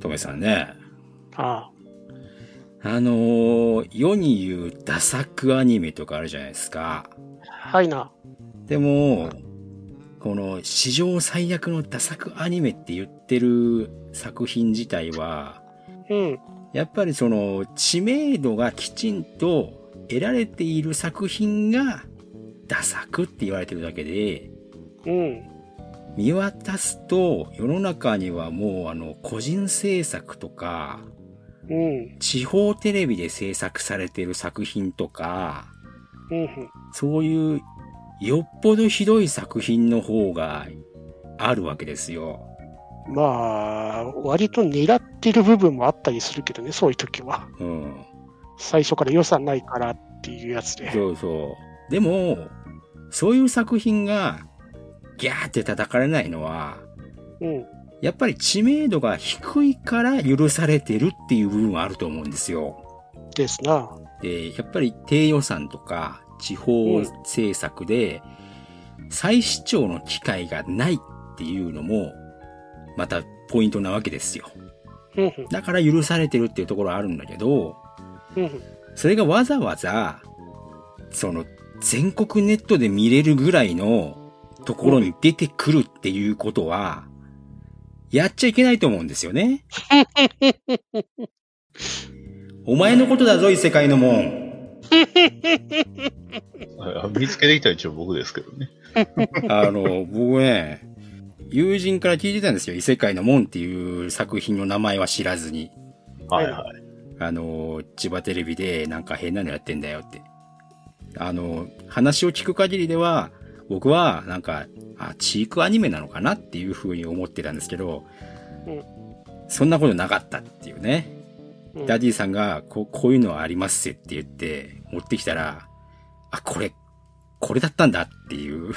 トメさんね。ああのー世に言うダ作アニメとかあるじゃないですか。あ。はいな。でも、この史上最悪のダ作アニメって言ってる作品自体は、うん。やっぱりその知名度がきちんと得られている作品がダ作って言われてるだけで、うん。見渡すと世の中にはもうあの個人制作とかうん。地方テレビで制作されてる作品とかうん。そういうよっぽどひどい作品の方があるわけですよ。まあ、割と狙ってる部分もあったりするけどね、そういう時は。うん。最初から予算ないからっていうやつで。そうそう。でも、そういう作品がギャーって叩かれないのは、うん。やっぱり知名度が低いから許されてるっていう部分はあると思うんですよ。ですな。で、やっぱり低予算とか地方政策で再視聴の機会がないっていうのもまたポイントなわけですよ。うん。だから許されてるっていうところはあるんだけど、うん。それがわざわざ、その全国ネットで見れるぐらいのところに出てくるっていうことは、やっちゃいけないと思うんですよね。お前のことだぞ、異世界のもん。あ 見つけてきた一応僕ですけどね。あの、僕ね、友人から聞いてたんですよ。異世界の門っていう作品の名前は知らずに。はいはい。あの、千葉テレビでなんか変なのやってんだよって。あの、話を聞く限りでは、僕はなんか、あ、チークアニメなのかなっていう風に思ってたんですけど、うんそんなことなかったっていうね。うんダディさんが、こう、こういうのありますぜって言って、持ってきたら、あ、これ、これだったんだっていう。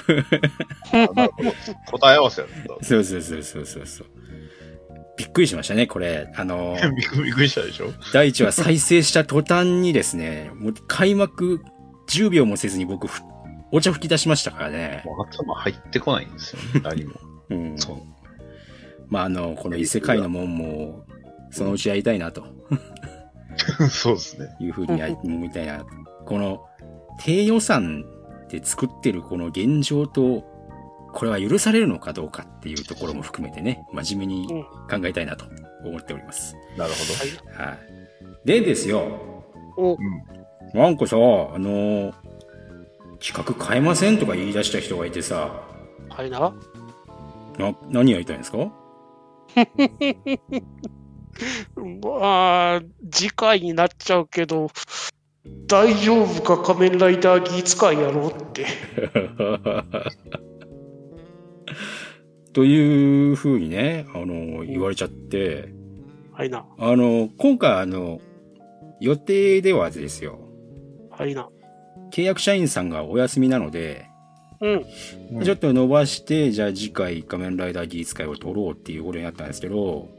答え合わせやった。そうそうそうそうそうそう。びっくりしましたね、これ。あの、びっくりびっくりしたでしょ？第一話再生した途端にですね、もう開幕10秒もせずに僕、ふお茶吹き出しましたからね。もう頭入ってこないんですよ、ね。何も。うん。そう。まあ、あの、この異世界のもんも、そのうちやりたいなと そうですね。いうふうにやり、みたいな。この、低予算で作ってるこの現状と、これは許されるのかどうかっていうところも含めてね、真面目に考えたいなと思っております。なるほど。はい。でですよ、おうん。なんかさ、あの企画変えませんとか言い出した人がいてさ、はいな？な、何やりたいんですか？まあ、次回になっちゃうけど、大丈夫か？仮面ライダーギーツ会やろうって。という風にね、あの、言われちゃって、はいな。あの、今回あの、予定ではですよ、はいな。契約社員さんがお休みなので、うん。うんちょっと伸ばして、じゃあ次回仮面ライダー技術会を取ろうっていうことになったんですけど、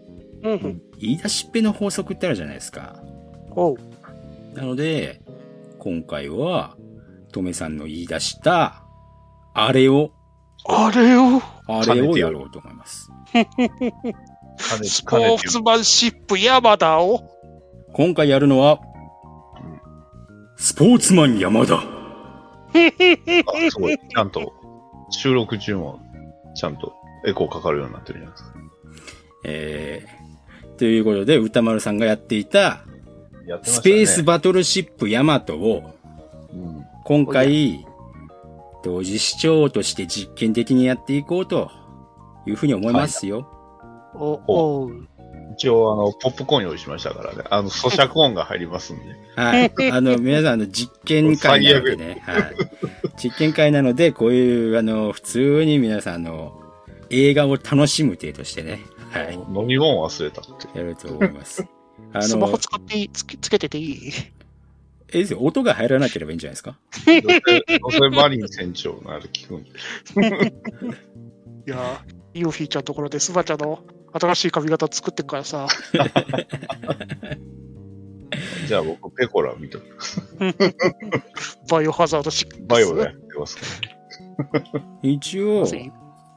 うんうん。言い出しっぺの法則ってあるじゃないですか。おう。なので、今回は、トメさんの言い出した、あれを、あれを、あれをやろうと思います。金スポーツマンシップ山田を、今回やるのは、スポーツマン山田。あ、すごい。ちゃんと、収録中も、ちゃんとエコーかかるようになってるじゃないですか。えー、ということで、歌丸さんがやっていた。スペースバトルシップヤマトを、うん。今回、同時視聴として実験的にやっていこうというふうに思いますよ。お、おう。一応、あの、ポップコーン用意しましたからね。あの、咀嚼音が入りますんで。はい。あの、皆さん、あの、実験会なのでね。はい。実験会なので、こういう、あの、普通に皆さん、あの、映画を楽しむ程度してね。はい。飲み物忘れたって。やると思います。あのスマホ、使っていい？つけつけてていい？えですよ、音が入らなければいいんじゃないですか？ノセマリン船長のあれ聞くんで。いやー、ユーフィーちゃんのところでスバちゃんの新しい髪型作ってっからさ、じゃあ僕、ペコラ見とく。バイオハザード6。バイオでやってます。一応、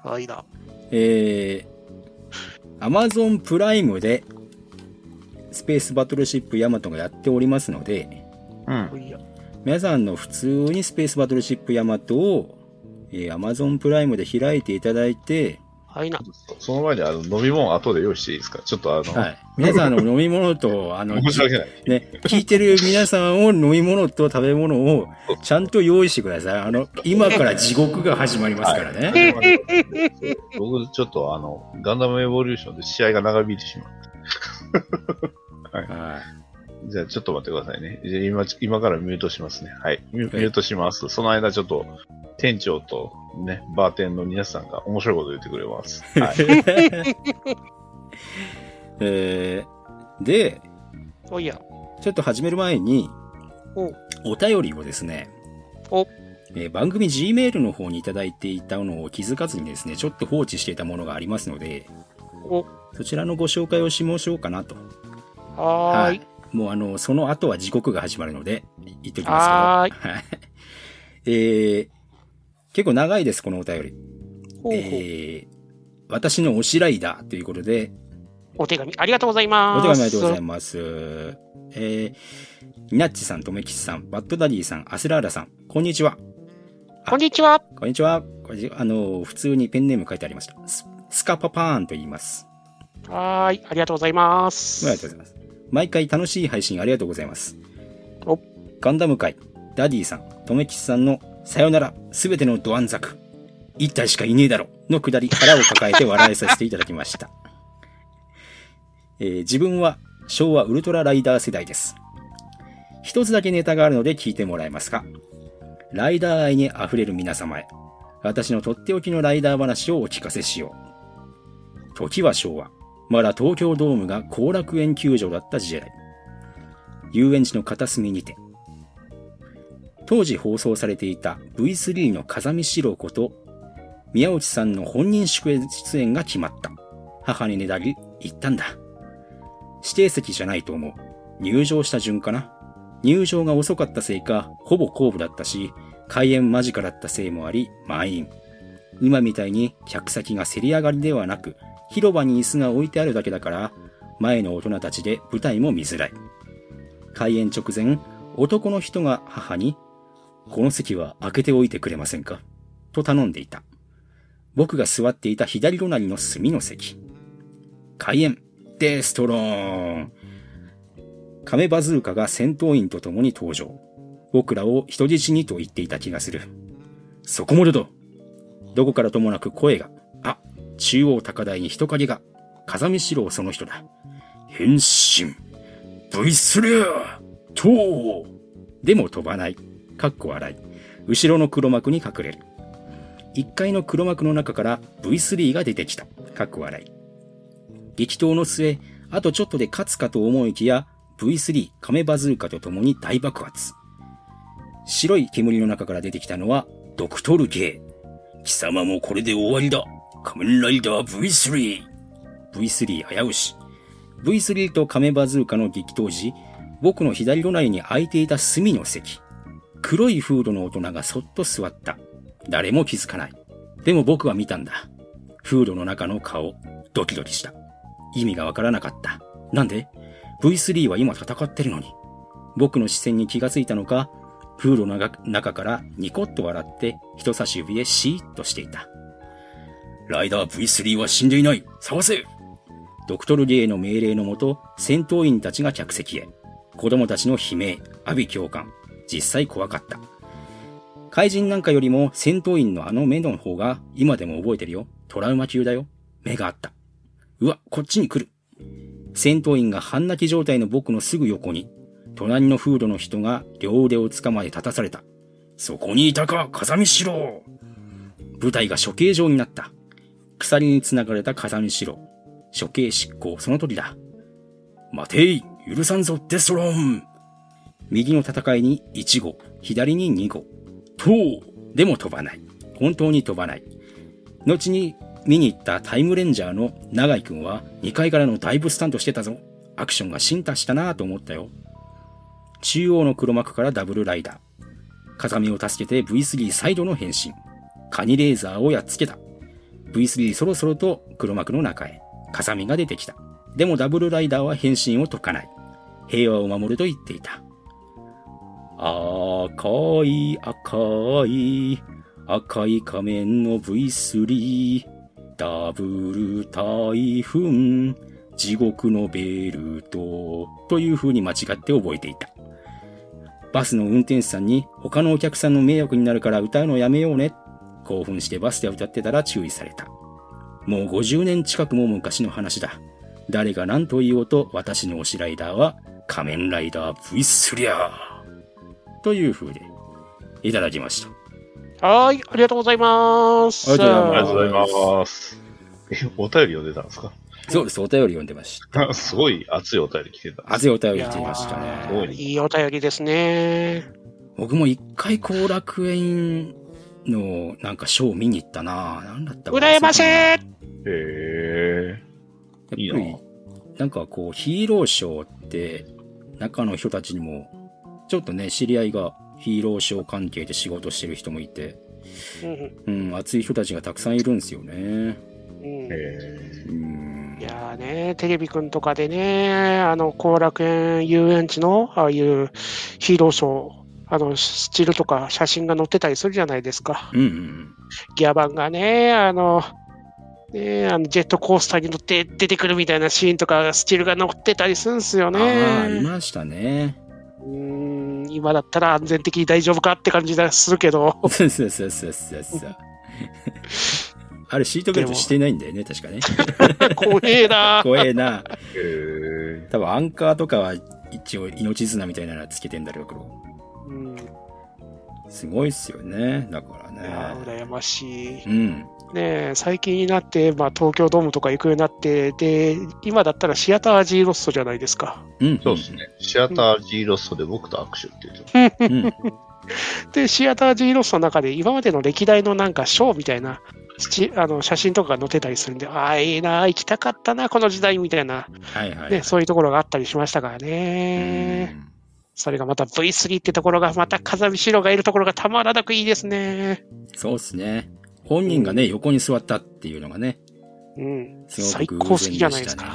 あ、いいな。えー、Amazon プライムでスペースバトルシップヤマトがやっておりますので、うん。皆さんの普通にスペースバトルシップヤマトを、えー Amazon プライムで開いていただいて、はいな。その前にあの飲み物後で用意していいですか？ちょっとあの、はい。皆さんの飲み物と、あの、申し訳ない。ね、聞いてる皆さんを飲み物と食べ物をちゃんと用意してください。あの、今から地獄が始まりますからね。僕、ちょっとあの、ガンダムエボリューションで試合が長引いてしまう。はじゃあ、ちょっと待ってくださいね。じゃあ今、今からミュートしますね。はい。ミュミュートします。その間、ちょっと、店長とね、バーテンの皆さんが面白いこと言ってくれます。はい。い。えー、で、おいや。ちょっと始める前にお、お便りをですね、おえー番組 Gmail の方にいただいていたのを気づかずにですね、ちょっと放置していたものがありますので、お、そちらのご紹介をしましょうかなと。はーい。もうあの、その後は地獄が始まるので、言っときはーいますけど。はい。えー、結構長いです、このお便り。ほうほうえー、私の推しライダーということで、お手紙ありがとうございます。お手紙ありがとうございます。えー、ニナッチさん、とめきちさん、バッドダディさん、アスラーラさん、こんにちは。こんにちは。こんにちは。あの、普通にペンネーム書いてありました。ススカパパーンと言います。はーい。ありがとうございます。ありがとうございます。毎回楽しい配信ありがとうございます。おガンダム界、ダディさん、とめきちさんのさよなら、すべてのドアンザク、一体しかいねえだろ、のくだり、腹を抱えて笑いさせていただきました。えー自分は昭和ウルトラライダー世代です。一つだけネタがあるので聞いてもらえますかライダー愛に溢れる皆様へ、私のとっておきのライダー話をお聞かせしよう。時は昭和。まだ東京ドームが後楽園球場だった時代。遊園地の片隅にて。当時放送されていた V3 の風見四郎こと、宮内さんの本人宿営出演が決まった。母にねだり、言ったんだ。指定席じゃないと思う。入場した順かな。入場が遅かったせいか、ほぼ後部だったし、開演間近だったせいもあり、満員。今みたいに客先がせり上がりではなく、広場に椅子が置いてあるだけだから、前の大人たちで舞台も見づらい。開演直前、男の人が母に、この席は開けておいてくれませんか？と頼んでいた。僕が座っていた左隣の隅の席。開演、デストローン。カメバズーカが戦闘員と共に登場。僕らを人質にと言っていた気がする。そこまでだどこからともなく声が。あ、中央高台に人影が。風見四郎その人だ。変身 !V3! とでも飛ばない。かっこ笑い。後ろの黒幕に隠れる。1階の黒幕の中から V3 が出てきた。かっこ笑い。激闘の末、あとちょっとで勝つかと思いきや、V3 カメバズーカと共に大爆発。白い煙の中から出てきたのは、ドクトル K。貴様もこれで終わりだ。仮面ライダー V3。V3 危うし。V3 とカメバズーカの激闘時、僕の左隣に空いていた隅の席。黒いフードの大人がそっと座った。誰も気づかない。でも僕は見たんだ。フードの中の顔、ドキドキした。意味がわからなかった。なんで ?V3 は今戦ってるのに。僕の視線に気がついたのか、フードの中からニコッと笑って人差し指でシーッとしていた。ライダー V3 は死んでいない探せドクトル・ゲイの命令のもと、戦闘員たちが客席へ。子供たちの悲鳴、阿鼻教官。実際怖かった。怪人なんかよりも戦闘員のあの目の方が今でも覚えてるよ。トラウマ級だよ。目があった。うわ、こっちに来る。戦闘員が半泣き状態の僕のすぐ横に、隣のフードの人が両腕を掴まれ立たされた。そこにいたか、風見しろ舞台が処刑場になった。鎖に繋がれた風見しろ。処刑執行、その通りだ。待てい許さんぞ、デストロン右の戦いに1号、左に2号。とうでも飛ばない。本当に飛ばない。後に見に行ったタイムレンジャーの長井くんは2階からのダイブスタントしてたぞ。アクションが進化したなぁと思ったよ。中央の黒幕からダブルライダー。風見を助けて V3 サイドの変身。カニレーザーをやっつけた。V3 そろそろと黒幕の中へ。風見が出てきた。でもダブルライダーは変身を解かない。平和を守ると言っていた。赤い赤い赤い仮面の V3 ダブル台風地獄のベルトという風に間違って覚えていた。バスの運転手さんに他のお客さんの迷惑になるから歌うのやめようね。興奮してバスで歌ってたら注意された。もう50年近くも昔の話だ。誰が何と言おうと私の推しライダーは仮面ライダー V3 やという風でいただきました。はーい、ありがとうございます。ありがとうございます。え、お便り読んでたんですか？そうです、お便り読んでました。すごい熱いお便り来てた。熱いお便り来てましたね。いいいお便りですね。僕も一回後楽園のなんかショー見に行ったななんだったかな羨ましいへえ。いいなやっぱり、なんかこう、ヒーローショーって、中の人たちにも、ちょっとね、知り合いがヒーローショー関係で仕事してる人もいて、うんうん、熱い人たちがたくさんいるんですよね。うんい。やーね、テレビくんとかでね、あの、後楽園遊園地の、ああいうヒーローショー、あの、スチールとか写真が載ってたりするじゃないですか。うんうんギャバンがね、あの、ね、あのジェットコースターに乗って出てくるみたいなシーンとか、スチールが乗ってたりするんすようん。ああ、ありね。ましたね。うーん、今だったら安全的に大丈夫かって感じがするけど、そうそうそうそうそうそう。あれ、シートベルトしてないんだよね、確かね。怖えな。怖えな。多分アンカーとかは一応命綱みたいなのつけてんだろうけど。うん、いすごいっすよね。だからね。羨ましい。うん。ねえ最近になって、まあ、東京ドームとか行くようになって、で、今だったらシアター G ロストじゃないですか。うん。そうですね。シアター G ロストで僕と握手って言ってうん。で、シアター G ロストの中で今までの歴代のなんかショーみたいな、しあの写真とかが載ってたりするんで、ああ、いいな、行きたかったな、この時代みたいな、はいはい。ね、そういうところがあったりしましたからうね。んそれがまた V3 ってところが、また風見城がいるところがたまらなくいいですね。そうっすね。本人がね、横に座ったっていうのがね、うん。すご最く高好きじゃないですか。ね。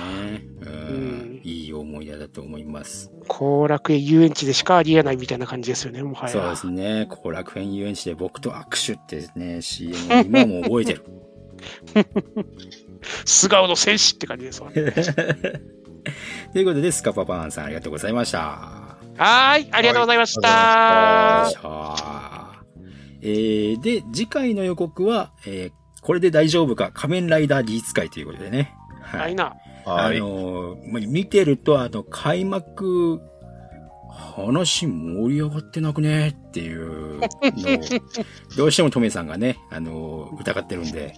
ううんん。いい思い出だと思います。後楽園遊園地でしかありえないみたいな感じですよね、もはや。そうですね。後楽園遊園地で僕と握手ってね、CM を今も覚えてる。素顔の戦士って感じですわ。ということで、スカパパーンさんありがとうございました。はーい、ありがとうございました。えー、で、次回の予告は、えーこれで大丈夫か仮面ライダー技術会ということでね。はいな。はい。あのーまあ見てると、あの、開幕、話盛り上がってなくね？っていうのを、どうしてもトメさんがね、あのー疑ってるんで、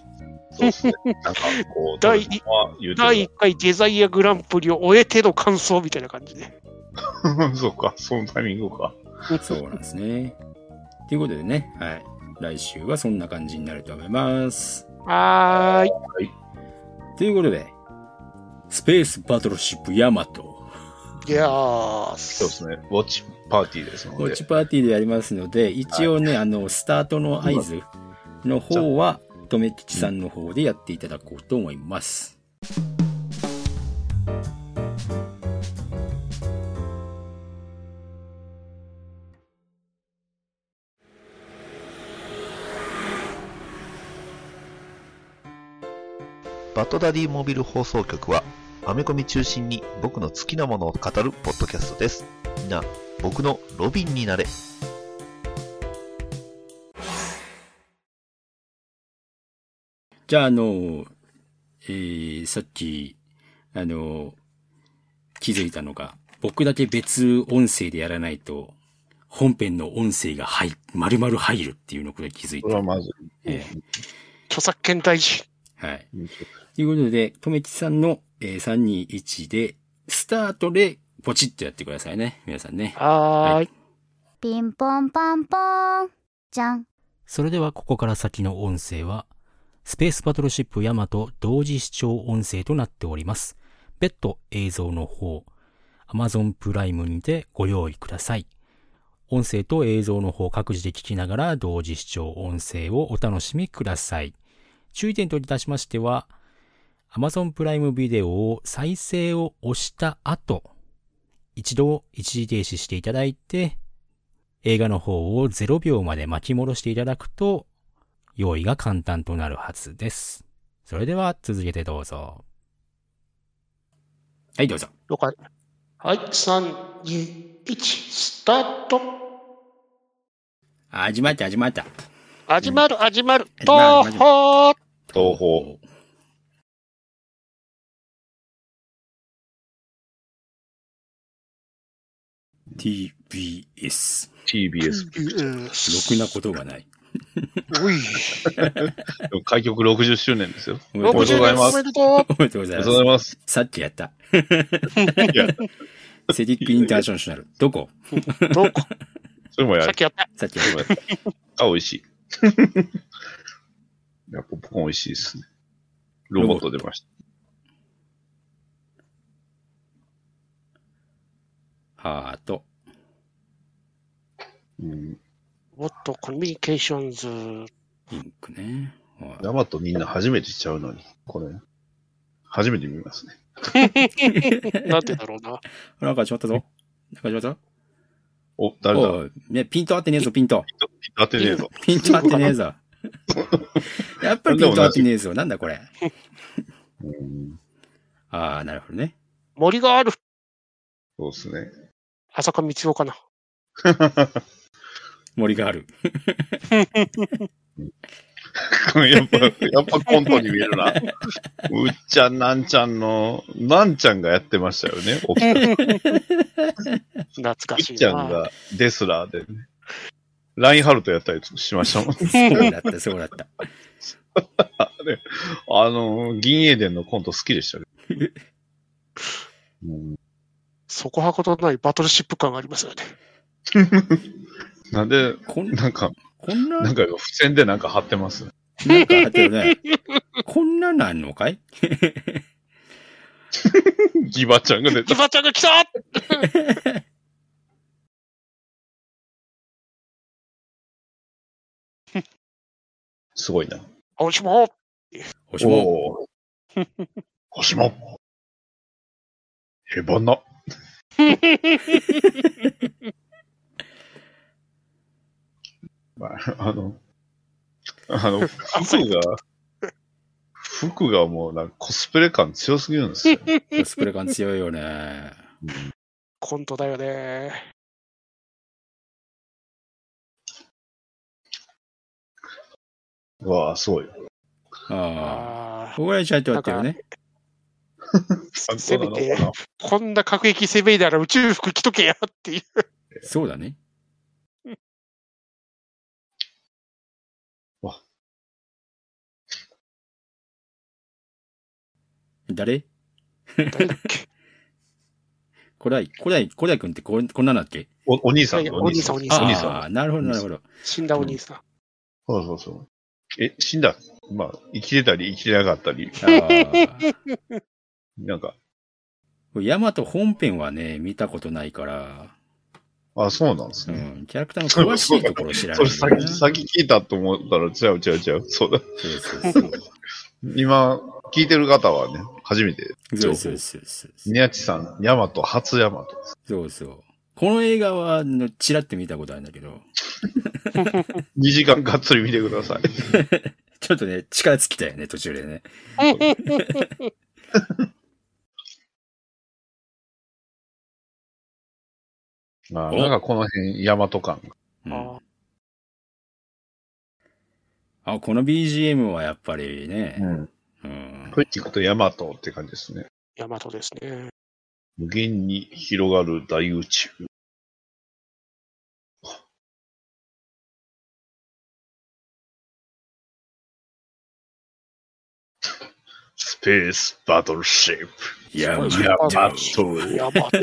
そうですね。なんかこう、第トメさんは言うて第る1回デザイアグランプリを終えての感想みたいな感じで。そうか、そのタイミングか。そうなんですね。ということでね、はい。来週はそんな感じになると思います。はーい。ということで、スペースバトルシップヤマト、いやーそうですね。ウォッチパーティーですのでウォッチ。パーティーでやりますので、一応ね、あの、スタートの合図の方は、とめきちさんの方でやっていただこうと思います。バッドダディモビル放送局は、アメコミ中心に僕の好きなものを語るポッドキャストです。みんな、僕のロビンになれ。じゃあ、あの、えー、さっき、あの、気づいたのが、僕だけ別音声でやらないと、本編の音声が入、丸々入るっていうのこれ気づいてこれは。まずい。え著作権大事。ーはい。ということで、とめきさんの、えー、321で、スタートで、ポチッとやってくださいね。皆さんね。はーい。ピンポンパンポーン。じゃん。それではここから先の音声は、スペースバトルシップヤマト同時視聴音声となっております。別途映像の方、Amazon プライムにてご用意ください。音声と映像の方各自で聞きながら同時視聴音声をお楽しみください。注意点といたしましては、Amazon プライムビデオを再生を押した後、一度一時停止していただいて、映画の方を0秒まで巻き戻していただくと、用意が簡単となるはずです。それでは続けてどうぞ。はい、どうぞ。了解。はい、3、2、1、スタート。始まった、始まった。始まる、始まる。始まる東宝東宝。TBS。TBS。うんろくなことがない。おい。開局60周年ですよ。おめでとうござい60ます。年おめでとう。ございありがとうござます。います。さっきやった。セディックインターナショナル。どこ？どうか。それもやる。さっきやった。さっきやっそれもやるあ、美味しい。いや、ポップコーン美味しいですね。ロボット出ました。ハート。うん。もっとコミュニケーションズ。ピンクね。はいヤマトみんな初めてしちゃうのに、これ、初めて見ますね。なんてだろうな。なんかちょっとぞ。なんかちょっと。お、誰だ？おいね、ピント合ってねえぞ、ピント。当てねえぞ。ピント合ってねえぞ。やっぱりピント合ってねえぞ。なんだこれ。うん。ああ、なるほどね。森がある。そうですね。浅香光代かな。森がある。やっぱ、やっぱコントに見えるな。うっちゃん、なんちゃんの、なんちゃんがやってましたよね。起きた。懐かしいいっちゃんな。がデスラーでね。ラインハルトやったりしましたもん。そうだった、そうだった。あの、銀英伝のコント好きでしたね。うんそこはことないバトルシップ感がありますよね。なんで、こんなんか、こんな、なんなんか付箋でなんか貼ってます？か貼ってるね。こんななんのかい？ギバちゃんが出た。ギバちゃんが来たすごいな。おしも星も。おー星も。ヘバナ。まあ、あの、あの、服が、服がもうなんかコスプレ感強すぎるんですよ。コスプレ感強いよね。コントだよね。うわあ、すごい。ああ。ああ。ここらちゃんとやってるね。せめてこんな各駅攻めなら宇宙服着とけやっていう。そうだね。わ誰？誰だっけ？古代、古代、古代くんってこんこんなんだっけ？おお兄さんお兄さんお兄おさん兄さん。ああ、なるほど、なるほど。死んだお兄さん。そうそうそう。え、死んだ？まあ、生きてたり生きてなかったり、あなんか、あ。ヤマト本編はね、見たことないから、あ、そうなんですうね。ん、キャラクターの詳しいところ知らそないんだよれ先、な。先聞いたと思ったら、違う違う違う。そうだ。そうそうそう。今、聞いてる方はね、初めて。そうそうそうそう。宮地さん、ヤマト、初ヤマトです。そうそう。この映画は、のちらって見たことあるんだけど、2時間がっつり見てください。ちょっとね、力尽きたよね、途中でね。まあ、おなんかこの辺、ヤマト感。うんああ、この BGM はやっぱりね、ん。うん。これ聞くとヤマトって感じですね。ヤマトですね。無限に広がる大宇宙。スペースバトルシップ。ヤマ。ト。ヤマト。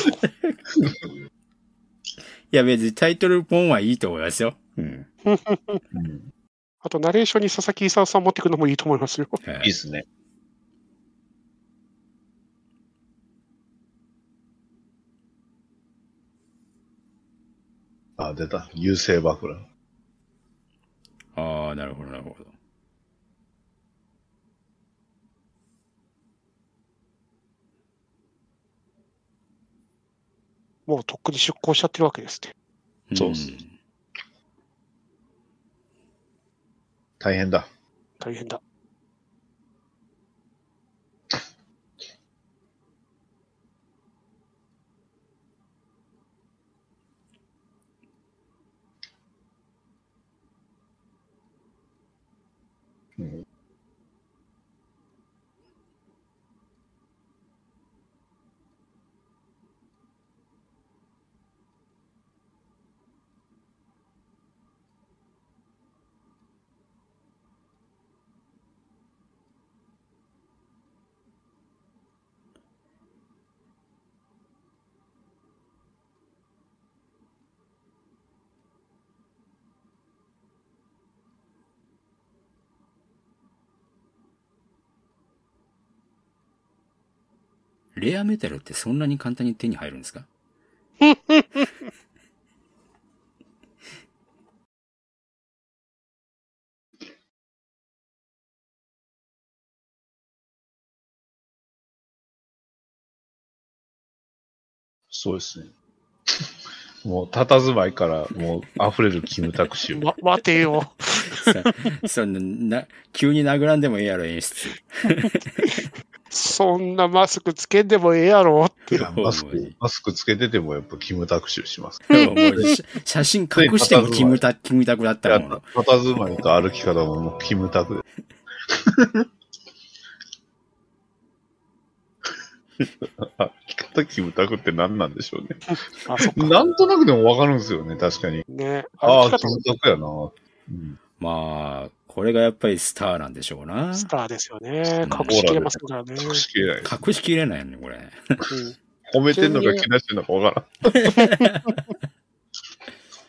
いや、別にタイトルポンはいいと思いますよ。うん。うんあと、ナレーションに佐々木勲さん持っていくのもいいと思いますよ。はいいいっすね。あ、出た。優勢爆弾。ああ、なるほど、なるほど。もうとっくに出航しちゃってるわけですね。そうっす大変だ。大変だ。レアメタルってそんなに簡単に手に入るんですか？そうですね。もう、佇まいから、もう、溢れるキムタク臭。ま、待てよ。さそんな、急に殴らんでもええやろ、演出。そんなマスクつけんでもええやろって。マスク、マスクつけてても、やっぱキムタク臭します。写真隠してもキムタ、キムタクだったもん。佇まいと歩き方ももうキムタクで。歩き方キムタクって何なんでしょうね。なんとなくでもわかるんですよね、確かに。ね。ああ、キムタクやな。うん、まあ、これがやっぱりスターなんでしょうな。スターですよね。隠しきれませんからね。隠しきれない。隠しきれないよね、これ。うん褒めてんのか、けなしてんのかわからん。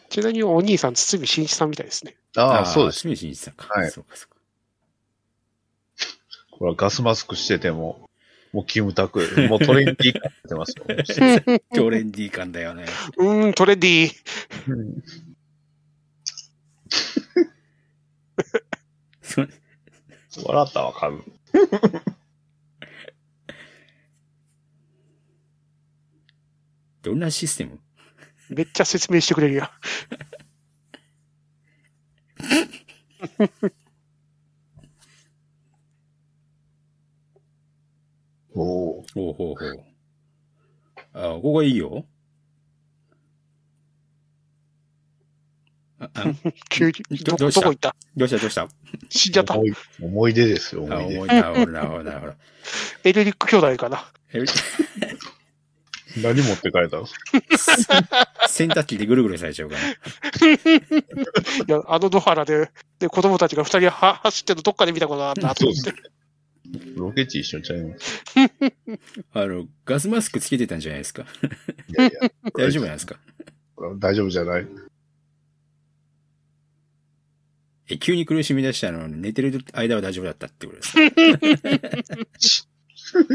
ちなみにお兄さん、堤真一さんみたいですね。ああ、そうです。清水真一さんか。はいそうか、そうか。これはガスマスクしてても、もうキムタク、もうトレンディー感出てますよ。トレンディー感だよね。うーん、トレンディー。そ笑ったらわかる。どんなシステム？めっちゃ説明してくれるやん。おお。ほうほうほう。あ、ここいいよ。あ、あ急に。ど、どどうした？どこ行った？どうした？どうした？死んじゃった？思い思い出ですよ、あ、思い出。なるほど、なるほど、なるほど。エレリック兄弟かな？え？何持って帰ったの？洗濯機でぐるぐるされちゃうから。いや、あの野原で、で、子供たちが二人は走ってるのどっかで見たことあったと思って。ロケ地一緒にちゃいます。あの、ガスマスクつけてたんじゃないですか？いやいや、大丈夫なんですか？大丈夫じゃない。え、急に苦しみ出したの寝てる間は大丈夫だったってことですか？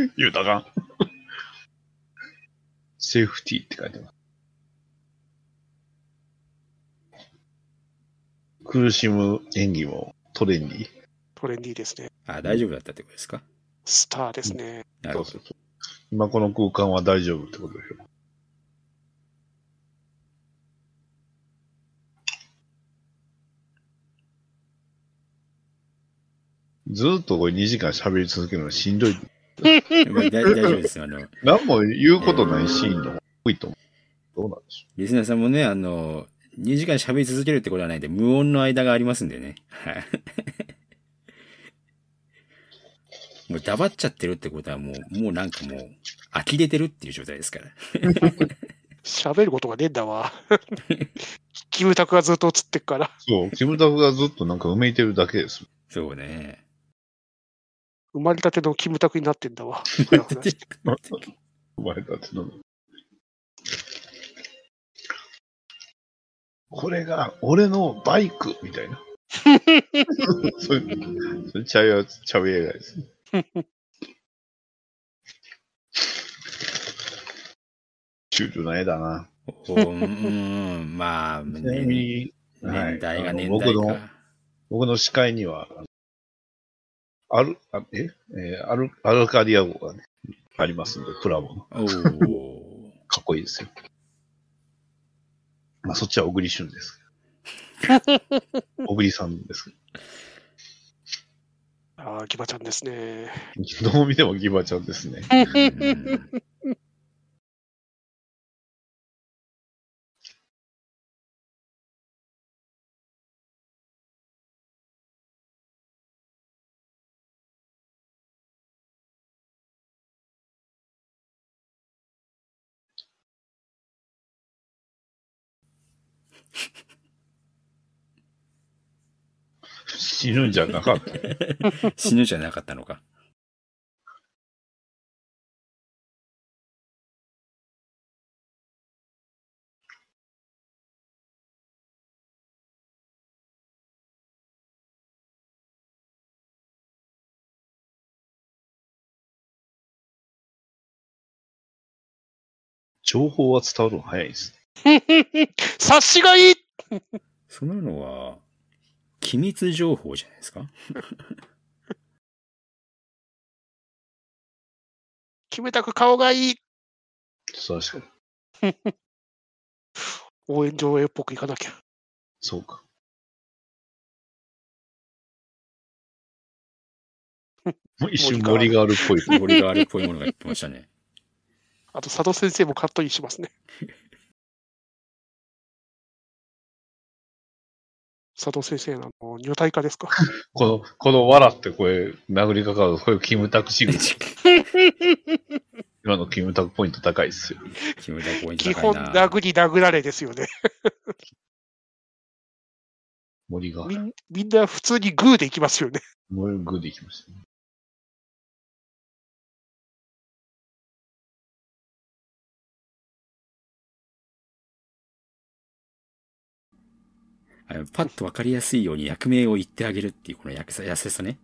言うたかん。セーフティーって書いてます。苦しむ演技もトレンディー。トレンディーですね。あ、大丈夫だったってことですか？スターですね。なるほど。そうそうそう。今この空間は大丈夫ってことでしょ。ずーっとこれ2時間喋り続けるのはしんどい。まあ大大丈夫ですよ。あの、何も言うことないシーンの方が多いと思う。どうなんでしょリスナーさんもね、あの、2時間喋り続けるってことはないんで、無音の間がありますんでね。はい。もう黙っちゃってるってことはもう、もうなんかもう、呆れてるっていう状態ですから。喋ることがねえんだわ。キムタクがずっと映ってっから。う。そう、キムタクがずっとなんかうめいてるだけです。そうね。生まれたてのキムタクになってんだわ。生まれたての。これが俺のバイクみたいな。それ、それちゃうやつ、ちゃう映画ですね。シュールな絵だな。おうん、まあ、ちなみ年代があの年僕の、代か。僕の視界には、アル、あえ？えーアル、アルカディア号がね、ありますんで、プラモの。かっこいいですよ。まあ、そっちは小栗旬です。小栗さんです。ああ、ギバちゃんですね。どう見てもギバちゃんですね。死ぬんじゃなかった？死ぬじゃなかったのか。情報は伝わるの早いです。察しがいいそんなのは、機密情報じゃないですか？決めたく顔がいい確かに。応援上映っぽくいかなきゃ。そうか。もう一瞬森があるっぽい。森があるっぽいものが言ってましたね。あと、佐渡先生もカットインしますね。佐渡先生のあの女体化ですか？この、この笑って声、殴りかかる、これキムタクシグ 今のキムタクポイント高いですよ。決めたポイント基本、高いな。殴り殴られですよね。森が、みんみんな普通にグーでいきますよね。森グーでいきましたね。パッとわかりやすいように役名を言ってあげるっていうこの優し優しさね。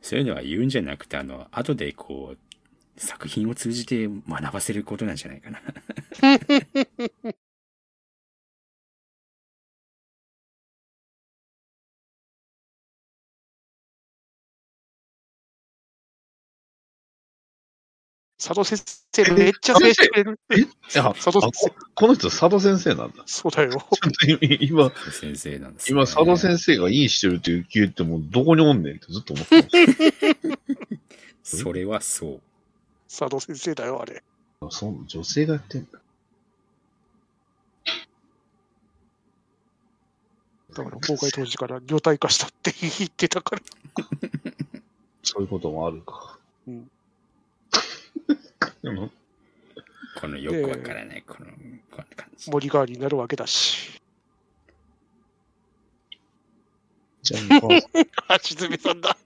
そういうのは言うんじゃなくて、あの、後でこう、作品を通じて学ばせることなんじゃないかな。佐渡先生めっちゃ制してくれる。いや、あ佐渡先生ここの人佐渡先生なんだ。そうだよ。今、先生なんです、ね。今佐渡先生がインしてるって言っても、どこにおんねんってずっと思ってまし それはそう。佐渡先生だよ、あれ。た。そう、女性がやってんだ。だから、公開当時から女体化したって言ってたから。そういうこともあるか。うんでもこのよくわからない、この、こんな感じ。森代わりになるわけだし。じゃあ、まあ橋爪さんだ。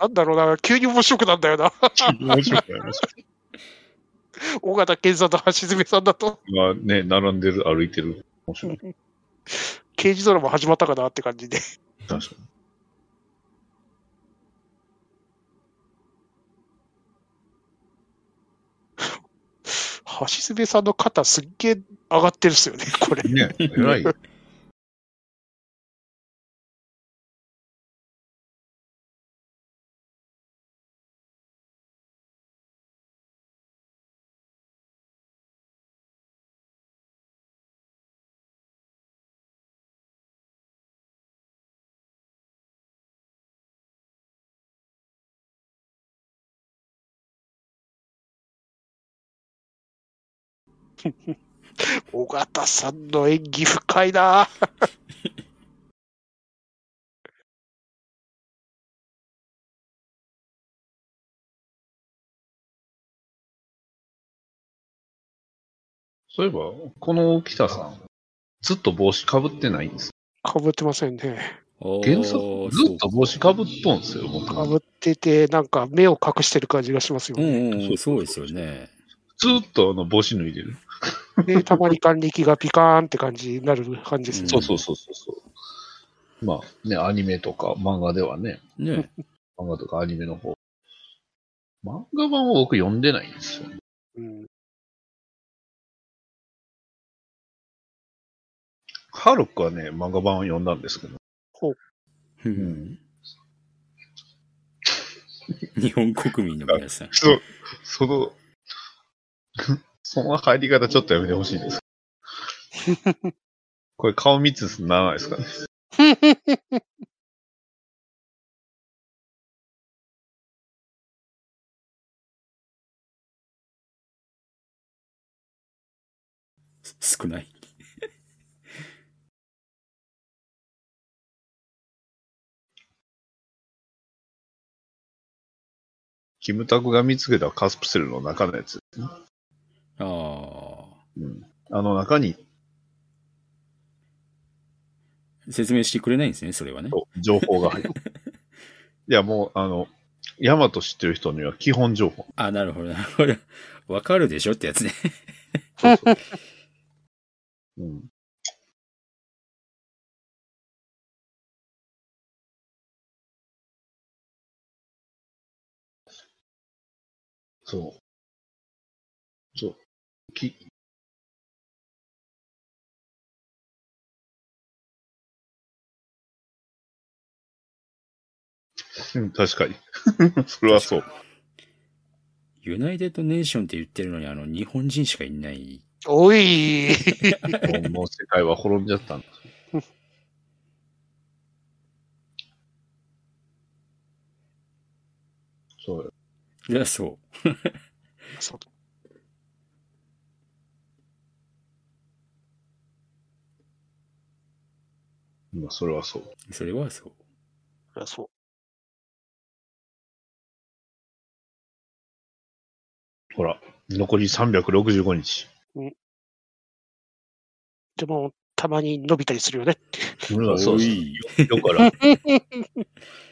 なんだろうな、急に面白くなんだよな。面白くなりました。尾形健さんと橋爪さんだと、今ね、並んでる、歩いてる。面白い。刑事ドラマ始まったかなって感じで。確かに。橋爪さんの肩すっげえ上がってるっすよね、これ。ね、偉い 尾形さんの演技深いな。そういえば、この北さん、ずっと帽子かぶってないんです。か？ぶってませんね。原作、ずっと帽子かぶっとんですよ、僕。かぶってて、なんか目を隠してる感じがしますようんね。うんうん、そうですよね。ずっとあの帽子脱いでる。で、たまに還暦がピカーンって感じになる感じですね。そうそうそうそうまあね、アニメとか漫画ではね。ね漫画とかアニメの方。漫画版は僕読んでないんですよ、ね。うん。ハルクはね、漫画版を読んだんですけど。ほう。うん。日本国民の皆さん。そその、その入り方ちょっとやめてほしいです。これ顔3つならないですかね。少ない。キムタクが見つけたカスプセルの中のやつですね。ああ。うん。あの中に説明してくれないんですね、それはね。情報が入る。いや、もう、あの、ヤマト知ってる人には基本情報。あ、なるほど、なるほど。わかるでしょってやつね。そうそううん。そう。そう。き、うん、確かに。それはそう。ユナイテッドネーションって言ってるのに、あの、日本人しかいない。おいもう世界は滅んじゃったんだ。そうよ。いや、そそうまあ、それはそう。う。それはそう。そりゃそう。ほら、残り365日。でも、たまに伸びたりするよね。うんそうそう。おいよから。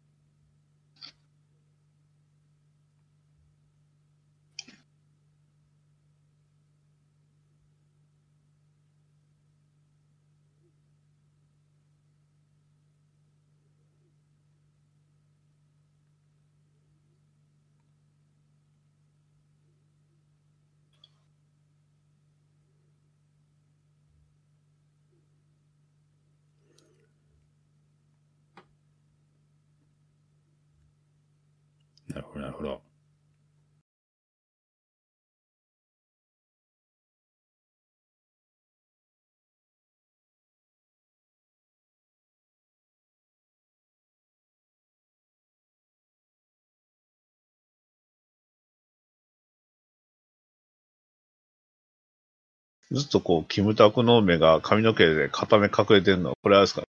ずっとこう、キムタクの目が髪の毛で片目隠れてるのは、これはですか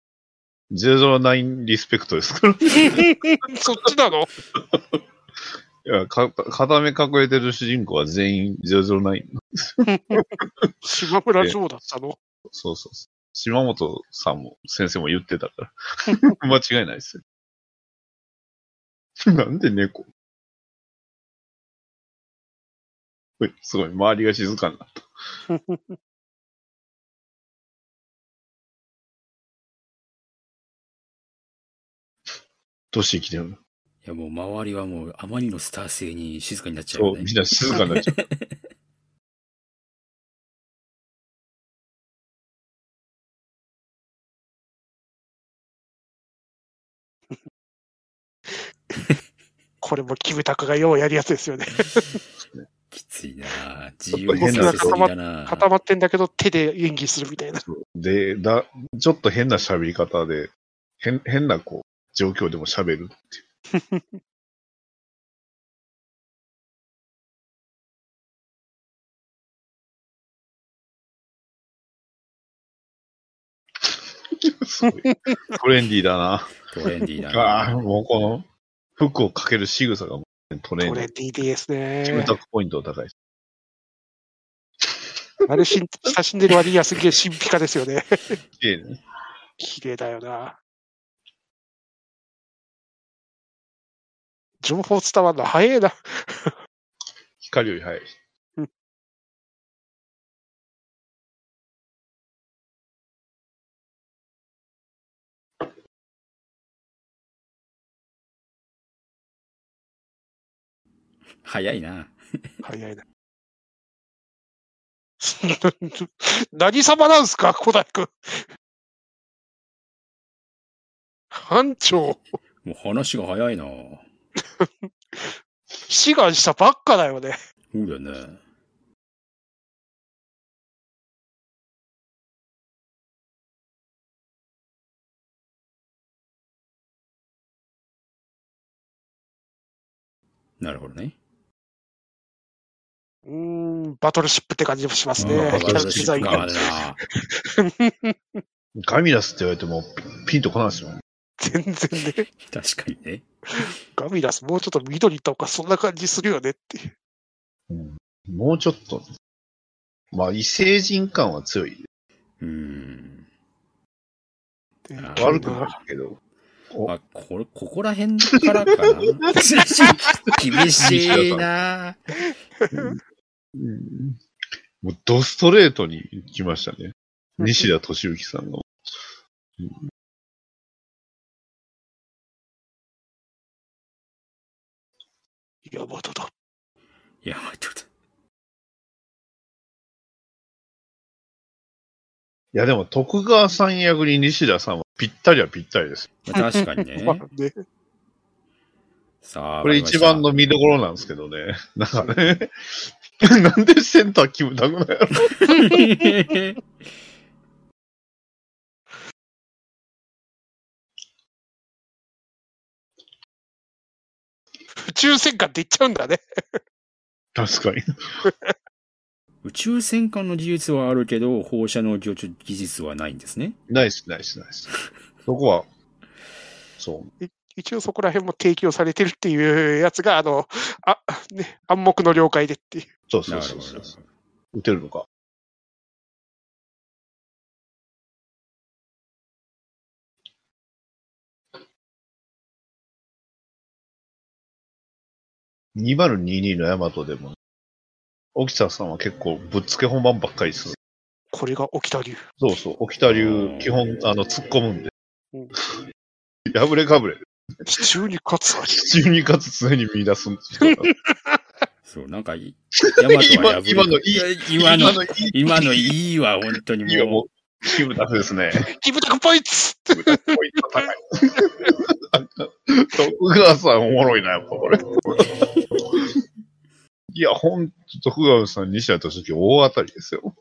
？009リスペクトですか？ら。いそっちなの？や、か片目隠れてる主人公は全員009。島村城だったの？そうそうそう。島本さんも、先生も言ってたから。間違いないですよ。なんで猫？すごい、周りが静かになった。どうして生きてるの？いや、もう周りはもうあまりのスター性に静かになっちゃうそう。みんな静かになっちゃう。これもキムタクがようやるやつですよね。きついなぁ自由にさせすぎだなぁ固まってんだけど手で演技するみたいな。で、だ、ちょっと変な喋り方で、変、変なこう、状況でも喋るっていう。すごい。トレンディーだな。トレンディーだああ、なもうこの、服をかける仕草がトレートレディー。ンディーですキムタ。クポイント高いです。あれしん、写真でる割にはすげえ神秘化ですよね。綺麗ね。綺麗だよな。情報伝わるの早いな。光より早い。早いな。早いな。何様なんすか、古代君。班長、もう話が早いな。志願したばっかだよね。そうだよね。なるほどね。うーん、バトルシップって感じもしますね。うんキャラデザインが感あるな。ガミラスって言われてもピンとこないですよ。全然ね。確かにね。ガミラスもうちょっと緑とかそんな感じするよねっていう。うんもうちょっと、まあ異星人感は強い。うーん。悪くないけど。おあ、これ、ここら辺からかな 厳しいな うんもうドストレートに来ましたね。西田敏行さんの。ヤマトだ。いや、待っていやでも徳川さん役に西田さんはぴったりはぴったりです。まあ確かにね ま。あね。さあ、これ一番の見どころなんですけどね。なんかね、なんでセンターキムタクなんやろ？の。宇宙戦艦って言っちゃうんだね。確かに。宇宙戦艦の技術はあるけど、放射能技術はないんですね。ナイスナイスナイス。そこは、そう。一応そこら辺も提供されてるっていうやつが、あの、あ、ね、暗黙の了解でっていう。そうそなうそうそう。打てるのか。2022のヤマトでも、沖田さんは結構ぶっつけ本番ばっかりする。これが起きた流。そうそう、沖田流、基本、あの、突っ込むんでうん。破れかぶれ。地中に勝つ。地中にかつ常に見出す人が。そう、なんかい、ヤマトは破れ今のいいや今の、のいい、今のいいわ、本当にももう、キムタクですね。キムタクポイツポイント高い。徳川さんおもろいな、やっぱこれ。いや、ほんと、徳川さん、西田敏行大当たりですよ。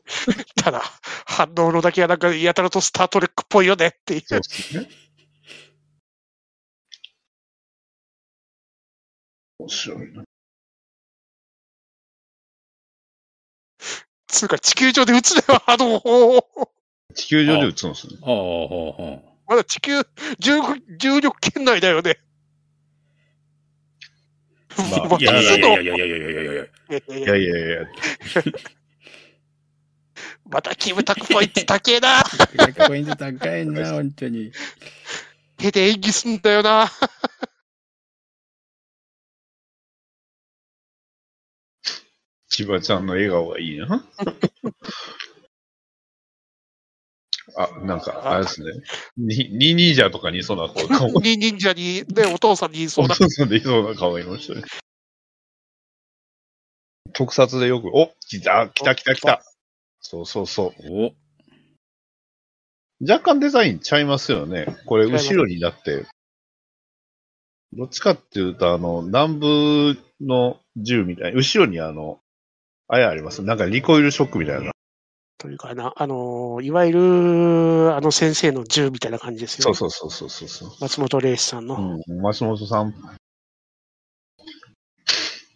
ただ、反応のだけはなんかやたらとスタートレックっぽいよねっていう。そうですね。白いな。つうか地球上で撃つねは波動砲。地球上で撃つんですね。う、はあ、はあ、はあ。まだ地球重重力圏内だよね。まあ まいやいやいやいやいやいやいやいやいや。いやいいややいやいや、またキムタクポイント高えな。ポイント高いな、本当に。手で演技すんだよな。千葉ちゃんの笑顔がいいな。あ、なんか、あれですね。に、ニニージャーとかにいそうな顔、顔、に忍者に、ね、お父さんに言いそうな。お父さんでいそうな顔がいましたね。特撮でよく、お来た、来た来た来た。そうそうそう。お、若干デザインちゃいますよね。これ、後ろになって、どっちかっていうと、あの、南部の銃みたい、後ろにあの、あれあります。なんかリコイルショックみたいな。というかな、あの、いわゆる、あの先生の銃みたいな感じですよ、そうそうそうそうそうそう。松本零士さんの。うん、松本さん。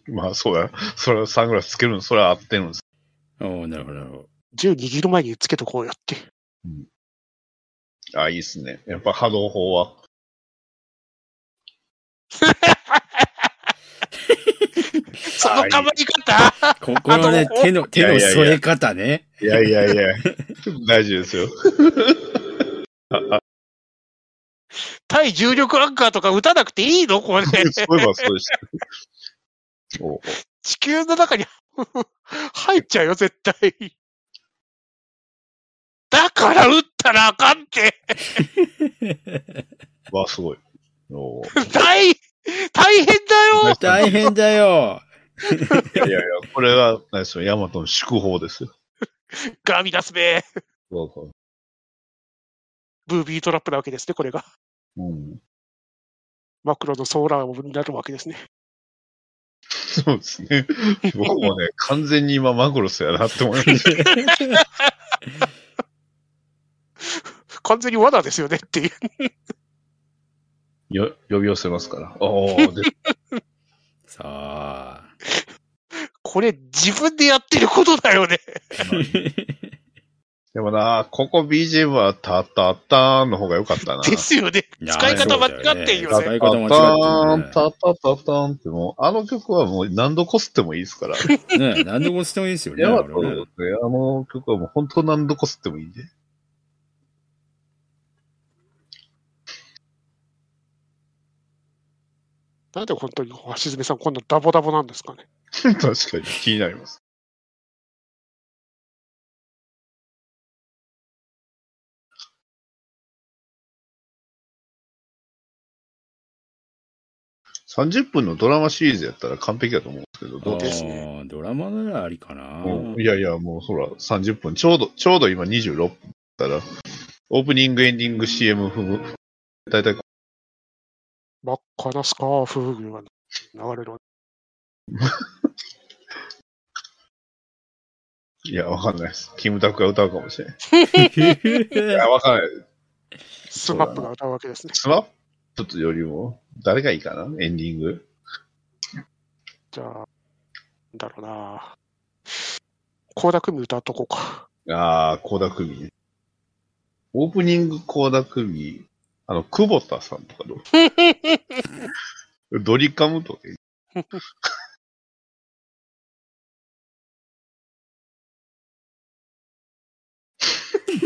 まあ、そうや。それはサングラスつけるの、それは合ってるんです。おなるほど、なるほど。銃握る前につけとこうよって。あ、いいっすね。やっぱ波動砲は。その構え方ここのね手の、手の添え方ね。いやいやいや、大事ですよ。対重力アンカーとか撃たなくていいの？これ。そういえばそうでした。お 地球の中に 入っちゃうよ、絶対。だから撃ったらあかんって。わ、すごい。お大、大変だよ大変だよ。いやいやいや、これは、何ですよ、ヤマトの祝砲ですよ。ガーミダスべそうそブービートラップなわけですね、これが。う。うん。マクロのソーラーになるわけですね。そうですね。僕もね、完全に今マクロスやなって思いました。完全に罠ですよねっていう。よ呼び寄せますから。おー、で さあ。これ自分でやってることだよね。でもな、ここ BGM はタッタッターンの方が良かったな。ですよね。使い方間違ってんよね。使い方間違ってタッターン、るねタッタッタッターンってもう、あの曲はもう何度こすってもいいですから。ね何でもしてもいいですよね。ヤマあれねトね、あの曲はもう本当何度こすってもいいんで。なんで本当に橋爪さんこんなダボダボなんですかね。確かに気になります。30分のドラマシリーズやったら完璧だと思うんですけど、どうですあードラマならありかな。うんいやいや、もうほら、30分、ちょうど、ちょうど今26分だったら、オープニング、エンディング、CM 含む。だいたい、真っ赤なスカーフが流れる。いや、わかんないです。キムタクが歌うかもしれない。いや、わかんない。スマップが歌うわけですね。スマップよりも、誰がいいかな？エンディング？じゃあ、なんだろうな。倖田來未歌っとこうか。ああ、コーダクミね。オープニングコーダクミ、あの、久保田さんとかどう？ドリカムとか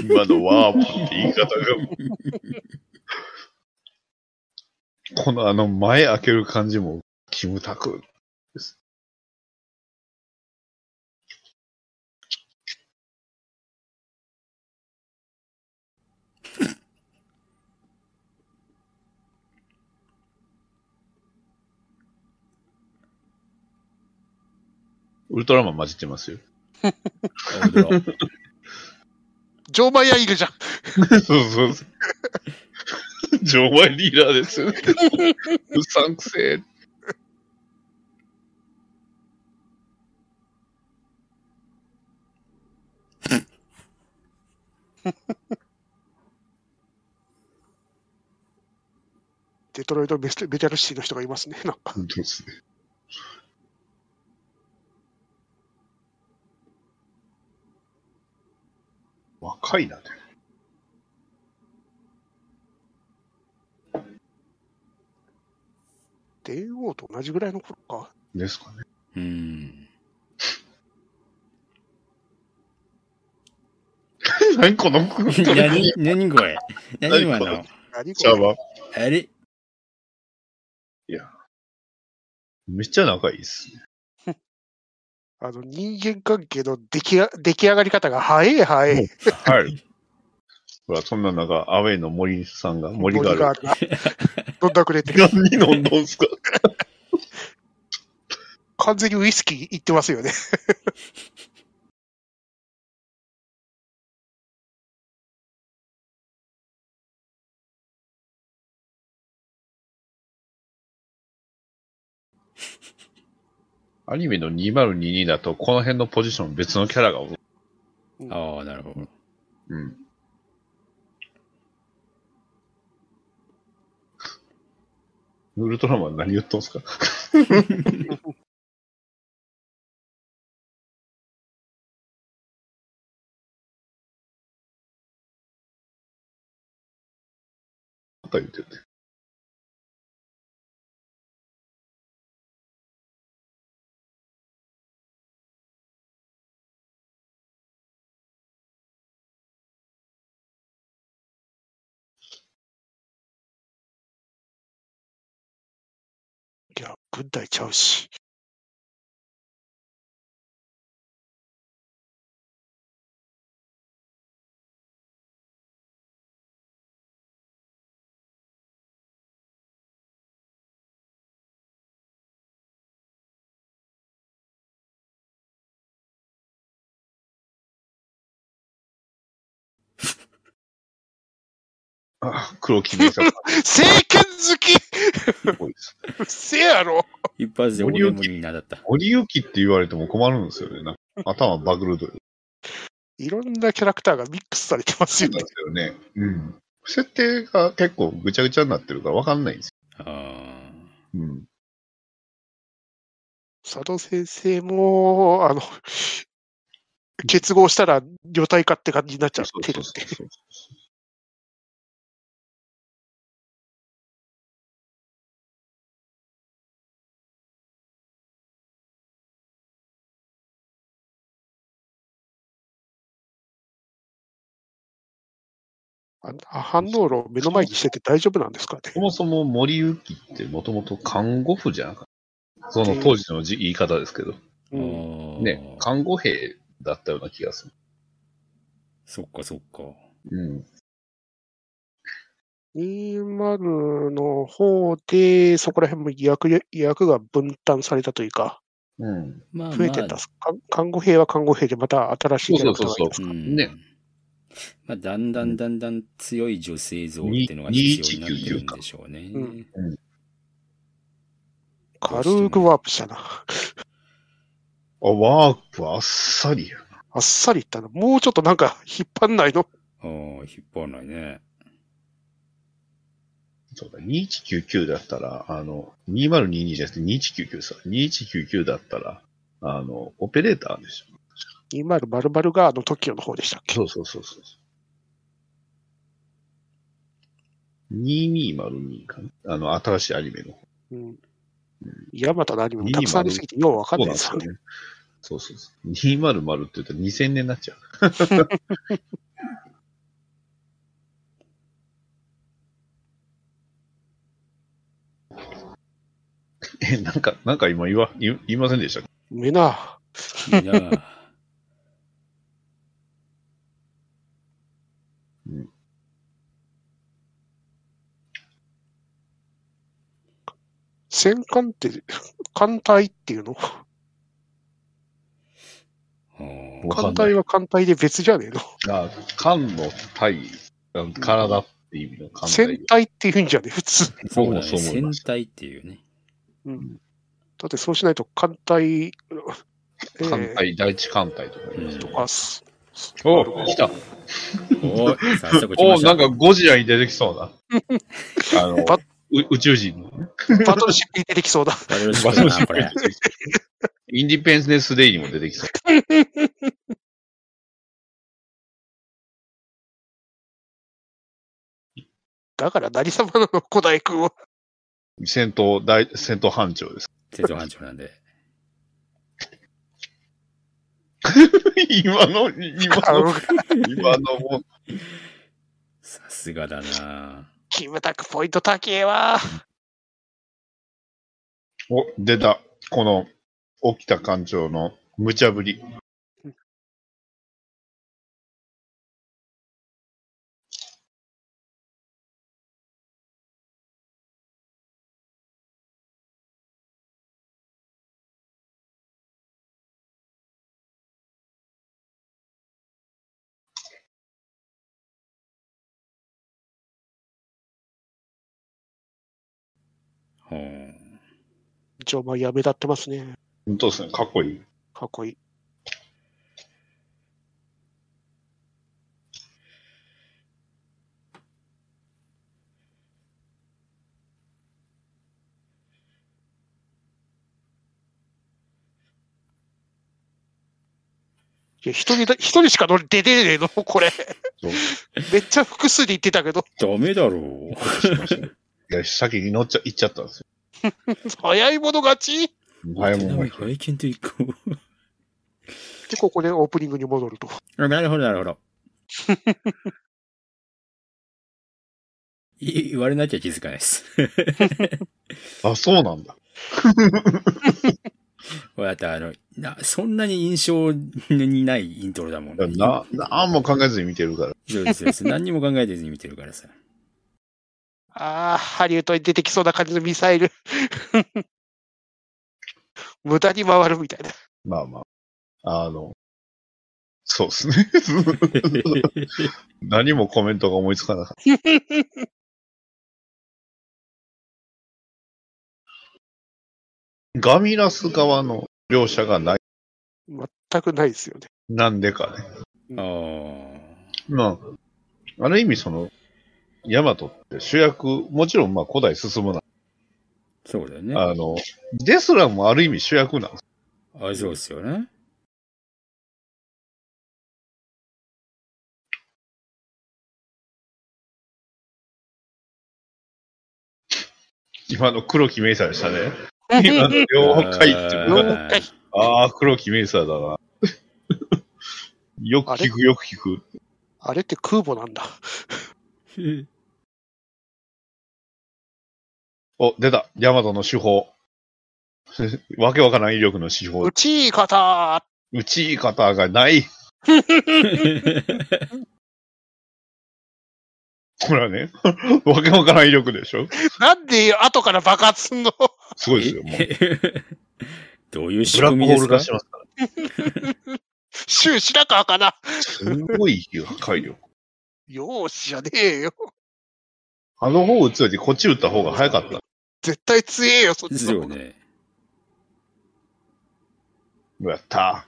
今のワープって言い方がこのあの前開ける感じも、キムタクです。ウルトラマン混じってますよ。ジョーマイヤーいるじゃん。そうそうそう。ジョーマイリーダーですよね。うさんくせえ。デトロイトベストベテルシティの人がいますね。なんか。本当ですね。若いな、ね。電王と同じぐらいの頃か。ですかね。うん。何この何、何これ何今の？何これ？シャバ。あれ？いや。めっちゃ仲いいっすね。あの人間関係の出来が出来上がり方が早い早い。はい。ほら、そんな中、アウェイの森さんが、森がある。が 飲んだくれてる。何飲んどんすか？完全にウイスキーいってますよね。アニメの2022だと、この辺のポジション別のキャラがおる。ああ、なるほど。うん。ウルトラマン何言っとんすか？また言ってるね。いや、軍隊ちゃうし。あ黒木名作政権好きすごいです。うっせやろ。一発で俺もになだった。森行って言われても困るんですよね。なんか頭バグるという。いろんなキャラクターがミックスされてますよねそうなんで。すよね。うん。設定が結構ぐちゃぐちゃになってるから分かんないんですああ。よ。うん。佐藤先生も、あの、結合したら女体化って感じになっちゃってるんで。そうあ反応炉を目の前にしてて大丈夫なんですかね？そもそも森行ってもともと看護婦じゃなかった。その当時のじ言い方ですけど。うん、ね、看護兵だったような気がする。そっかそっか。うん。20の方で、そこら辺も役役が分担されたというか、うん。まあ増えてった、か看護兵は看護兵でまた新しいキャラクターがいるんですか？うんね。まあ、だんだんだんだん強い女性像っていうのが必要になってるんでしょうね。うん。うん。軽くワープしたな。あ、ワープあっさりやな。あっさりいったな。もうちょっとなん。か引っ張ん。ないのああ、引っ張らないね。そうだ、2199だったら、あの、2022じゃなくて2199さ、2199だったら、あの、オペレーターでしょ。?2000 があの TOKIO の方でしたっけ？そうそうそうそう。2202かな？あの、新しいアニメの。うん。ヤマトのアニメもたくさんありすぎてようわかんなないんですよね。ね。そうそうそう。200って言ったら2000年になっちゃう。え、なんか、なんか今言わ、言言いませんでしためな。いい戦艦って、艦隊っていうの？艦隊は艦隊で別じゃねえの？あ、艦の体、あの体って意味の艦戦隊。隊って言うんじゃねえ？普通。あそうだね。戦隊っていうね。うん。だってそうしないと艦隊、えー艦隊、第一艦隊とか言いますとかす、お来た。おお。なんかゴジラに出てきそうな。あの、宇宙人のね。バトルシップに出てきそうだ。バトルシップだな、これ。インディペンデンスデイにも出てきそう。だから何様なの、古代君は。戦闘、大、戦闘班長です。戦争班長なんで。今の、今の、今のも、さすがだな。キムタクポイント高えわ。お、出た。この、沖田艦長の無茶ぶり。ほう一応、まあ、やめ立ってますね。本当ですね。かっこいい。かっこいい。いや、一人だ、一人しか乗り出てねえのこれ。めっちゃ複数で言ってたけど、ダメだろう。いや、先に乗っちゃ、行っちゃったんです 早い者勝ち？よ。早もんが拝見と行こう。で、ここでオープニングに戻ると。あなるほど、なるほど。い言われなきゃ気づかないです。あ、そうなんだ。これだってあの、な、そんなに印象にないイントロだもんね。な、なんも考えずに見てるから。そうですそうです。何にも考えてずに見てるからさ。ああ、ハリウッドに出てきそうな感じのミサイル。無駄に回るみたいな。まあまあ。あの、そうですね。何もコメントが思いつかなかった。ガミラス側の両者がない。全くないですよね。なんでかね。ああ。まあ、ある意味その、ヤマトって主役、もちろんまあ古代進むな。そうだよね。あの、ですらもある意味主役なんです。あそうですよね。今の黒木メイサーでしたね。今の了解っていう了のが解ああ、黒木メイサーだな。よく聞く、よく聞く。あれって空母なんだ。お、出た。ヤマトの手法。わけわからん威力の手法う。ちい方打ち方がない。これはね、わけわからん威力でしょ？なんで後から爆発すんの？すごいですよ。もう どういう仕ブラックホール組みですか出しますから。シューしなかあかな。すごい破壊力。よーしじゃねえよ。あの方打つよりこっち打った方が早かった。絶対強えよ、そっちですの方が。よね。やった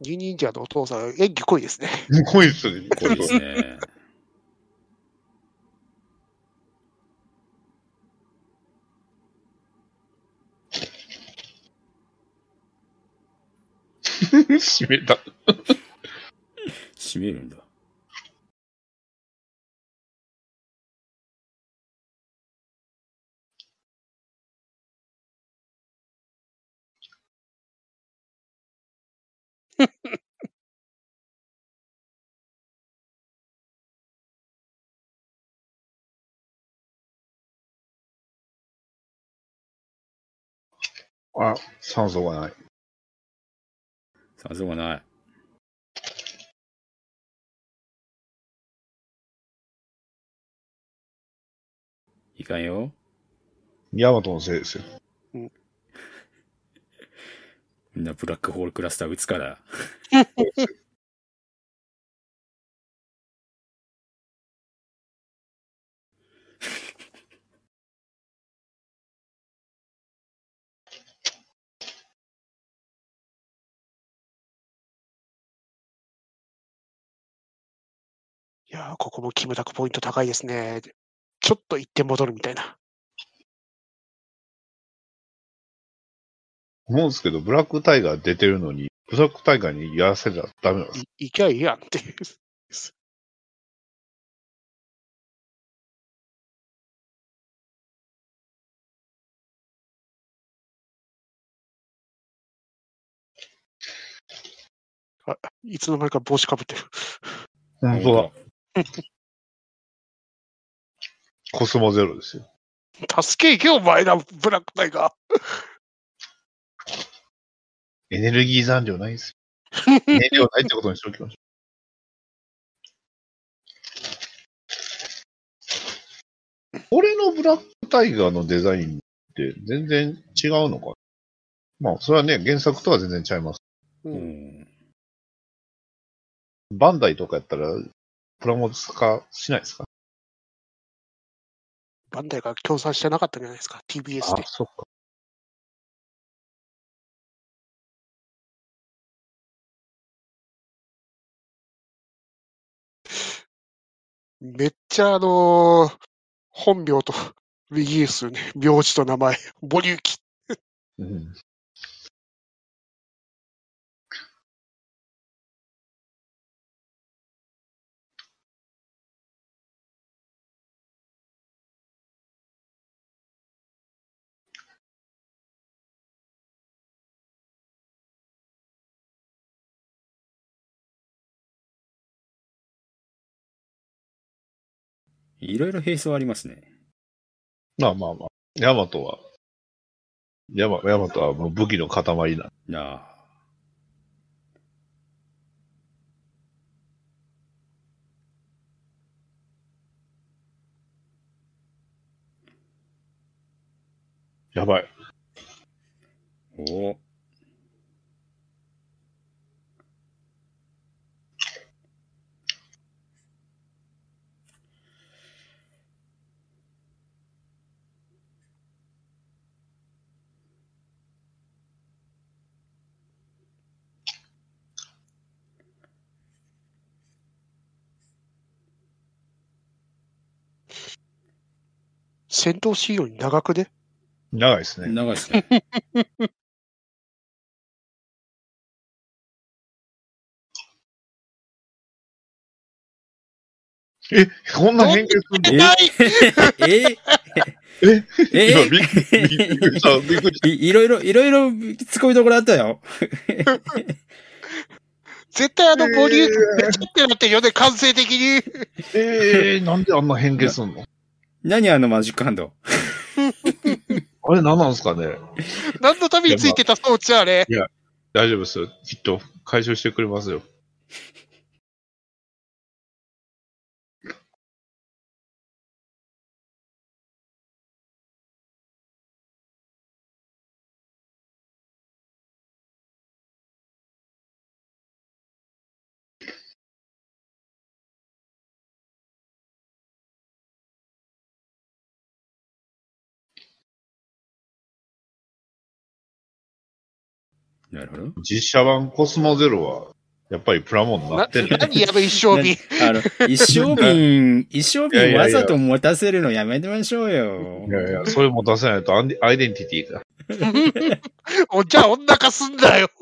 ニ忍者のお父さん、演技濃いですね。ー。すごいっすね。これですね。閉めた。閉めるんだ。あ、酸素がない。酸素がない。いかんよ。ヤマトのせいですよ。みんなブラックホールクラスター撃つから。いや、ここもキムタクポイント高いですね。ちょっと一点戻るみたいな。思うんですけど、ブラックタイガー出てるのに、ブラックタイガーにやらせたらダメなんです。い行きゃいいやんっていう。あ、いつの間にか帽子かぶってる。本当だ。コスモゼロですよ。助け行けよ、お前ら、ブラックタイガエネルギー残量ないですよ。燃料ないってことにしておきましょう。これのブラックタイガーのデザインって全然違うのかまあ、それはね、原作とは全然違います。ー。う。うんん。バンダイとかやったら、プラモ化しないですか？バンダイが協賛してなかったんじゃないですか、TBS で。そっか。めっちゃあのー本名と 右ですよね。名字と名前。ボリューキ。うん。いろいろ並走ありますね。まあまあまあ。ヤマトは、ヤマ、ヤマトはもう武器の塊なんなあ。やばい。お戦闘シーンより長くね？長いですね。長いですね。え、こんな変形するの？ええ？え？え？今びっくりびっくりした。びっくりした。いいろいろ、いろいろ、突っ込みどころあったよ。絶対あのボリュームめちゃってなってるよね、感性的に。えー、なんであんな変形すんの？何あのマジックハンド？あれ何なんですかね？何のためについてた装置あれ。大丈夫ですよ。きっと回収してくれますよ。なるほど。実写版コスモゼロは、やっぱりプラモにななってる。何やる一生日。あの、一生瓶、一生瓶わざと持たせるのやめてましょうよい。やいや、それも出せないとアンディアイデンティティが。おじゃあ女化すんだよ。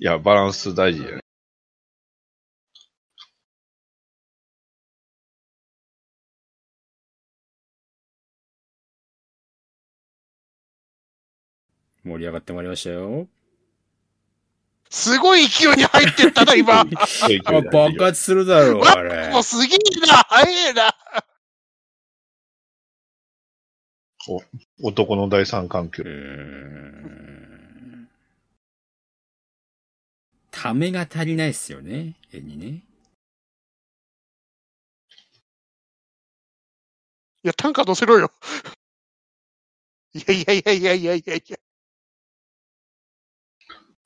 いや、バランス大事やね。盛り上がってまいりましたよ。すごい勢いに入ってったな、今。あ、爆発するだろう、あれもう。すげえな、早えな。男の第三環境う。ーん。ためが足りないっすよね、絵にね。いや、単価乗せろよ。いやいやいやいやいやいやいや。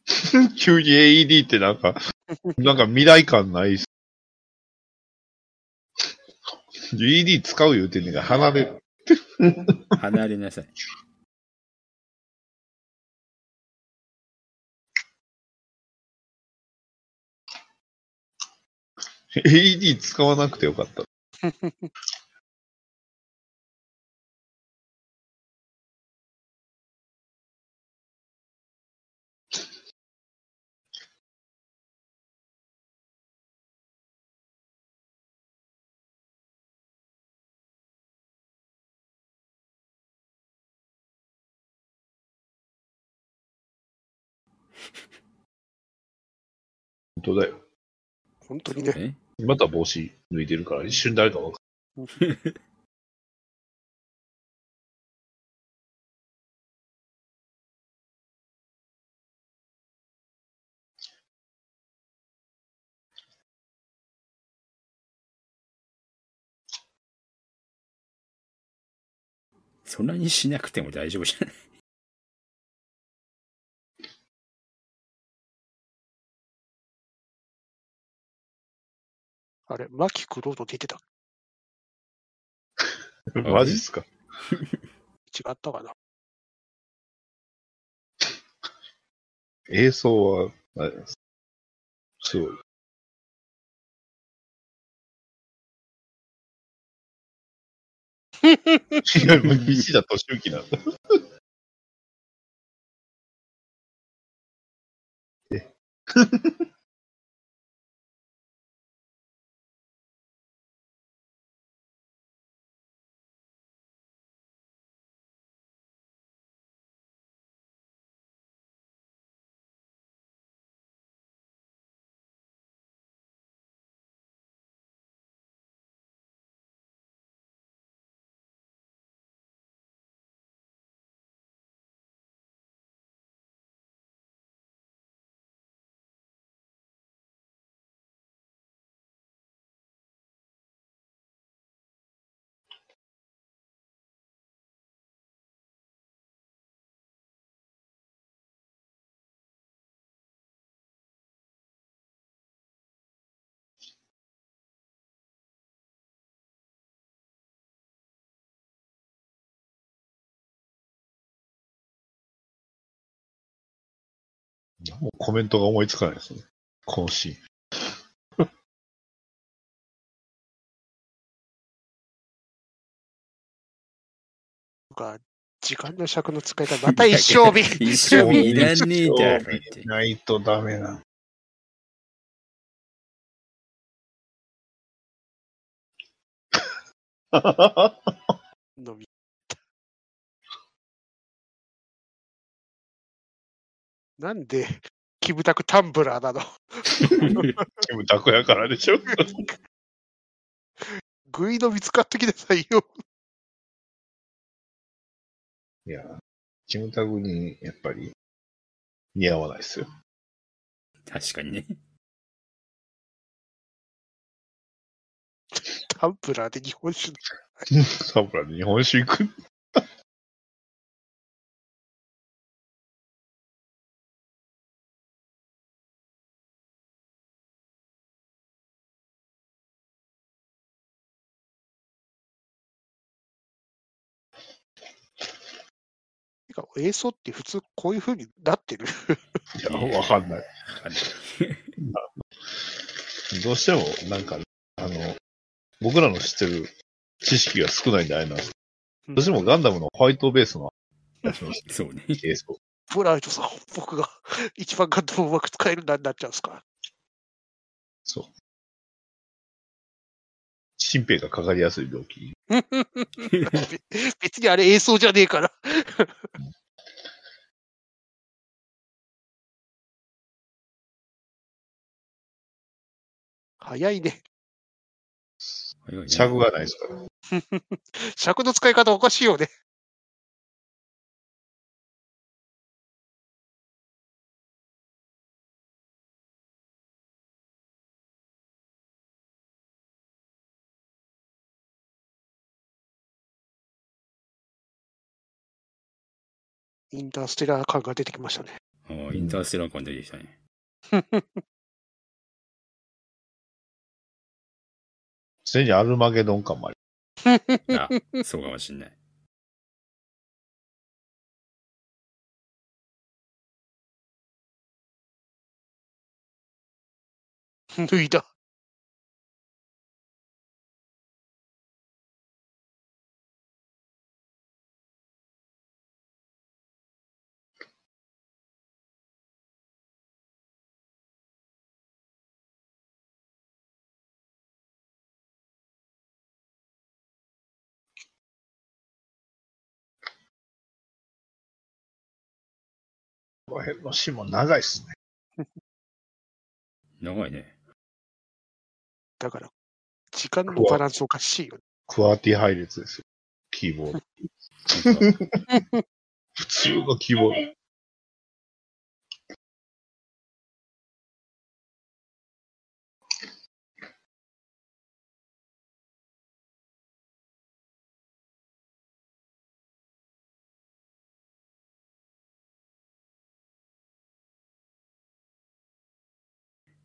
急に AED ってなんか、なんか未来感ないっす。AED 使う言うてんねんから離れる。離れなさい。AED 使わなくてよかった。本当だよ。本当にね。ねまた帽子脱いでるから一瞬誰かわかる。そんなにしなくても大丈夫じゃない？あれ、マキクロード出てた？マジっすか？違ったかな？映像は、あれですすごい。いや、もう西田敏行なんだ。え？もうコメントが思いつかないですね。このシーン。か、時間の尺の使い方、また一生日。一生日いらねえじゃん。ないとダメな。飲み。なんで、キムタクタンブラーなの？キムタクやからでしょ。グイの見つかってきなさいよ。いや、キムタクにやっぱり似合わないですよ。確かにね。タンブラーで日本酒の。サンプラで日本酒行く？てか、映像って普通こういう風になってる？いや、わかんない。どうしても、なんか、あの、僕らの知ってる知識が少ないんであれなんです。どうしてもガンダムのホワイトベースのそうね。映像。ブライトさん、僕が一番ガンダムをうまく使えるんだになっちゃうんですか？そう。心兵がかかりやすい病気。別にあれ映像じゃねえから。早いね。早いね尺がないですから。尺の使い方おかしいよね。インターステラー感が出てきましたね。ああインターステラー感出てきたね。すでにアルマゲドン感もあり。あ、そうかもしんない。脱いだ。この辺のシーンも長いっすね。長いね。だから、時間のバランスおかしいよね。クワーティ配列ですよ。キーボード。普通のキーボード。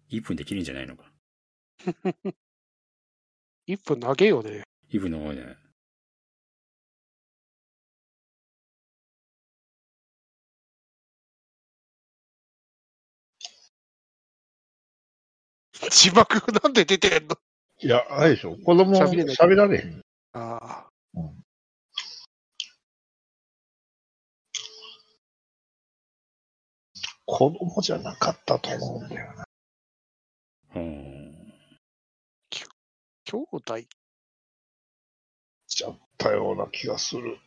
1分できるんじゃないのか。1分投げよね。1分の方ね。字幕なんで出てんの？いや、あれでしょ。子供喋られへん。ああ。うん子供じゃなかったと思うんだよな。うん。兄弟？ちゃったような気がする。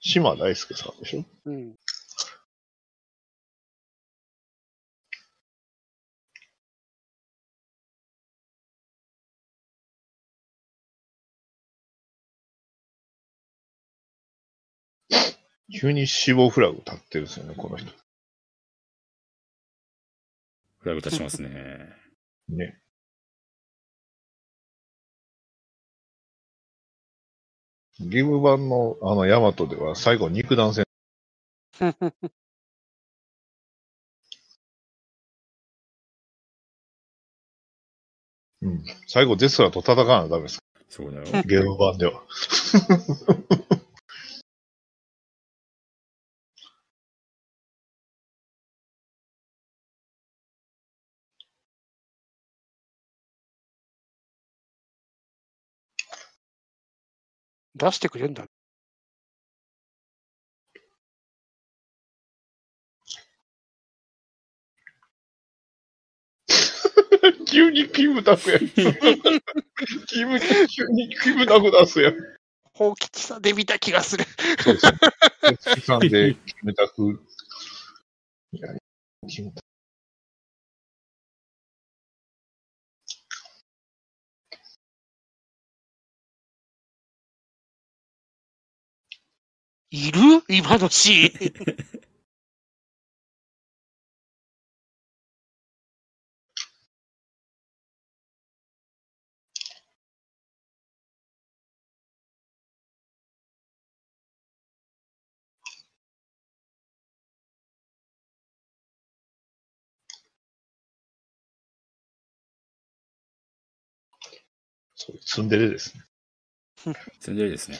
島大輔さんでしょ？うん。急に死亡フラグ立ってるんですよね、この人。フラグ立ちますね。ね。ゲーム版のあのヤマトでは最後肉弾戦。うん。最後デスラーと戦わなダメです。そうだよ。ゲーム版では。出してくれんだ。急にキムタクやん。キム、急にキムタク出すやん。放吉さんで見た気がする。そうですね。月さんでキムタク。いや、キムタいる？今のシーン。そう、ツンデレですね。ツンデレですね。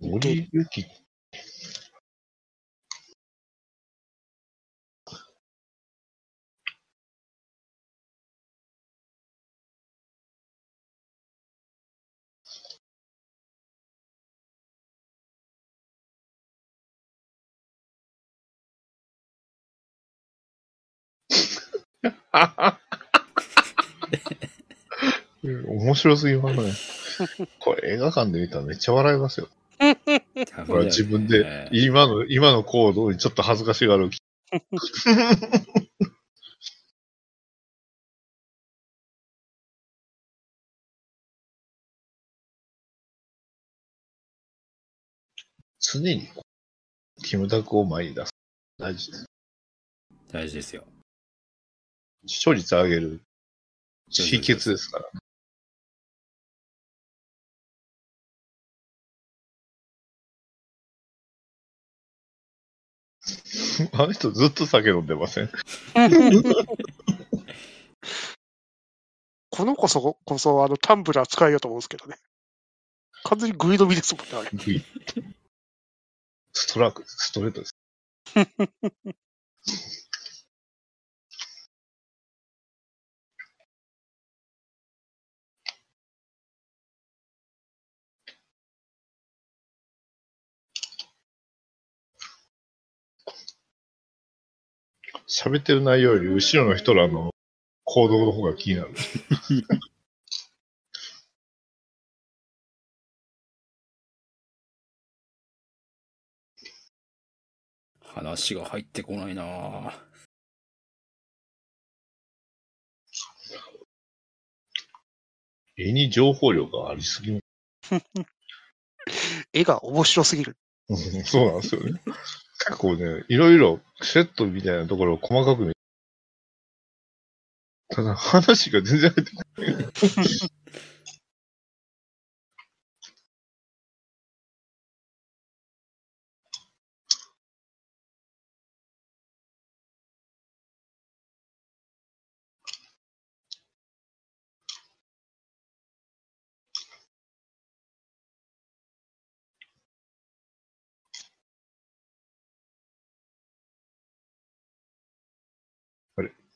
森ゆき。うん 面白すぎますね。これ映画館で見たらめっちゃ笑いますよ。これ自分で、今の、今の行動にちょっと恥ずかしがる。常に、キムタクを前に出す。大事です。大事ですよ。視聴率上げる秘訣ですから。あの人ずっと酒飲んでませんこのこそ、こそ、あの、タンブラー使えようと思うんですけどね。完全にグイ飲みですもんね、あれ。グイストラーク、ストレートです。喋ってる内容より後ろの人らの行動の方が気になる。話が入ってこないなぁ絵に情報量がありすぎる。絵が面白すぎる。うんそうなんですよね。結構ね、いろいろセットみたいなところを細かく見ただ話が全然入ってこない。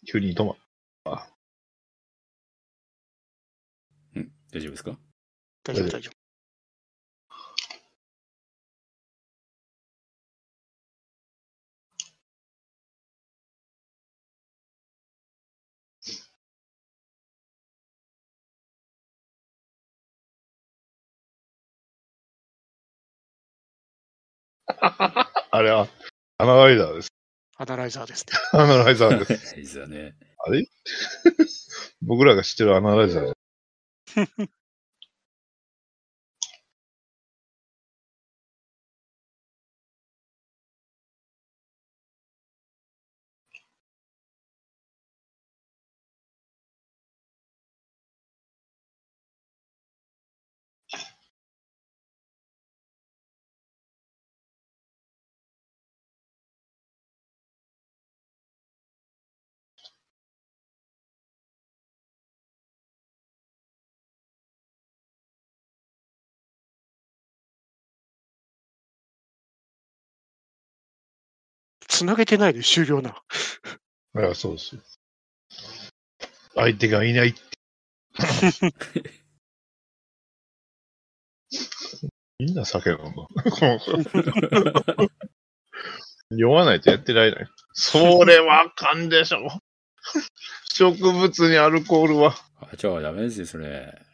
急に止まうん、大丈夫ですか？大丈夫、大丈夫。あれは、アナライザーです。アナライザーですね。アナライザーです。いいですよね。あれ？僕らが知ってるアナライザー。つなげてないで終了な。いや、そうですよ。相手がいないって。みんな酒飲むの。酔わないとやってられない。それはあかんでしょ。植物にアルコールは。あ、じゃあダメですよ、それ。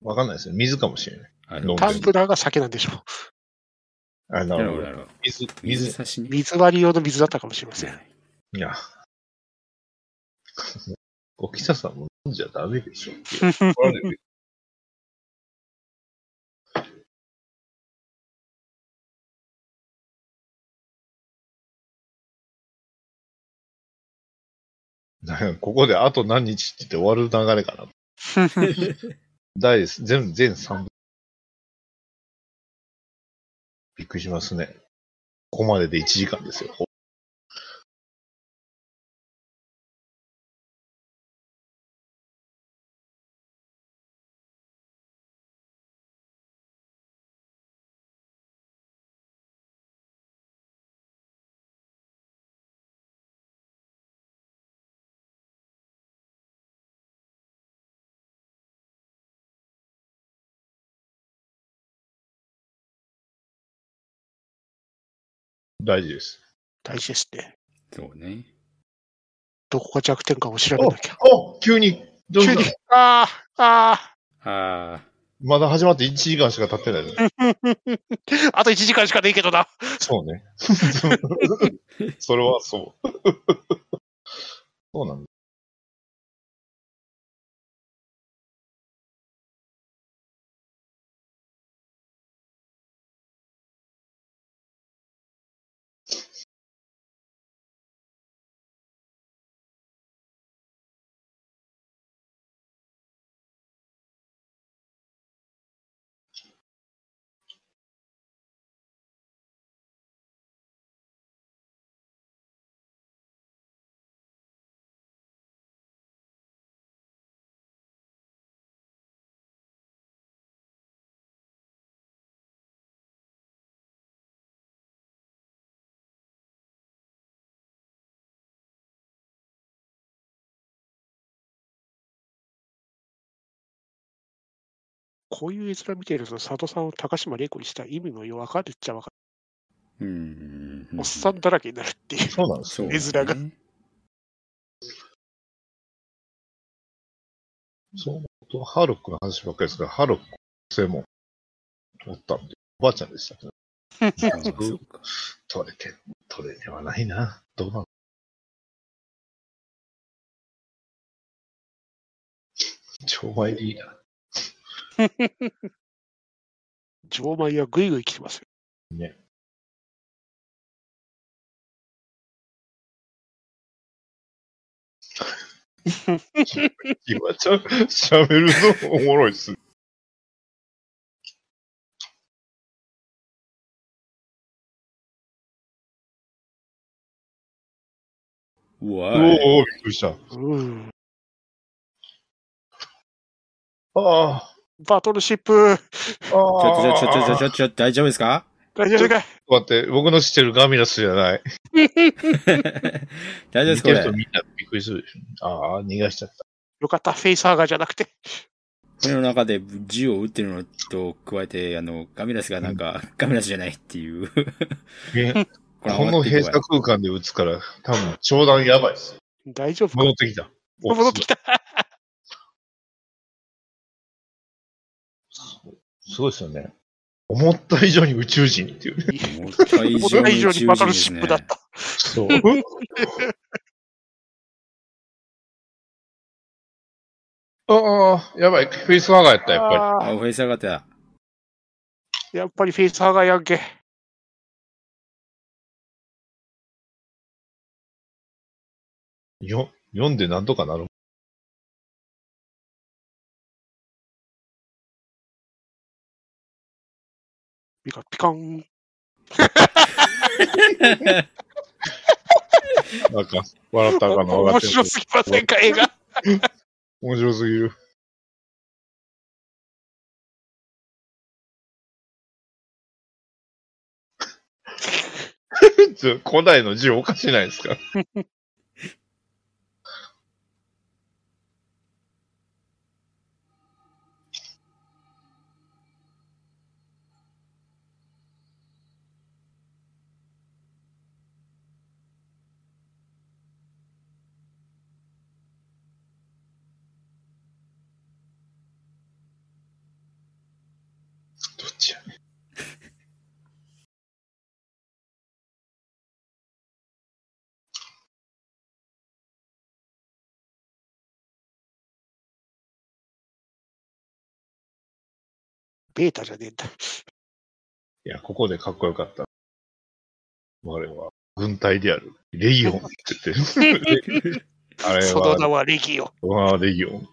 わかんないですよ。水かもしれない。タンブラーが酒なんでしょあ、ななるるほど。ほどなるほど。水、水水。差しね。水割り用の水だったかもしれません。いや。沖田さんも飲んじゃダメでしょ。ここであと何日って言って終わる流れかな。大です。全部、全3分。びっくりしますね。ここまでで1時間ですよ。大事です。大事ですね。そうね。どこが弱点かを調べなきゃ。お急にどう急に、ああ、ああまだ始まって1時間しか経ってない。あ、あと1時間しかねえけどな。そうね。それはそう。そうなんだ。こういう絵面見てると、佐渡さんを高島玲子にした意味もよわかるっちゃわかあ。うん。る。おっさんだらけになるっていう。そうなんですよ。そうね。絵面がそうハルクの話ばっかりですが、ハルク専門おったんで、おばあちゃんでしたけど。取れて、取れてはないな。どうなの超前リーダ 錠前はぐいぐい来てますよ。ー。ね。今ちゃん、喋るのおもろいっすね。うわおおー、びっくりした。うん。ああ、バトルシップ、あちょっと、ちょっと、ちょっと、ちょっと、ちょっと、大丈夫ですか？大丈夫かい？待って、僕の知ってるガミラスじゃない。大丈夫ですこれ見てる人。みんなびっくりするでしょ。ああ、逃がしちゃった。よかった、フェイスハーガーじゃなくて。この中で銃を撃ってるのと加えて、あの、ガミラスがなんか、ガミラスじゃないっていう。え ここの閉鎖空間で撃つから、多分、長弾やばいっす。大丈夫か？戻ってきた。戻ってきた。すごいですよね。思った以上に宇宙人っていうね。思った以上にバトルシップだった。そう。ああ、やばい。フェイスハーガーやった、やっぱあ、あーフェイス上がった。やっぱりフェイスハーガーやんけ。り。よ、読んでなんとかなる。ピカピカン。なんか、笑ったかんの分か面白すぎませんか、映画。面白すぎる。古代の字おかしないですか？ベータじゃねえんだ。いや、ここでかっこよかった。我は、軍隊である、レギオンって言って。あれその名は、はレギオン。うわレギオン。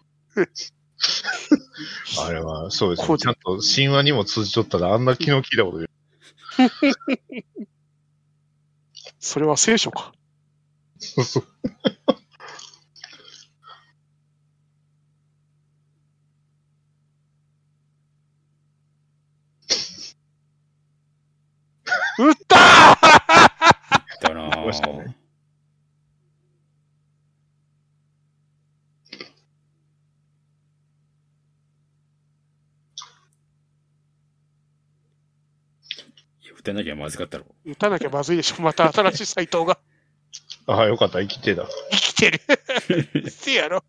あれは、そうですね。ちゃんと神話にも通じとったら、あんな昨日聞いたことない。それは聖書か。そうそう。撃ったーだな打たなきゃまずかったろ。撃たなきゃまずいでしょ。また新しい斎藤がああ、よかった、生きてた。生きてる。せやろ。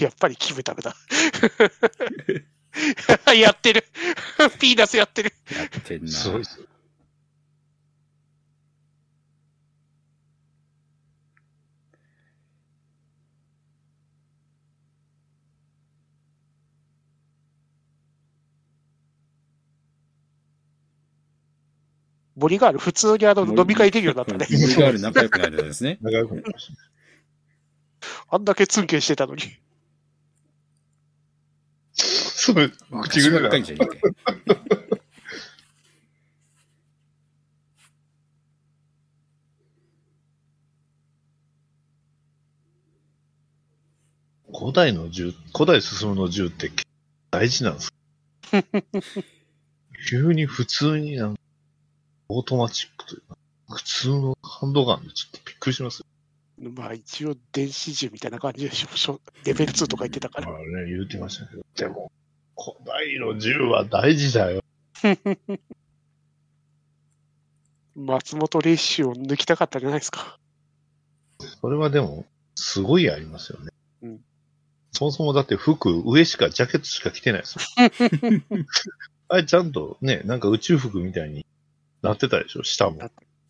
やっぱり決めためだ。やってる。ピーナスやってる。やってんな。すごいですよ。ボリガール、普通にあの飲み会できるようになったね。森ガール仲良くなるんですね。仲良くなりましたね。あんだけツンケンしてたのに。そう、口口ぐらいばっかりじゃねえかよ。古代の銃、古代進むの銃って大事なんですか？急に普通になんかオートマチックというか、普通のハンドガンでちょっとびっくりしますよ。まあ一応電子銃みたいな感じでしょしょ。レベル2とか言ってたから。まあね、言うてましたけど。でも、古代の銃は大事だよ。松本零士を抜きたかったんじゃないですか。それはでも、すごいありますよね。うんそもそもだって服、上しか、ジャケットしか着てないですよ。あれちゃんとね、なんか宇宙服みたいになってたでしょ、下も。な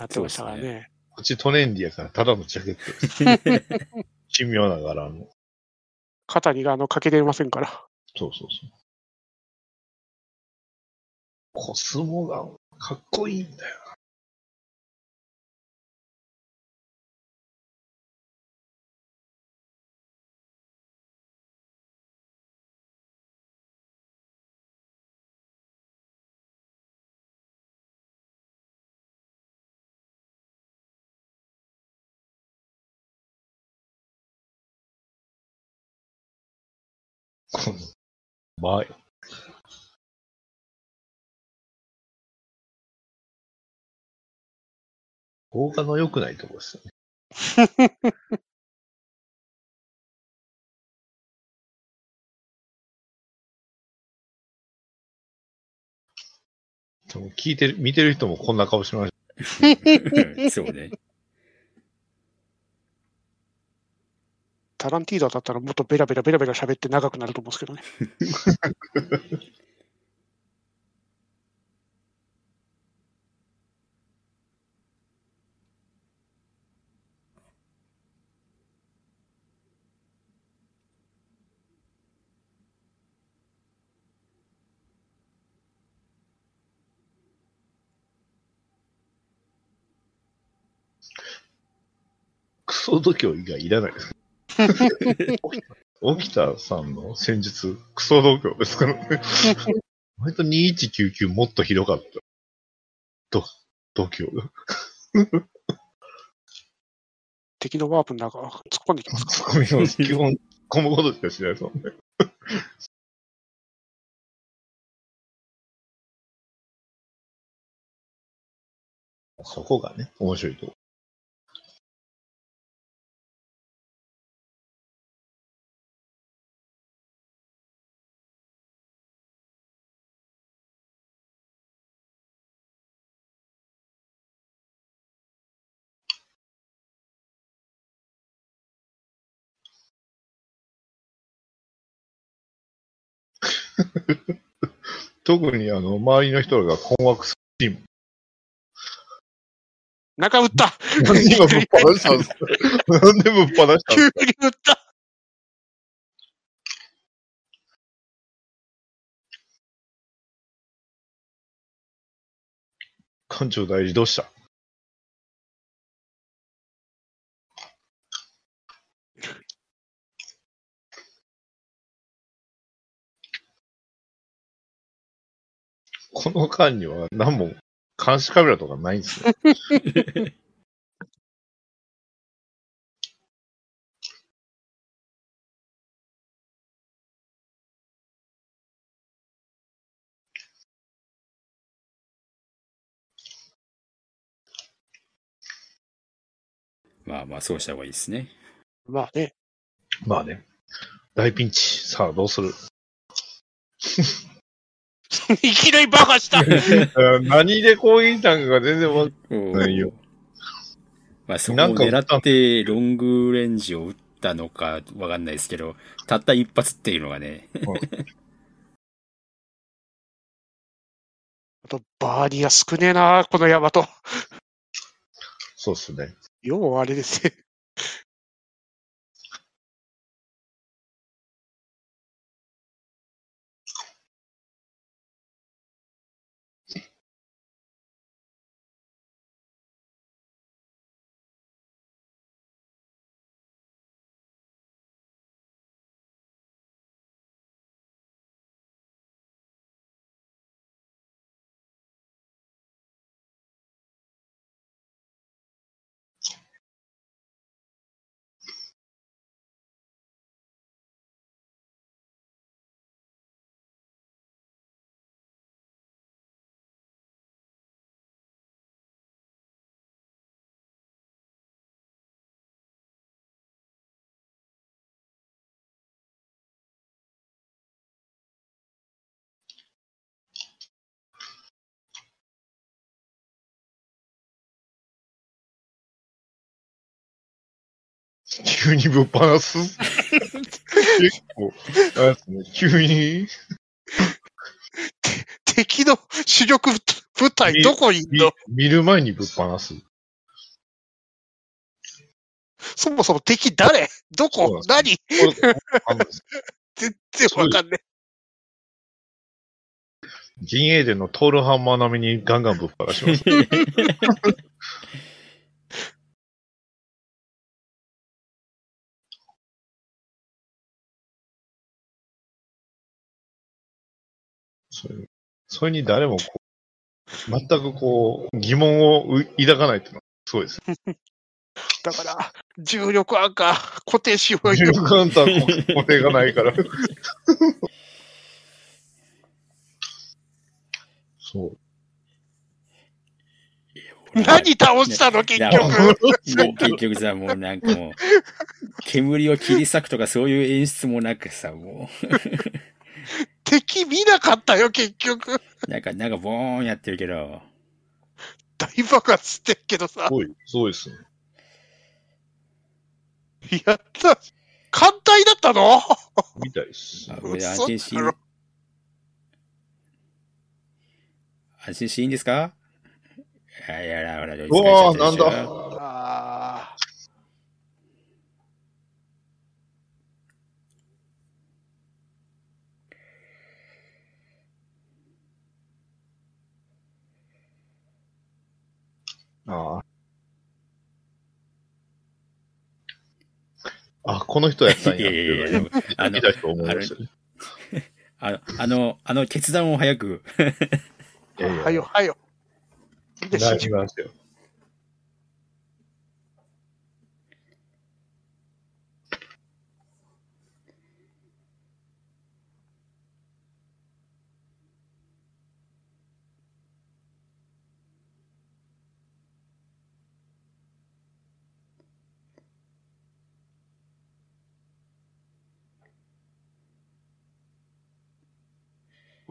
ってましたからね。こっちトレンディやから、ただのジャケットです。奇妙な柄の。肩にあのかけれませんから。そうそうそう。コスモガン、かっこいいんだよ。この、ま動画の良くないとこですよね。でも聞いてる、見てる人もこんな顔しましうんそうね。タランティーノだったらもっとベラベラベラベラ喋って長くなると思うんですけどね。ソ度胸以外いらないです。沖田さんの戦術、クソ度胸ですからね。割と2199もっとひどかった。ど、度胸が。敵のワープの中突っ込んできますか？ツッコミの基本、込むことしかしないですもんね。そこがね、面白いと 特にあの、周りの人が困惑する。中打った。何がぶっ放したんです。かなんでぶっ放したん急ですに打った。か館長大事どうした？この間には何も監視カメラとかないんですね。まあまあ、そうした方がいいですね。まあね。まあね。大ピンチ。さあ、どうする？いきなりバカした 何で攻撃したんか全然わないよ。まあ、そこをなんか狙ってロングレンジを撃ったのかわかんないですけど、たった一発っていうのがね、あと、バーニア少ねえな、このヤマト。そうっすね。要はあれですね。急にぶっ放す結構、あれですね、急に、敵の主力部隊みどこにいん見の見る前にぶっ放す。そもそも敵誰？どこ？何？全然わかんない。銀英伝のトールハンマー並みにガンガンぶっ放します。それに誰もこう、全くこう、疑問をう抱かないっていうのはすごいです。だから、重力アンカー固定しよう重よ。力ハンターも固定がないから。そう。何倒したの結局。もう結局さ、もうなんかもう、煙を切り裂くとかそういう演出もなくさ、も敵見なかったよ、結局。う、なんか、なんかボーンやってるけど、大爆発してっけどさす。ごい、すごいですね。やった。艦隊だったの？みたいです。あこれ安嘘心し安心していいんですか？いやいやら、ほら、うわーなんだああ。あ、この人やったんや。いやいやいや あの見た人思いましたね。あの、あの、あの決断を早く、いやいやはよ、はよ。いいです大事なんですよ。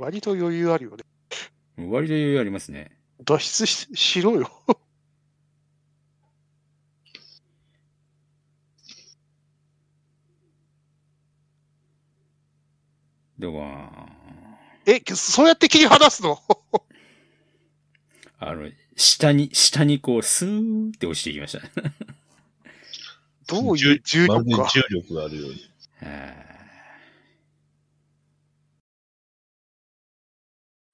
割と余裕あるよね。割と余裕ありますね。脱出ししろよ。でも、え、そうやって切り離すの？あの、下に、下にこう、スーって落ちていきました。どういう重力か。重力があるように。あ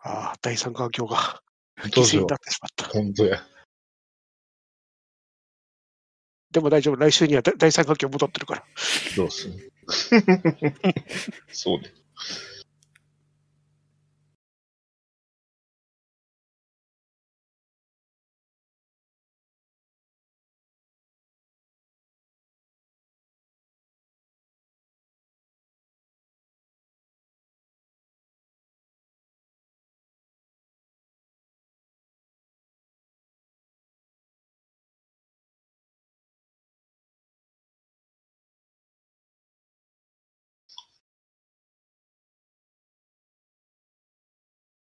あ、第三環境が犠牲になってしまった。本当や。でも大丈夫。来週には第第三環境戻ってるから。どうする そうね。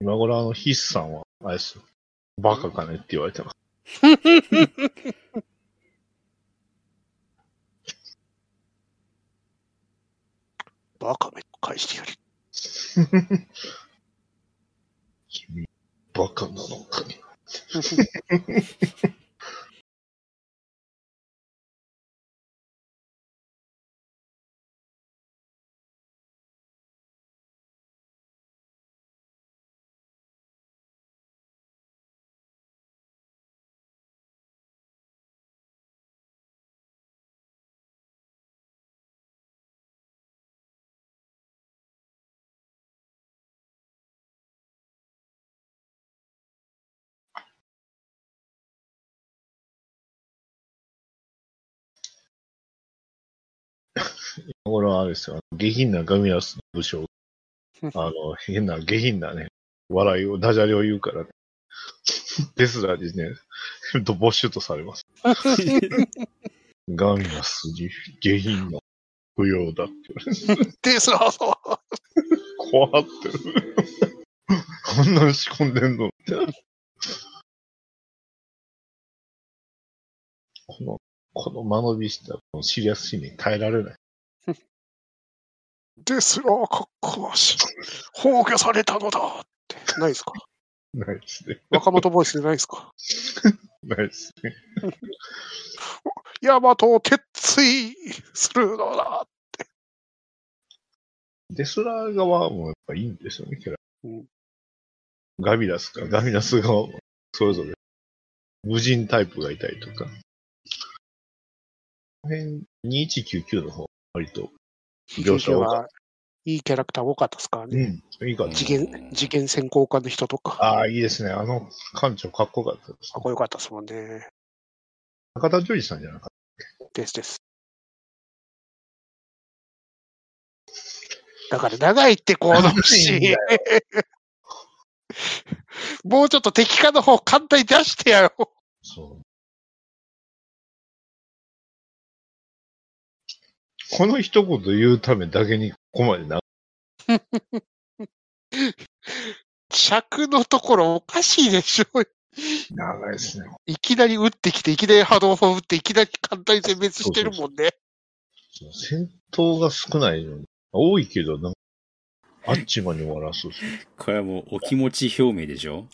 今頃あの、ヒスさんは、あれですよ。バカかねって言われてます。バカめ返してやる。君、バカなのかね。頃あれですよ。下品なガミラスの武将。あの、変な、下品なね、笑いを、ダジャレを言うから、デスラーにね、ドボッシュとされます。ガミラスに下品な不要だって言われて。で、そらそう。怖ってる。こんなん仕込んでんのって。この、この間延びしたこのシリアスシーンに耐えられない。ですらかっこし、崩御されたのだって。ないですか？ないですね。若元ボイスでないですか？ないですね。ヤマトを鉄追するのだ。デスラー側もやっぱいいんですよね、キャラ。うんガミラスか、ガミラス側も、それぞれ、無人タイプがいたりとか。この辺、2199の方、割と、描写多かっはいいキャラクター多かったですからた。ね。うん、いいか。次元、次元専攻科の人とか。ああ、いいですね。あの館長かっこよかったですかっ。こよかったですもんね。中田ジョージさんじゃなかっですです。だから長いってこのシ もうちょっと敵化の方簡単に出してやろう。た。そう。この一言言うためだけにここまでな、尺のところおかしいでしょ。長いですね。いきなり撃ってきて、いきなり波動砲撃って、いきなり簡単に殲滅してるもんね。そう戦闘が少ないのに、多いけど、なんか、あっちまで終わらす。これはもうお気持ち表明でしょ？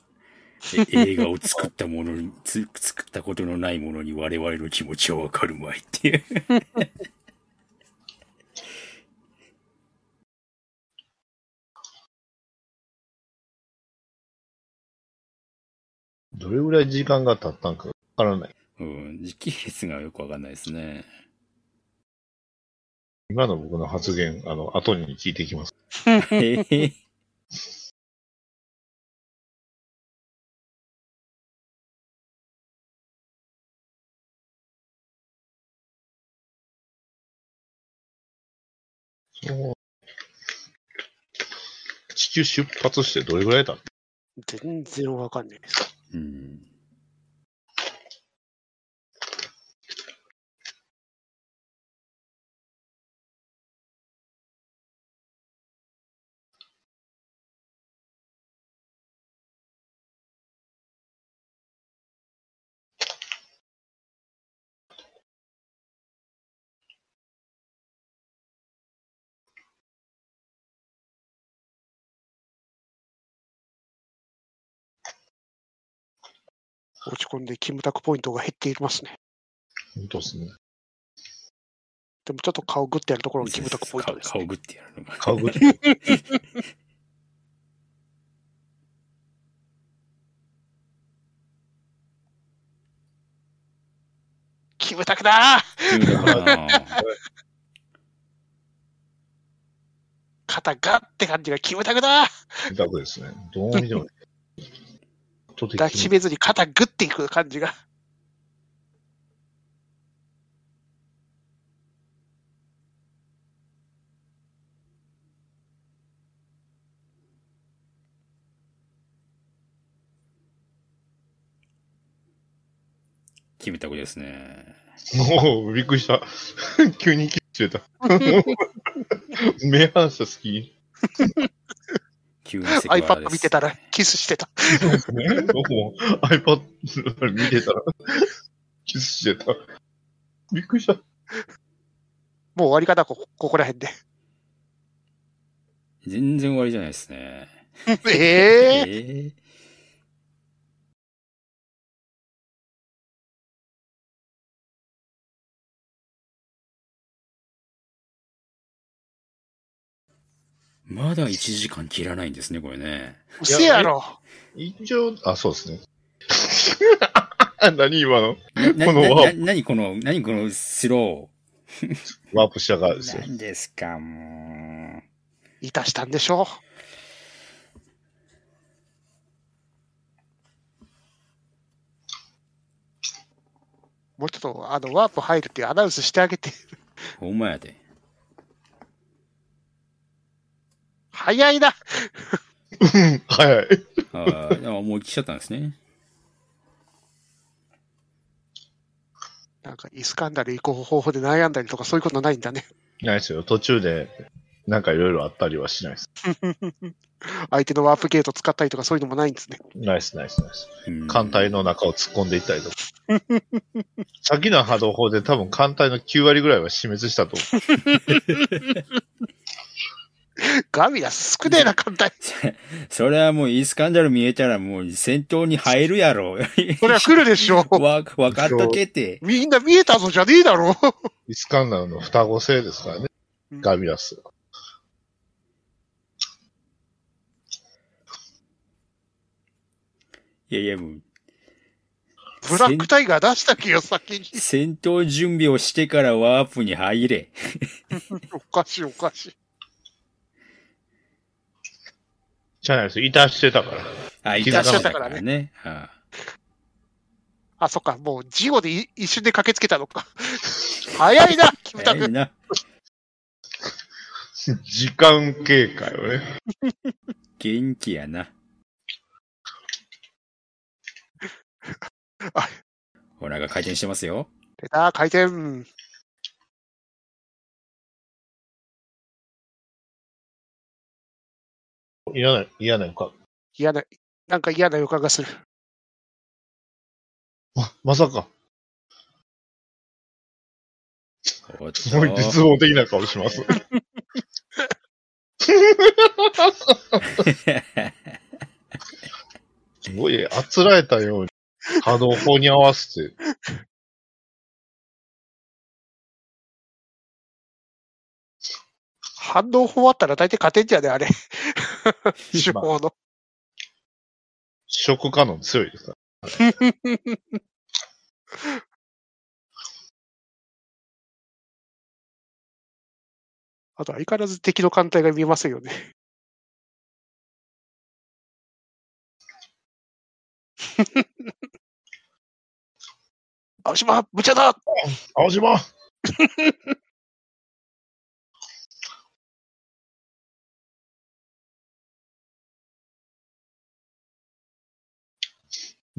え映画を作ったものに、つ作ったことのないものに我々の気持ちはわかるまいっていう。どれぐらい時間が経ったんかわからない。うん、時系列がよくわかんないですね。今の僕の発言、あの、後に聞いていきます。地球出発してどれぐらい経った全然わかんないです。う落ち込んでキムタクポイントが減っていますね。本当ですね。でもちょっと顔グッてやるところがキムタクポイントです、ね。顔グってやるのが。顔ぐ キムタクだーキムタクだな肩ガッって感じがキムタクだー楽ですね。どう見ても。とて抱きしめずに肩グッていく感じが。キムタクですね。もう、びっくりした。急にキスしてた。目反射好き。急にセクハラです iPad 見てたらキスしてた。僕も iPad 見てたら、キスしてた。びっくりした。もう終わりかな、こここら辺で。全然終わりじゃないですね。ええええまだ1時間切らないんですね、これね。うせやろ。一応、あ、そうですね。何今の？このワな、なにこの、なにこのスロワープしたからでー。すよ。何ですか、もいたしたんでしょ？う。もうちょっと、あの、ワープ入るっていうアナウンスしてあげて。う。ほんまやで。早いな。早い。あももう来ちゃったんですね。なんか、イスカンダル行こう方法で悩んだりとか、そういうことないんだね。ないですよ。途中で、なんかいろいろあったりはしないです。相手のワープゲート使ったりとか、そういうのもないんですね。ナイスナイスナイス。うん艦隊の中を突っ込んでいったりとか。さっきの波動砲で多分艦隊の9割ぐらいは死滅したと思 ガビラス少ねえな、簡単 それはもうイスカンダル見えたらもう戦闘に入るやろ。それは来るでしょう。わ、わかっとけって。みんな見えたぞじゃねえだろ。う。イスカンダルの双子星ですからね。うんガビラス。いやいやもう、ブラックタイガー出したけよ、先に。戦闘準備をしてからワープに入れ。おかしい、おかしい。じゃないです。いたしてたから。あ、いいたししちゃたかね。ったかららねああ、そっか、もうジオでい一瞬で駆けつけたのか。早いな、キムタク。早いな。時間経過よね。元気やな あ。お腹回転してますよ。出た、回転。嫌な、嫌な予感。嫌な、なんか嫌な予感がする。あ、まさか。すごい絶望的な顔します。すごい、あつらえたように、波動砲に合わせて、反応法あったら大体勝てんじゃねあれ。手法の。食可能強いですか？ら。あと相変わらず敵の艦隊が見えませんよね。青島、無茶だ青島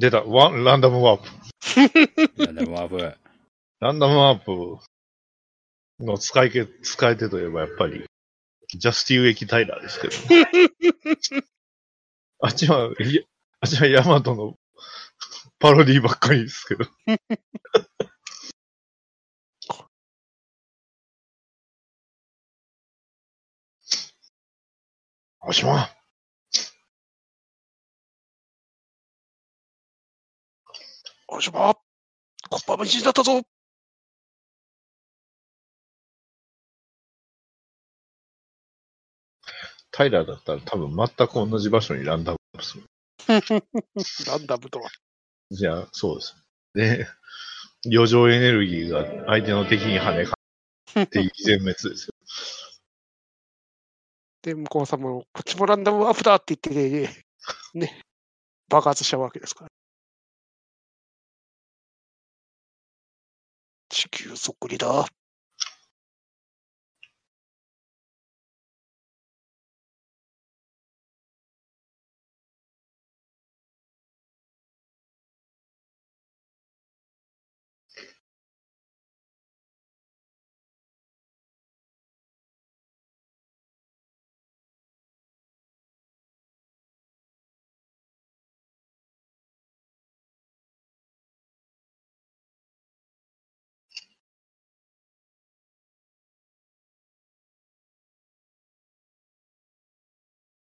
出た、ワン、ランダムワープ。なんだワープ。ランダムワープの使い手、使い手といえばやっぱり、ジャスティン・ウェキ・タイラーですけど。あっちは、あっちはヤマトのパロディばっかりですけど。青島おしまコッパ虫になったぞタイラーだったら多分全く同じ場所にランダムする。ランダムとは。じゃあ、そうです。で、余剰エネルギーが相手の敵に跳ねかかって全滅ですよ。で、向こうさんも、こっちもランダムワープだって言ってね、ね、爆発しちゃうわけですから。地球そっくりだ。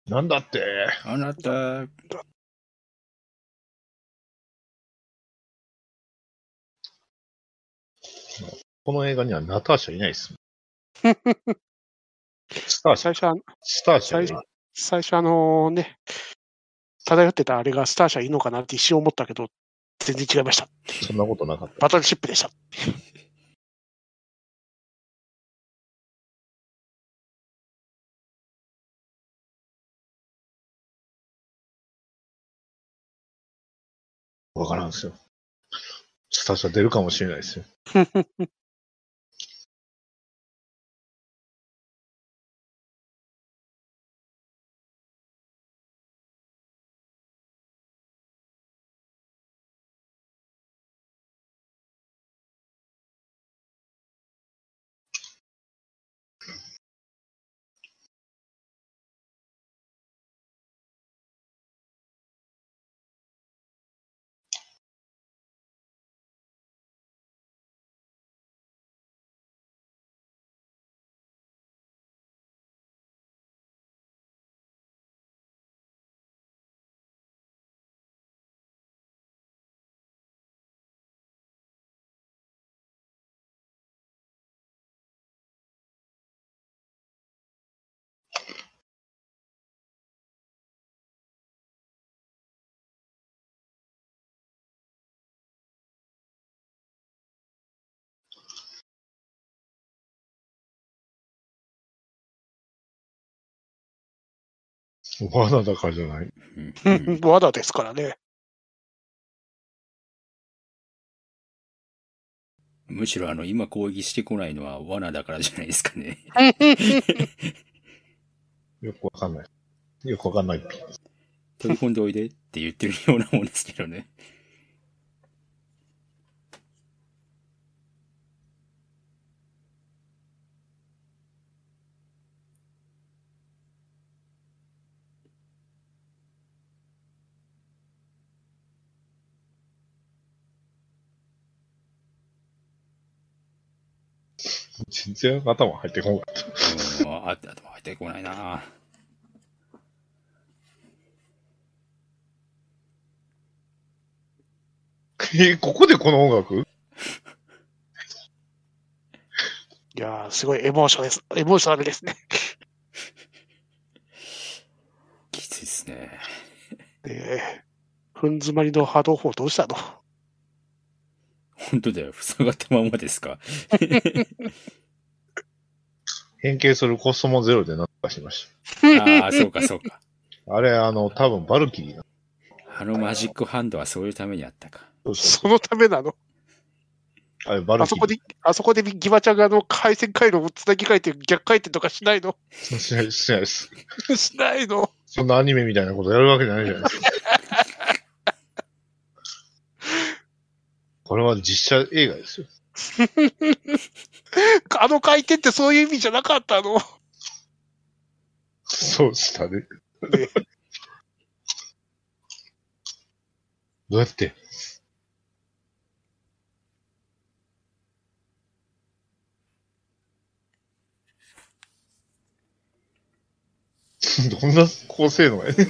なんだって？あなた、この映画にはナターシャいないです。スターシャ最、初は、スターシャい最初あのね、漂ってたあれがスター社いいのかなって一瞬思ったけど、全然違いました。そんなことなかった。バトルシップでした。わからんですよ。スタジオ出るかもしれないですよ。罠だからじゃない？罠ですからね。むしろあの、今攻撃してこないのは罠だからじゃないですかね。よくわかんない。よくわかんない。取り込んでおいでって言ってるようなもんですけどね。全然頭入ってこなかった。うん、あ頭入ってこないなえーここでこの音楽？いやー、すごいエモーションです。エモーショナルですね。きついですね。で、ふん詰まりの波動砲どうしたの？本当だよ。塞がったままですか？変形するコストもゼロでなんとかしましああ、そうかそうか。た。あれ、あの、多分バルキリーな。あのマジックハンドはそういうためにあったか。そうそうそのためなの？あれ、バルキリー。あそこで、あそこでギバちゃんがあの回線回路をつなぎ替えて逆回転とかしないの？しないしないです。しないの？そんなアニメみたいなことやるわけじゃないじゃないですか。これは実写映画ですよ。あの回転ってそういう意味じゃなかったの？そうしたね。ねどうやって？どんな高性能やね。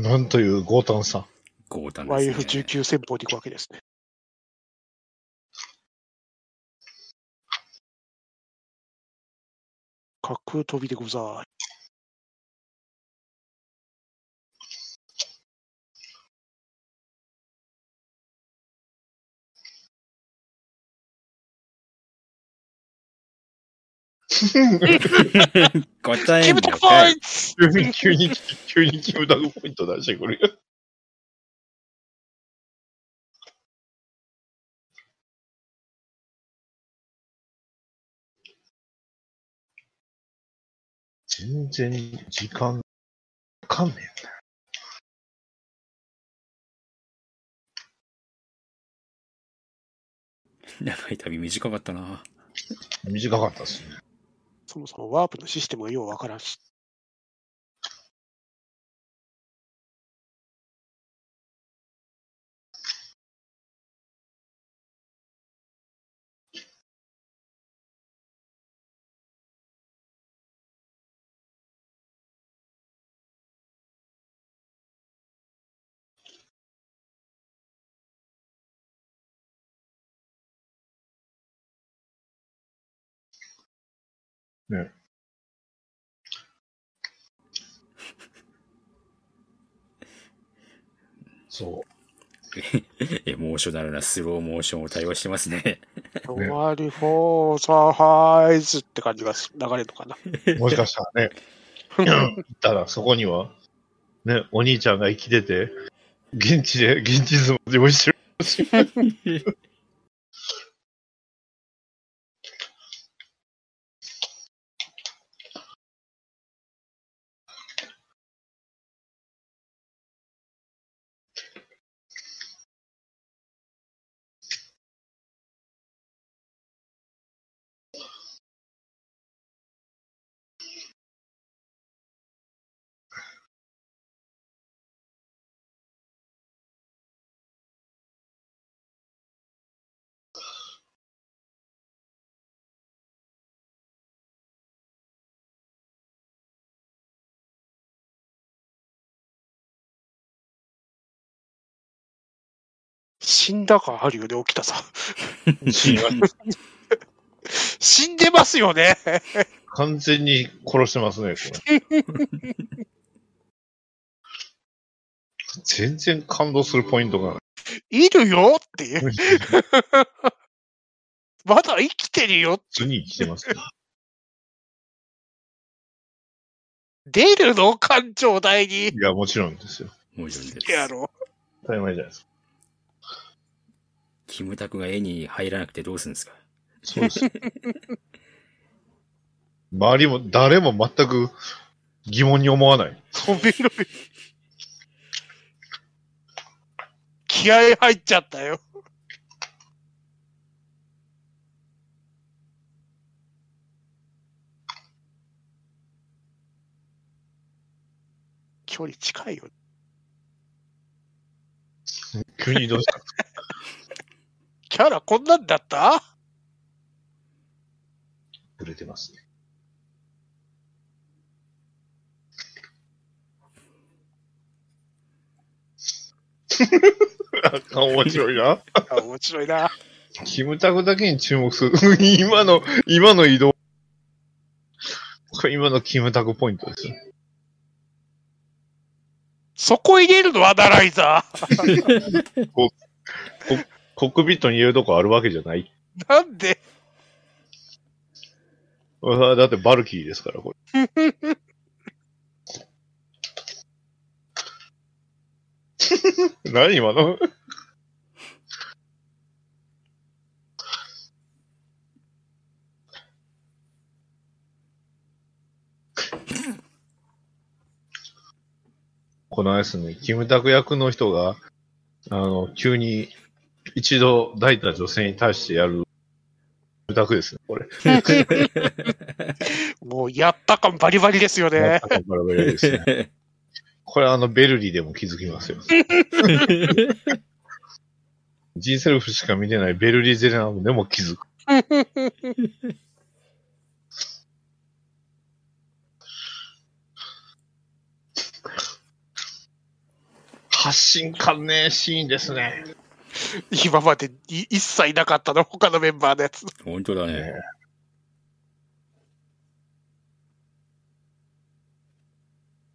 なんという強胆さ。強胆ですね。YF19 戦法でいくわけですね。滑空飛びでござい。答えんキムタクポのかいイント急に、急に、急にキムタクポイント出してくるよ。全然時間わかんねえんだよ。長い旅短かったな。短かったですね。そもそもワープのシステムがようわからんし。ね。そう。エモーショナルなスローモーションを対応してますね。終わりフォーサーハイズって感じがす流れるのかな。もしかしたらね、行ったらそこには、ね、お兄ちゃんが生きてて、現地で、現地相撲で応してる死んだ感あるよね、起きたさ。死にま死んでますよね。完全に殺してますね、これ。全然感動するポイントがない。いるよっていう。まだ生きてるよ。普通に生きてますね。出るの？館長代に。いや、もちろんですよ。もちろんです。やろ当たり前じゃないですか。キムタクが絵に入らなくてどうするんですか？そうです。周りも、誰も全く疑問に思わない。止めろよ。気合入っちゃったよ。距離近いよ。急にどうした？キャラこんなんだった？触れてますね。あ面白いな。あ面白いな。キムタクだけに注目する。今の、今の移動。これ今のキムタクポイントですよ。そこ入れるの？アナライザー。コックピットに入れるとこあるわけじゃない。なんで？あだってバルキリーですから、これ。何今の？このあれですね、キムタク役の人が、あの、急に一度抱いた女性に対してやる、キムタクですね、これ。もうやった感バリバリですよね。バラバラですね。これあの、ベルリーでも気づきますよ。G セルフしか見てないベルリーゼレナムでも気づく。発信感ねえシーンですね。今までい一切なかったの、他のメンバーのやつ。本当だね。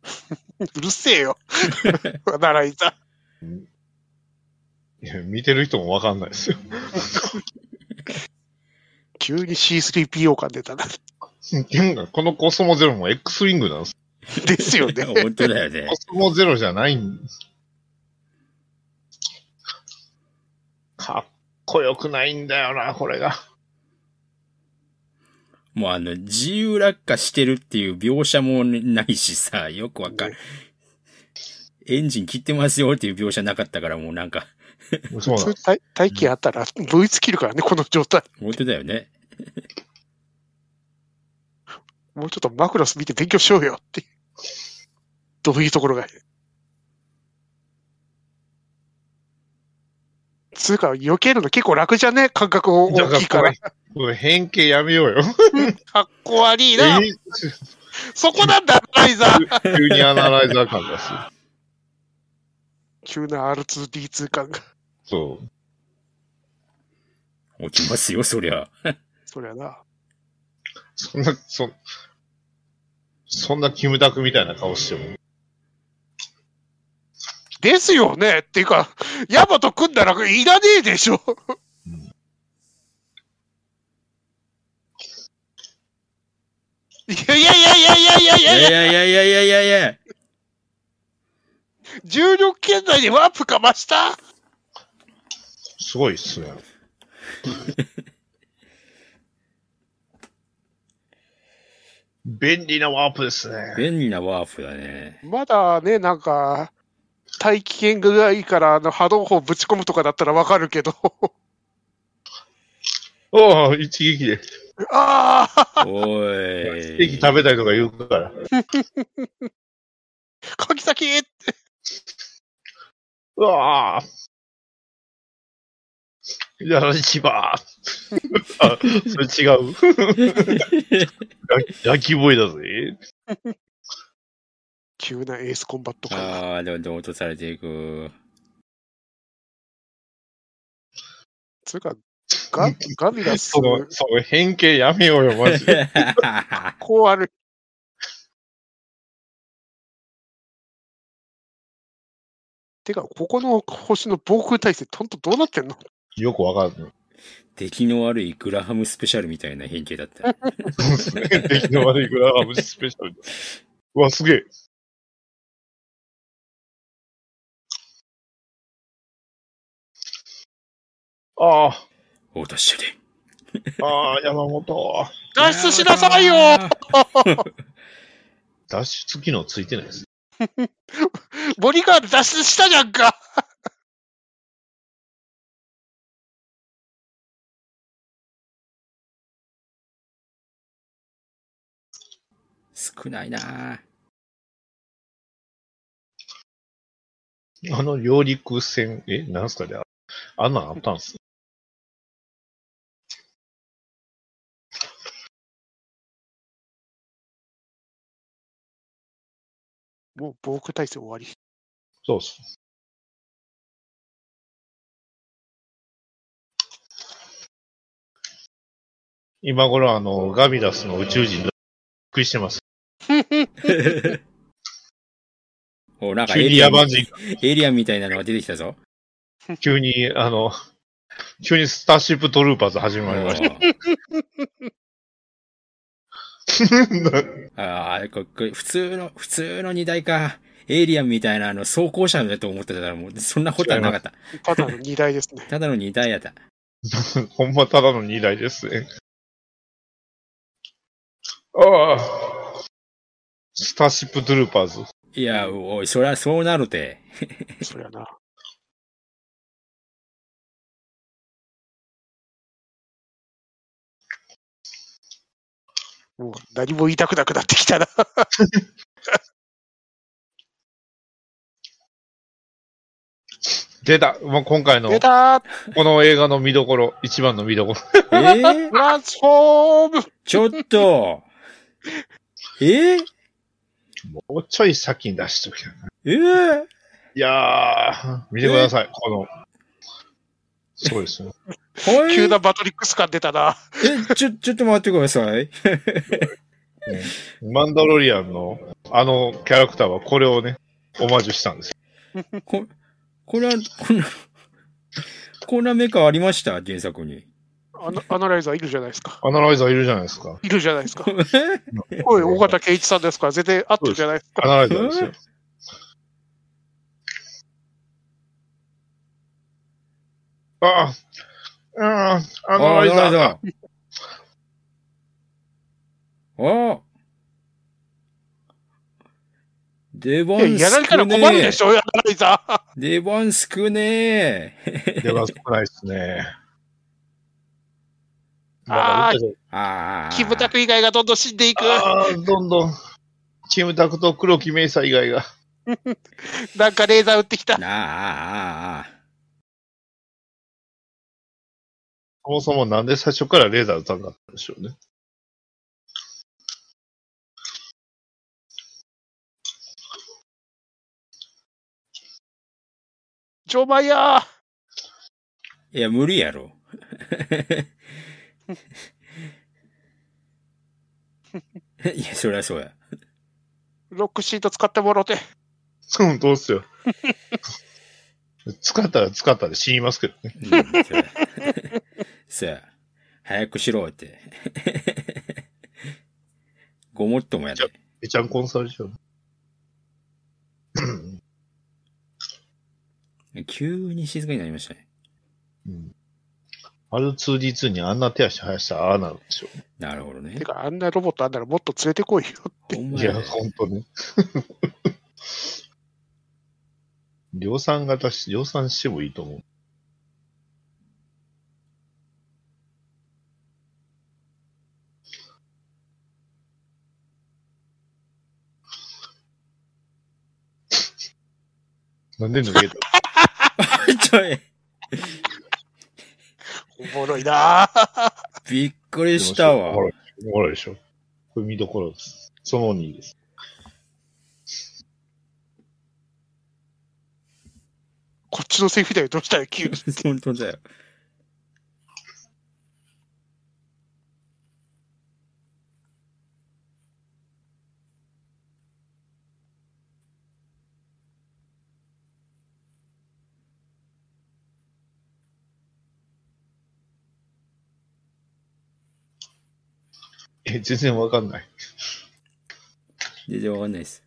うるせえよ。ならいざ。いや見てる人もわかんないですよ。急に C3PO 感出たな。このコスモゼロも X ウィングなんです。ですよね。本当だよねコ。スモゼロじゃないんかっこよくないんだよな、これが。もうあの、自由落下してるっていう描写もないしさ、よくわかる。エンジン切ってますよっていう描写なかったからもうなんか、そうなん大大気あったら V 尽きるからね、この状態。本当だよね。もうちょっとマクロス見て勉強しようよって。どういうところが。つうか、避けるの結構楽じゃね？感覚大きいから。これ変形やめようよ。かっこ悪いな。え そこなんだ、ライザー。急にアナライザー感がする。急な R2D2 感が。そう。落ちますよ、そりゃ。そりゃな。そんな、そ、そんなキムタクみたいな顔しても。ですよねっていうか、ヤマト組んだらいらねえでしょ。いやいやいやいやいやいやいいややいやいやいやいやいやいや。重力圏内でワープかました？すごいっすね。便利なワープですね。便利なワープだね。まだね、なんか、大気圏がいいから、あの、波動砲ぶち込むとかだったらわかるけど。おお、一撃で。ああおい。ステーキ食べたいとか言うから。鍵先うわぁ。やらしばー。あ、それ違う。焼きボイだぜ。急なエースコンバット感。ああ、でもどん落とされていく。つうか、ガガビラス、その、その変形やめようよ、マジで。こうある。てか、ここの星の防空体制、ほんとどうなってんの？よくわかんない。出来の悪いグラハムスペシャルみたいな変形だった。そうですね。出来の悪いグラハムスペシャル。うわ、すげえ。ああ。ああ、山本。脱出しなさいよ 脱出機能ついてないです。ボディガード脱出したじゃんか少ないなあの、揚陸船、え、なんすかね？ああんなんあったんすもう防空体制終わり。そうっす。今頃あの、ガビラスの宇宙人、びっくりしてます。お、なんかエリアン、エイリアンみたいなのが出てきたぞ。急に、あの、急にスターシップトルーパーズ始まりました。ああ、ここ普通の、普通の荷台か。エイリアンみたいなあの装甲車だと思ってたらもうそんなことはなかった。ただの荷台ですね。ただの荷台やった。ほんまただの2台ですね。ああ。スターシップトゥルーパーズ。いや、おい、そりゃそうなるて。そりゃな。もう何も言いたくなくなってきたな。出た。もう今回の出、たこの映画の見どころ、一番の見どころ。えー、トランスフォームちょっと。えー、もうちょい先に出しときゃな。えー、いやー、見てください。この、そうですね。はい。急なバトリックス感出たな。え、ちょ、ちょっと待ってください。マンダロリアンのあのキャラクターはこれをね、オマージュしたんですよ。こ、これは、こんな、こんなメカありました？原作に。アナアナライザーいるじゃないですか。アナライザーいるじゃないですか。いるじゃないですか。え？おい、尾形圭一さんですから、全然合ってるじゃないですか。アナライザーですよ。ああ、ああ、アナライザーだ。ああ。出いや番やられたら少ねえ困るで。しょ、アナライザー。出番少ねえ。出番少ないですね。あああ。キムタク以外がどんどん死んでいく。あーどんどん、キムタクと黒木メイサ以外が。なんかレーザー撃ってきた。ああ、ああ、ああ。そもそもなんで最初からレーザー撃たんかったんでしょうね。ジョーマイヤー。いや、無理やろ。いや、そりゃそうや。ロックシート使ってもろて。うん、どうっすよ。使ったら使ったで死にますけどね。うん、そうや。そうや。早くしろって。ごもっともやで。めちゃんこんされちゃう。急に静かになりましたね。うん。R2D2 にあんな手足生やしたらああなるんでしょ。なるほどねて。か、あんなロボットあんならもっと連れてこいよって。いや、ほんとね。量産型し、量産してもいいと思う。なんで抜けたちょい、おもろいなぁ。びっくりしたわおも。ろいおもろいでしょ。これ見どころです。その2です。こっちのセリフだよ、どうしたよ、急に。本当だよ。え、全然わかんない。全然わかんないです。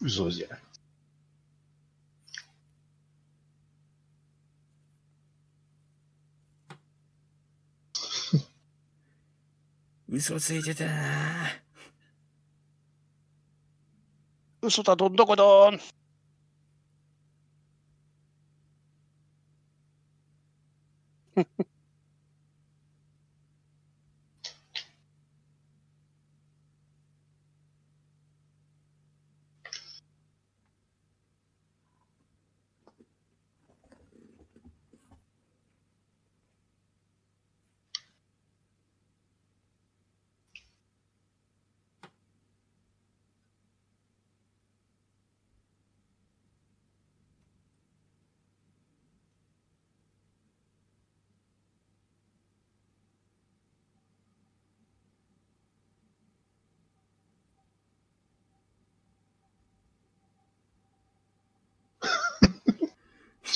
嘘じゃん。嘘ついてたな嘘だ、どんどこどん。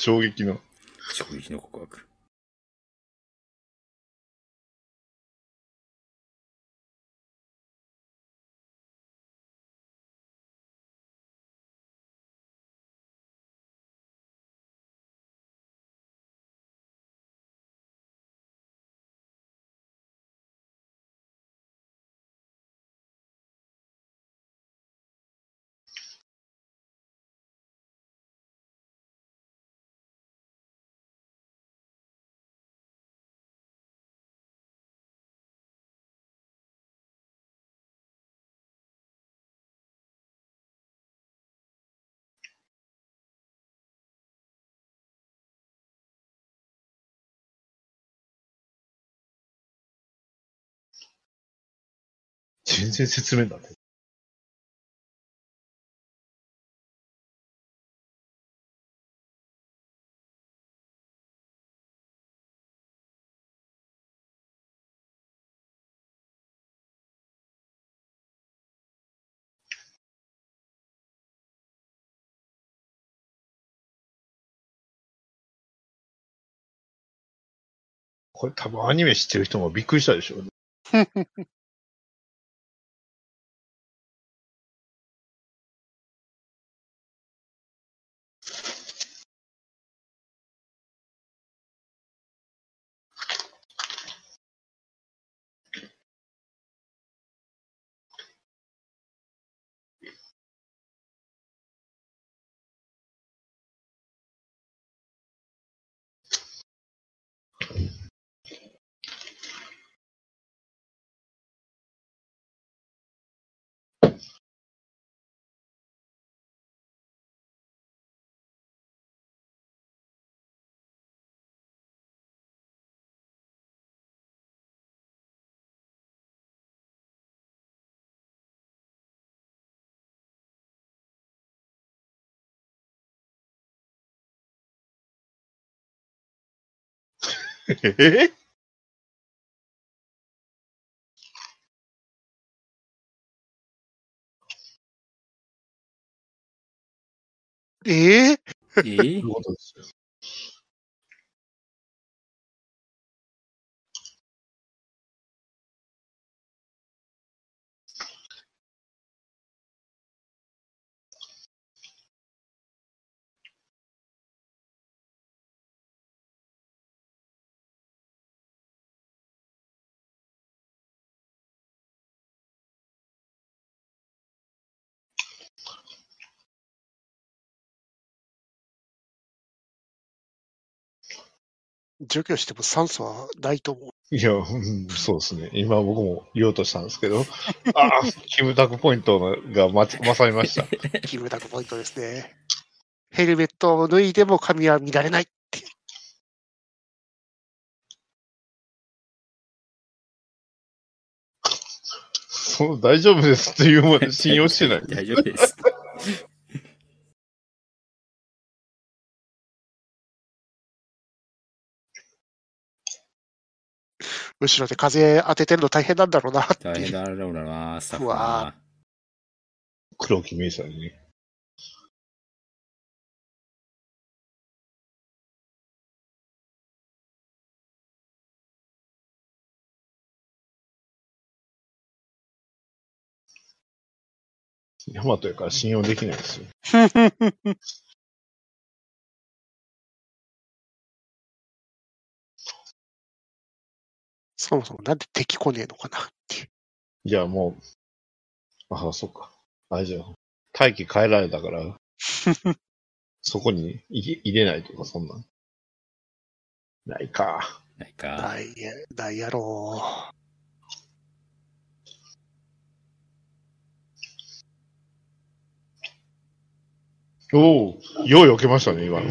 衝撃の。衝撃の告白。全然説明になってこれ多分アニメ知ってる人もびっくりしたでしょうね。ええええという除去しても酸素はないと思う。いや、うんそうですね。今僕も言おうとしたんですけど、あ あ、キムタクポイントがま勝りました。キムタクポイントですね。ヘルメットを脱いでも髪は乱れない。そう大丈夫ですっていうまで信用してない。大丈夫です。後ろで風当ててるの大変なんだろうなって大。変だろうな、スタッフうわな。黒木メイさんにね。ヤマトやから信用できないですよ。そもそもなんで敵来ねえのかなっていう。いや、もう、ああ、そっか。あれじゃん。大気変えられたから、そこに入れ入れないとか、そんなん。ないか。ないか。ないや、ないやろおお、よう避けましたね、今の。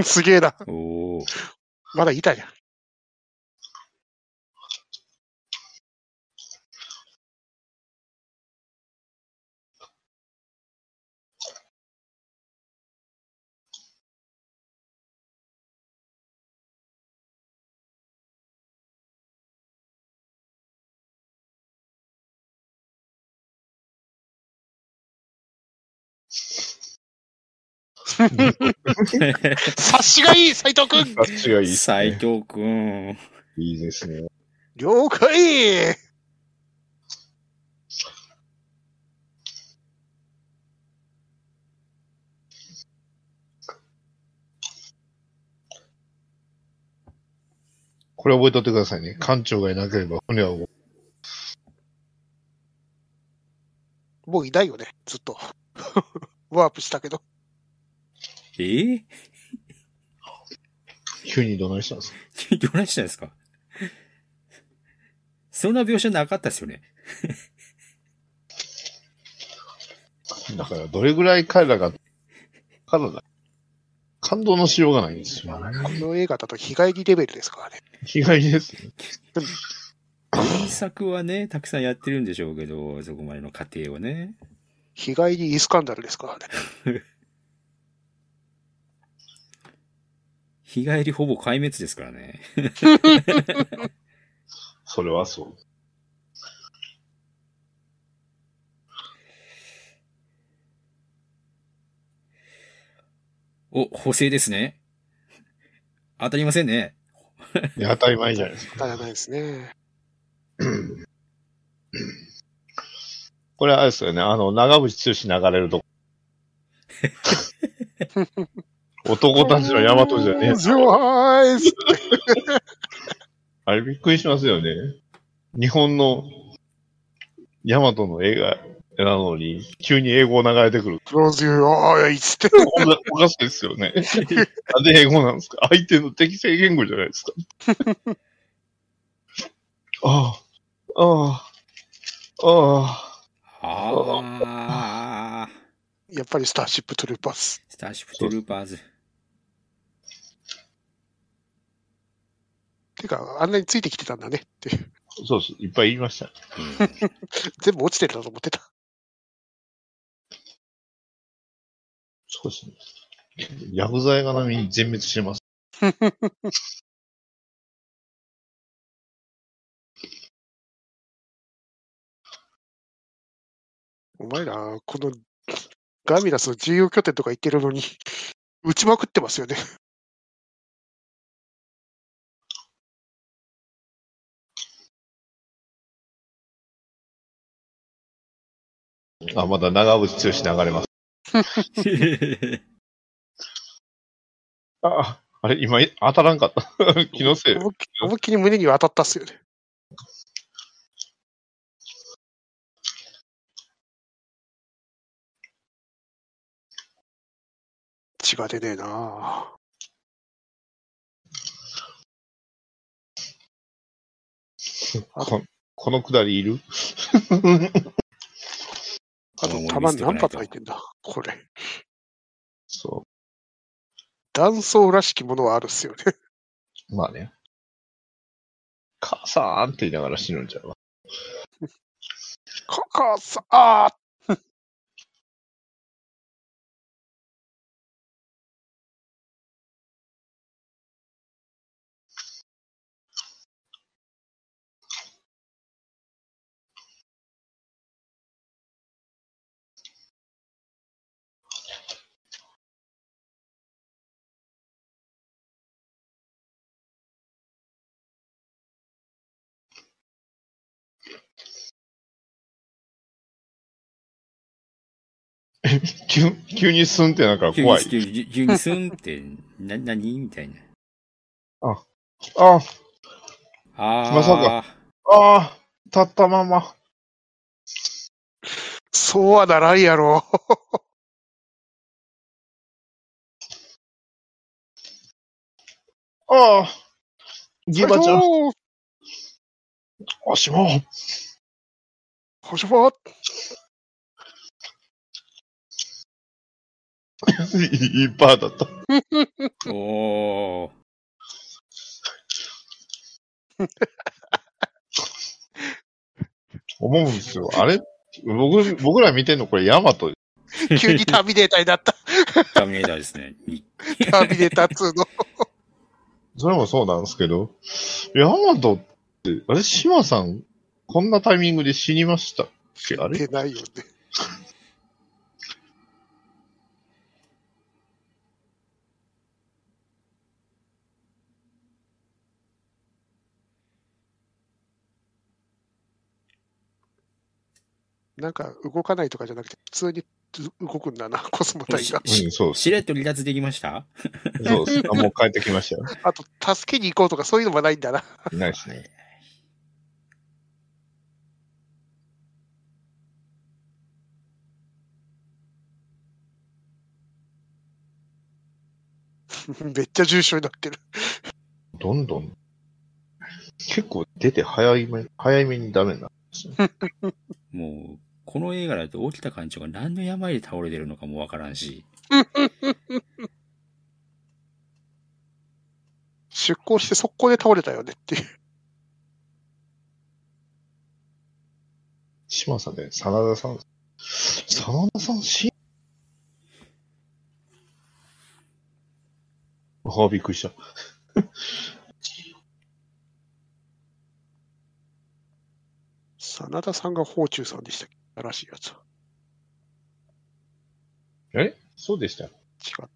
う。すげえな。おお。まだいたじゃん。察しがいい、斎藤くんあっちがいい。斎藤くん。いいですね。了解これ覚えとってくださいね。艦長がいなければ船は動く。もういないよね、ずっと。ワープしたけど。え？ー、急にどないしたんですか？どないしたんですか？そんな描写なかったですよね。だから、どれぐらい彼らが、彼ら、感動のしようがないんですよね。この映画だと日帰りレベルですからね。日帰りですね。原作はね、たくさんやってるんでしょうけど、そこまでの過程をね。日帰りイスカンダルですからね。日帰りほぼ壊滅ですからね。それはそう。お、補正ですね。当たりませんね。いや当たり前じゃないですか。当たらないですね。これはあれですよね。あの、長渕剛流れるとこ。男たちの大和じゃねえすごいっすあれびっくりしますよね。日本の大和の映画なのに、急に英語流れてくる。クローズユー、ああ、いつって。おかおかしいですよね。なんで英語なんですか？相手の敵性言語じゃないですか。ああ、ああ、ああ。ああ。やっぱりスターシップトゥルーパーズ。スターシップトゥルーパーズ。てか、あんなについてきてたんだねっていう。そうです。いっぱい言いました。うん 全部落ちてるだと思ってた。そうですね。ヤクザ映画並みに全滅してます。お前ら、このガミラスの重要拠点とか言ってるのに、撃ちまくってますよね。あ、まだ長渕剛流れます。あ、あれ、今、当たらんかった。気のせい。思いっきり胸には当たったっすよね。血が出ねえなここのくだりいる？あと、弾何発入ってんだ？これ。そ断層らしきものはあるっすよね。う。まあね。母さんって言いながら死ぬんちゃうわ。かかさ、あー 急急にスンってなんか急怖い。に急に急にスンって、な、なにみたいな。あ、ああ。まさかああ、立ったまま。そうはならんやろ。ああ、ギバちゃん、ん。おしも。ほしぼ いいパーだった。おー。思うんですよ。あれ？僕、僕ら見てんのこれヤマト。急にターミネーターになった。ターミネーターですね。い ターミネーター2の。それもそうなんですけど、ヤマトって、あれ島さん、こんなタイミングで死にましたっけ？あれ？出ないよね。なんか動かないとかじゃなくて、普通に動くんだな、コスモ隊が。うん、そうです。しれっと離脱できました？そうです。あもう帰ってきましたよ。あと、助けに行こうとかそういうのもないんだな。いないですね。めっちゃ重症になってる。どんどん、結構出て早いめ、早いめにダメになるんですね。もう、この映画だと沖田館長が何の病で倒れてるのかもわからんし。出航して速攻で倒れたよねっていう。島さんね、真田さん。真田さん、しああ、びっくりした。真田さんが宝中さんでしたっけ？新しいやつは。え？そうでした？違う。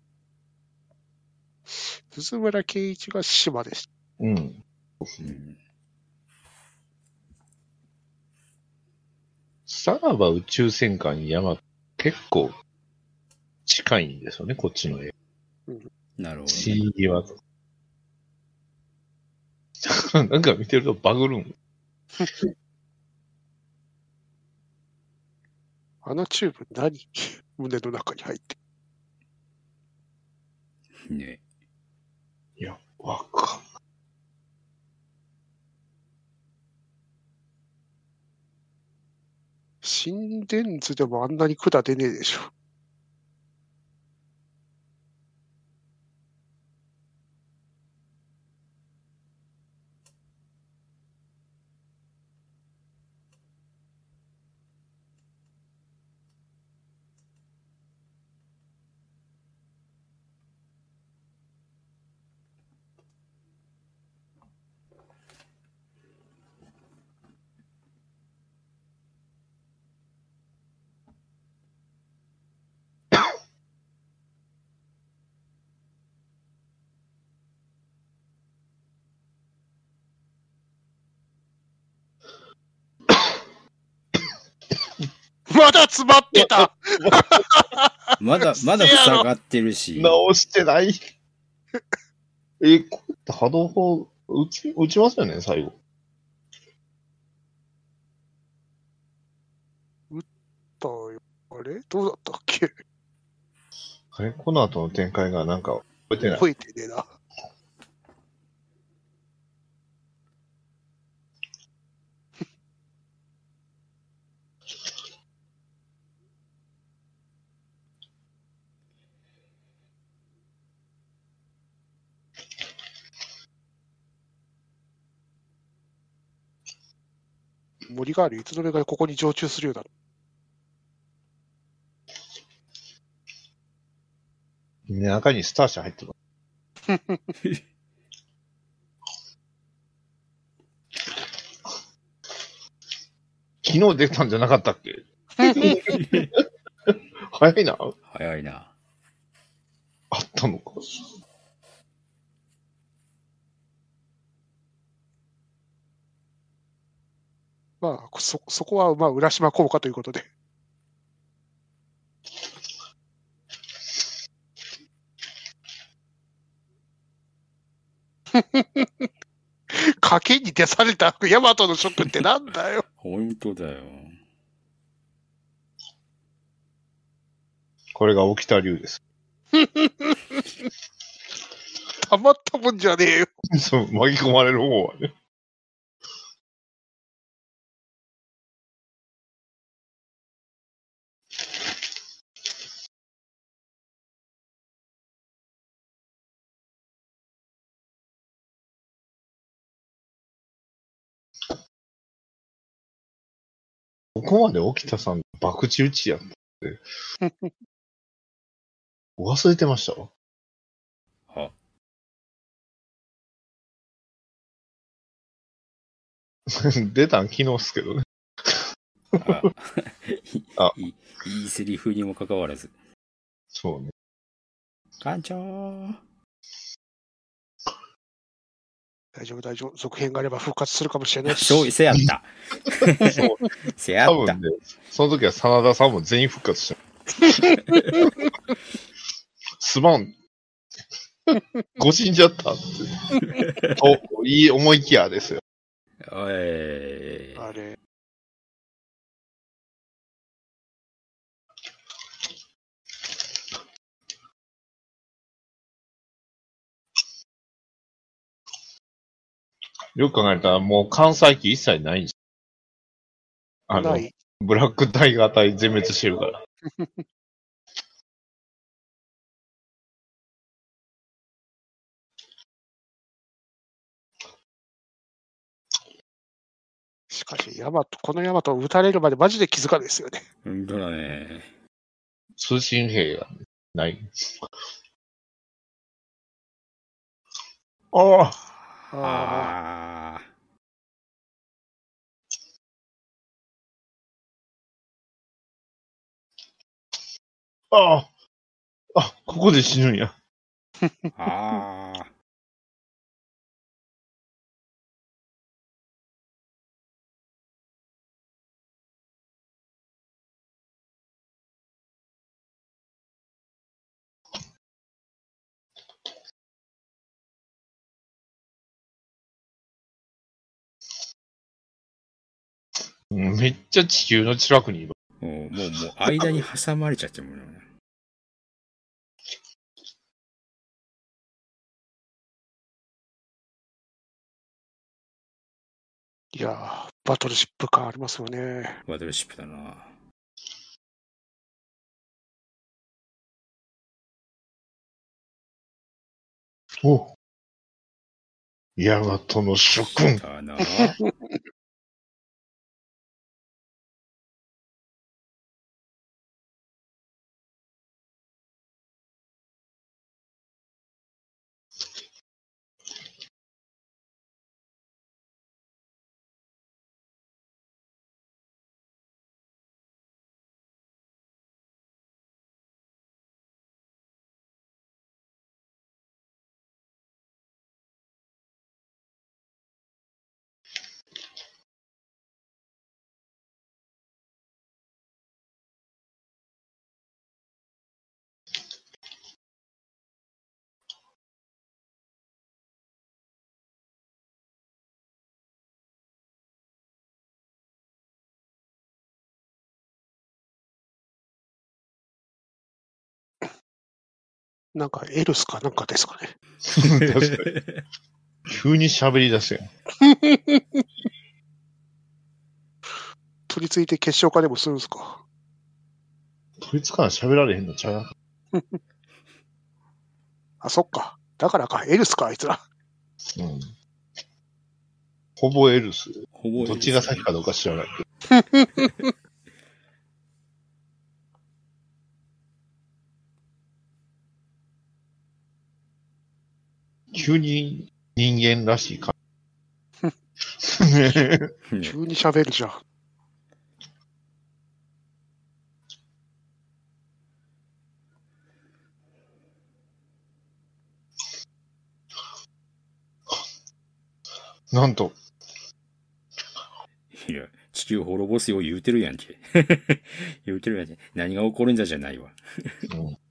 鈴村圭一が島でした。うん。うんさらば宇宙戦艦ヤマト、結構近いんですよね、こっちの絵。なるほど、ね。CD は。なんか見てるとバグるん。あのチューブ何？胸の中に入って。ね。いや、わかんない。心電図でもあんなに管出ねえでしょ。まだ詰まってた まだ、まだ塞がってるし。直してない。え、こうやって波動砲、打ち、打ちますよね、最後。だよあれ？どうだったっけ？あれ？この後の展開がなんか覚えてない。覚えてねえな。森ガールいつの間にかここに常駐するようだ。中にスターシャ入ってます。昨日出たんじゃなかったっけ？早いな。早いな。あったのか。まあ、そ、そこは、まあ、浦島効果ということで。賭けに出されたヤマトのショックってなんだよ。本当だよ。これが沖田流です。たまったもんじゃねえよ。そう、巻き込まれる方はね。ここまで沖田さん、博打打ちやったって。忘れてました？わ。あ、出たん昨日っすけどね。あ あいい、いいセリフにもかかわらず。そうね。館長大丈夫、大丈夫。続編があれば復活するかもしれない し。そう、せやった。せやった多分。ね、その時は真田さんも全員復活した。すまん。ご死んじゃったって。お、いい思いきやですよ。おい。あれ。よく考えたらもう関西機一切ないんです。あの。ブラックタイガー隊全滅してるから。しかし、ヤマト、このヤマト撃たれるまでマジで気づかないですよね。本当だね。通信兵がない。ああ、ああああ、あ、ここで死ぬんや。あ、あめっちゃ地球の近くにいる。もう、もう、もう、間に挟まれちゃってるもんね。いやー、バトルシップ感ありますよね。バトルシップだな。おヤマトの諸君。だな。なんかエルスかなんかですかね。確かに。急に喋り出すやん。取り付いて結晶化でもするんですか？こいつから喋られへんのちゃう？あ、そっか。だからか、エルスか、あいつら。うん。ほぼエルス。ほぼ、どっちが先かどうか知らないけど。急に人間らしい感じ。ね急に喋るじゃん。なんと、いや、地球滅ぼすよ言うてるやんけ。言うてるやんけ。何が起こるんだじゃないわ。うん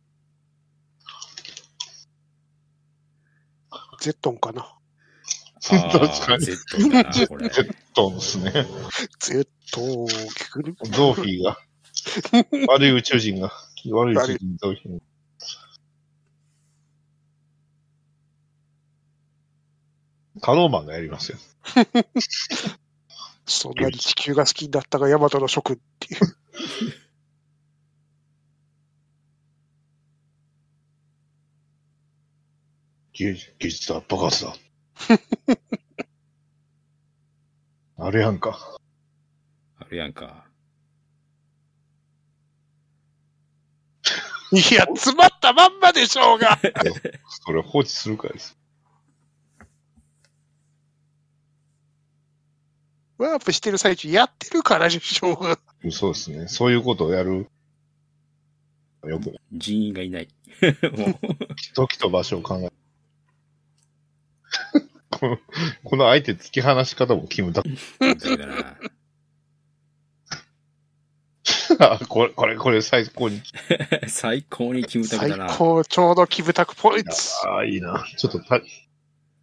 ゼットンかな。あ確かーに Z だな、これ。トンですね。ゼットン、聞くゾーフィーが。悪い宇宙人が。悪い宇宙人、ゾーフィーが。カローマンがやりますよ。そんなに地球が好きになったが、ヤマトの諸君っていう。技技術だ、爆発だ。あれやんか。あるやんか。いや、詰まったまんまでしょうが。それ放置するからです。ワープしてる最中やってるからでしょうが。そうですね。そういうことをやる。よく、人員がいない。もう、時と場所を考えこの、この相手突き放し方もキムタク。あこれ、これ、これ最高に。最高にキムタク最だな。高、ちょうどキムタクポイント。ああ、いいな。ちょっとた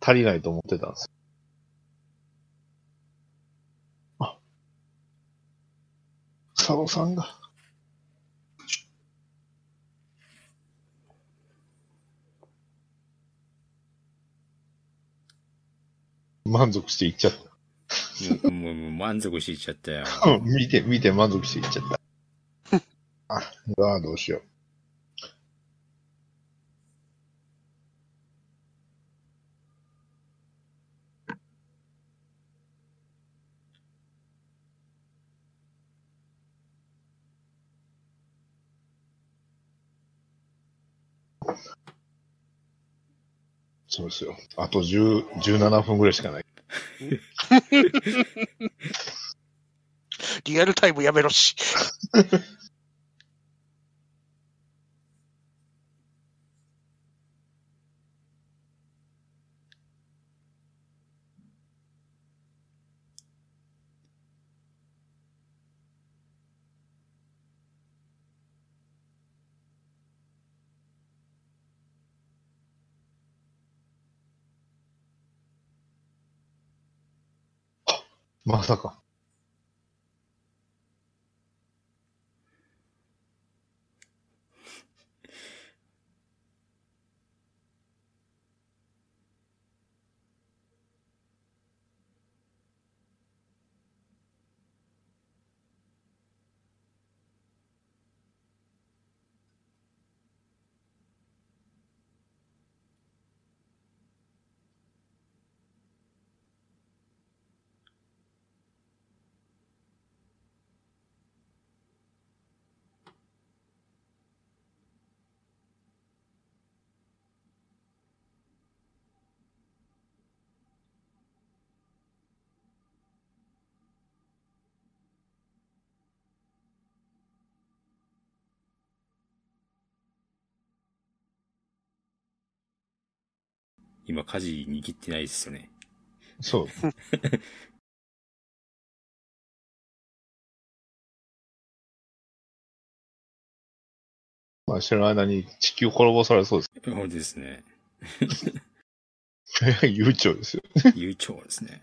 足りないと思ってたんです。あ。佐野さんが。満足していっちゃった。もう、もう満足していっちゃったよ。見て、見て、満足していっちゃった。あ、うあどうしよう。そうですよ。あと10、17分ぐらいしかない。リアルタイムやめろし。まさか。今、舵握ってないですよね。そう。まあ、知らない間に地球滅ぼされそうです。そうですね。悠長ですよ。悠長ですね。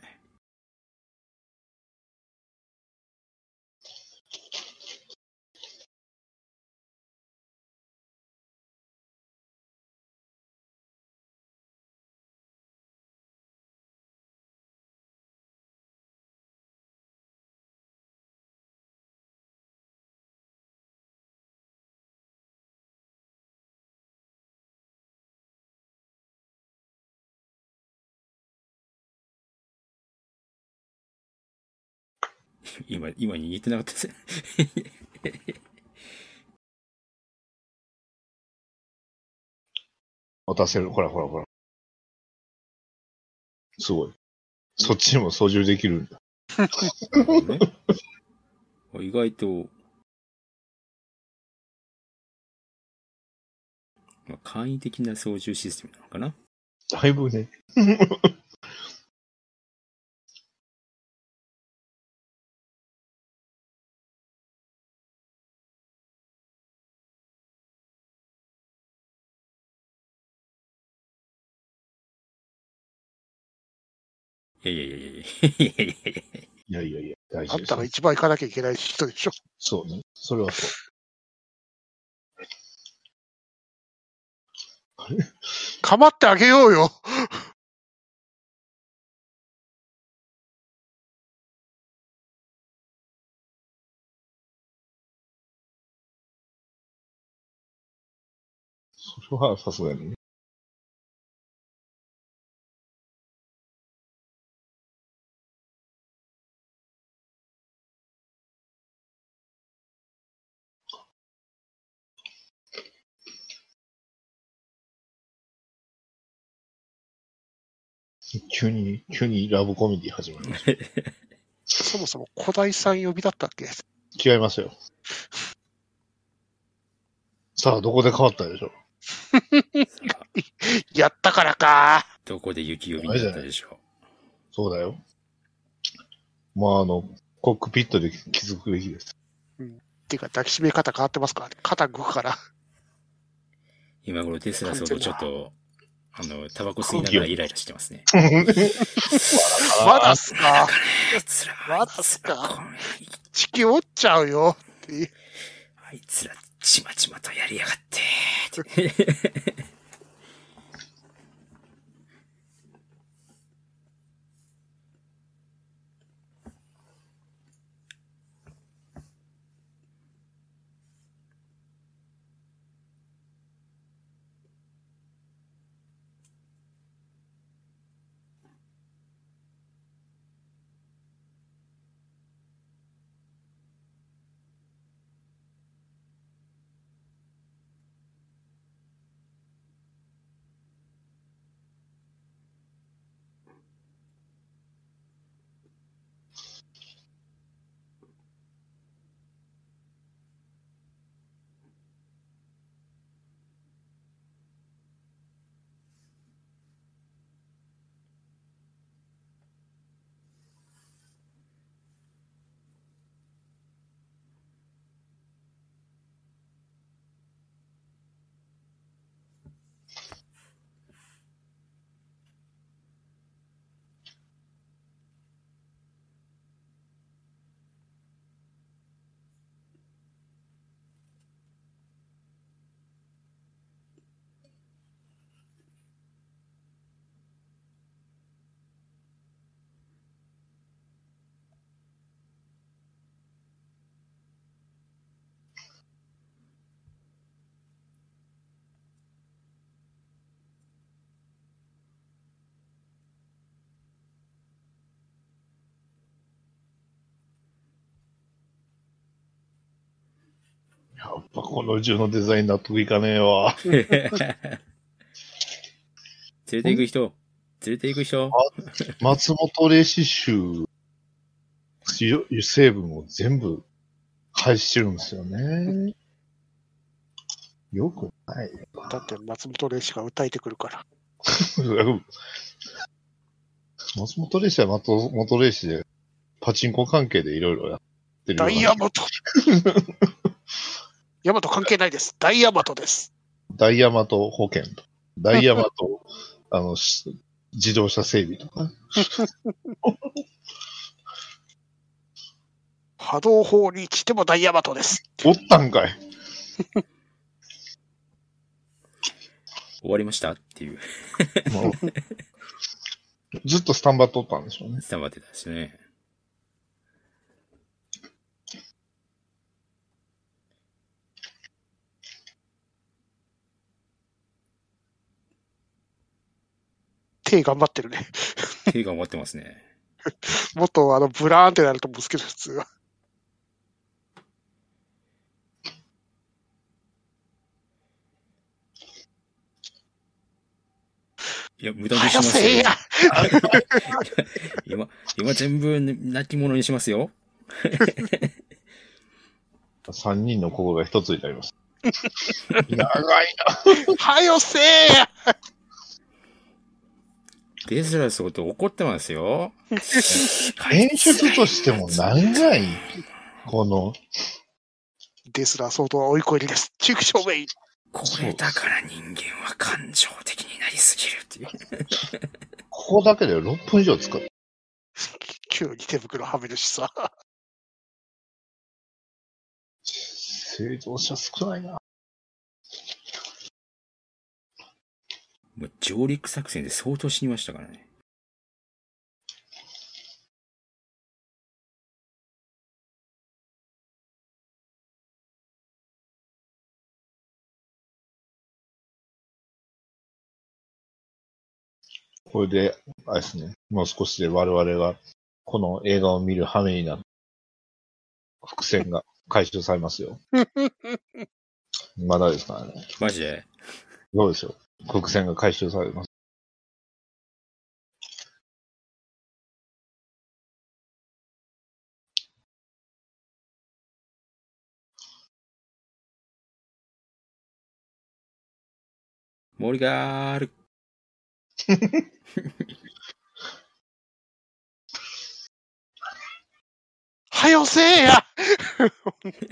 今、今握ってなかったですね。持たせる。ほらほらほら。すごい。そっちにも操縦できるんだ。ね意外と、まあ、簡易的な操縦システムなのかなだいぶね。いやいやいやいやいやいやいやいやいや大事あんたが一番行かなきゃいけない人でしょ。そうね。それはそう。あれ？かまってあげようよ。それはさすがにね。急に、急にラブコメディ始まりました。そもそも古代さん呼びだったっけ？違いますよ。さあ、どこで変わったでしょう？やったからか。どこで雪呼びになったでしょそうだよ。まあ、あの、コックピットで気づくべきです。っていうか抱きしめ方変わってますからね。肩動くから。う。今頃テスラ相当ちょっと、あの、タバコ吸いながらイライラしてますね。まだっすか？あいつら、まだっすか？地球折っちゃうよ。ってあいつら、ちまちまとやりやがって。やっぱこの銃のデザイン納得いかねえわ。連れて行く人連れて行く人松本零士州、成分を全部返してるんですよね。よくない。だって松本零士が歌えてくるから。松本零士は松本零士で、パチンコ関係でいろいろやってる。ダイヤマト。ヤマト関係ないです。ダイヤマトです。ダイヤマト保険と。ダイヤマト、あの、し自動車整備とか。波動砲にしてもダイヤマトです。おったんかい。終わりましたっていう。ずっとスタンバっとったんでしょうね。スタンバってたしね。手頑張ってるね。手が終わってますね。もっとあのブラーンってなると思うんですけど、普通は。いや、無駄にしますよせえや。今、今全部泣き物にしますよ。3人の心が一つになります。長いな。はよせえや。デスラ相当怒ってますよ。演出としても長い。この、ですら相当追い込みです。中小ウェイ。これだから人間は感情的になりすぎるっていう。ここだけで6分以上使って。急に手袋はめるしさ。製造者少ないな。もう上陸作戦で相当死にましたからね。これで、あれですね、もう少しで我々がこの映画を見る羽目になる伏線が回収されますよ。まだですからね。マジで？どうでしょう？伏線が回収されます。森がある。はよせえや。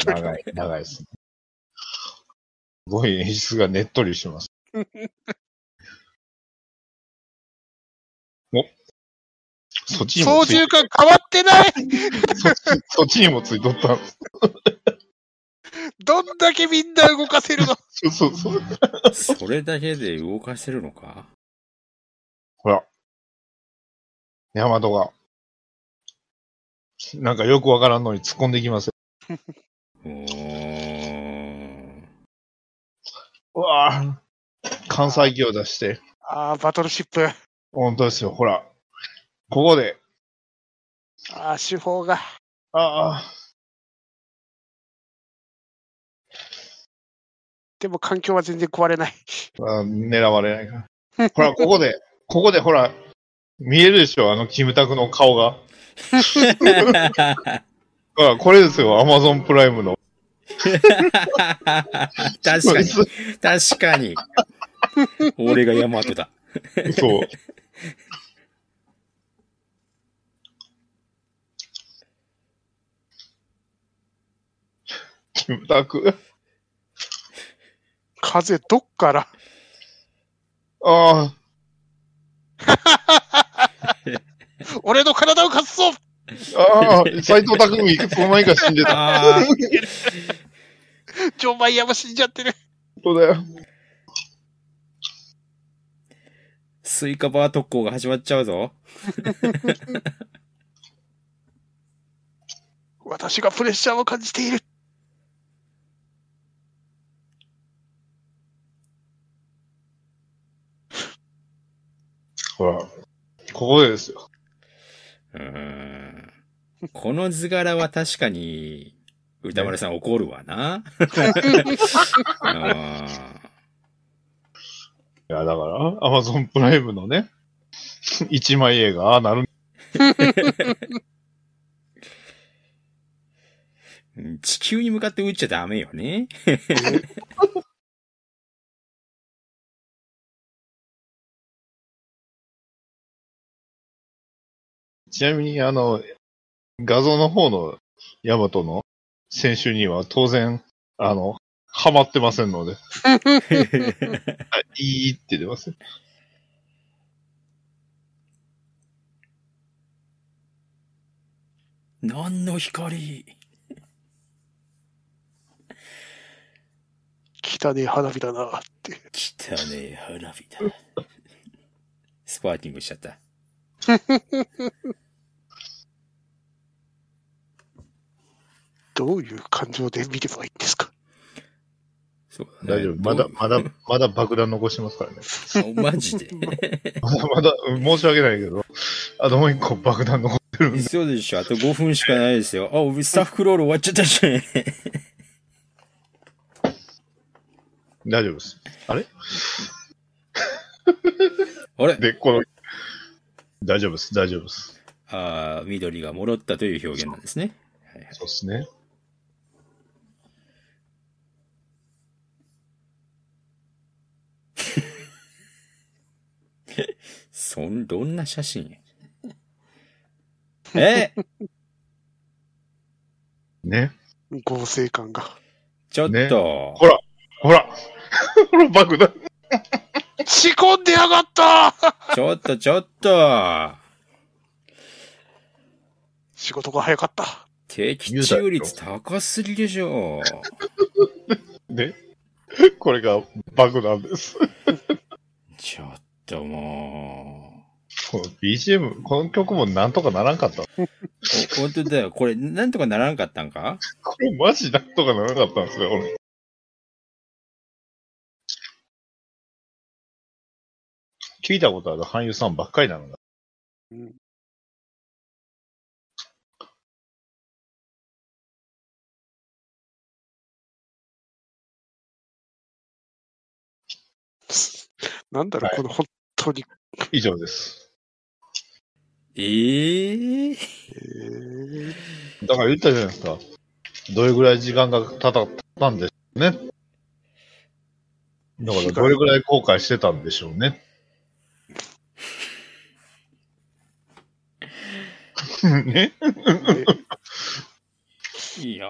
長い、長いですね。すごい演出がねっとりしてます。おそっちにも操つい縦感変わってない。そっちそっちにもついとった。どんだけみんな動かせるの？そうそうそう。それだけで動かせるのか？ほら。ヤマトが。なんかよくわからんのに突っ込んできますよ。うーん。うわぁ。関西機を出して。ああ、バトルシップ。本当ですよ。ほら。ここで。ああ、手法が。ああ。でも環境は全然壊れない。あ狙われないから。ほら、ここで。ここでほら。見えるでしょ？あのキムタクの顔が。ほら、これですよ。アマゾンプライムの。確かに。確かに。俺がヤマトだ。そう。キムタク。風どっから？ああ。俺の体を貸すぞああ、斎藤匠いくつの前か死んでた。ああ、ジョンマイヤーも死んじゃってる。本当だよ。スイカバー特攻が始まっちゃうぞ。私がプレッシャーを感じている。ほら、ここでですよ。うーん。この図柄は確かに、歌丸さん怒るわな。あ いや、だから、アマゾンプライムのね、一枚映画、ああなる。ー 地球に向かって撃っちゃダメよね。ちなみに、あの、画像の方のヤマトの選手には当然、あの、ハマってませんので、はい、いいって出ます。何の光？汚ねえ花火だなって。汚ねえ花火だ。スパーキングしちゃった。どういう感情で見ればいいんですか？そうだね大丈夫。まだ、まだ、まだ爆弾残してますからね。あ マジで？ま だまだ、うん申し訳ないけど、あともう一個爆弾残ってるんで。そうでしょ。あと5分しかないですよ。あ、スタッフロール終わっちゃったじゃん。大丈夫です。あれ？あれ？で、この、大丈夫です。大丈夫です。あー緑が戻ったという表現なんですね。はいはいそうですね。そん、どんな写真 え？ね。合成感が。ちょっねと、ほら、ほら、ほら、爆弾。仕込んでやがったちょっと、ちょっと、仕事が早かった。的中率高すぎでしょ。ね。これが爆弾です。ちょっともこの BGM、この曲もなんとかならんかった。本当だよ。これ、なんとかならんかったんか？これマジなんとかならなかったんですよ、俺。聞いたことある俳優さんばっかりなのだ。うんなんだろう、はいこの本当に。以上です。えええーだから言ったじゃないですか。どれぐらい時間が経たったんでしょうね。だからどれぐらい後悔してたんでしょうね。ねや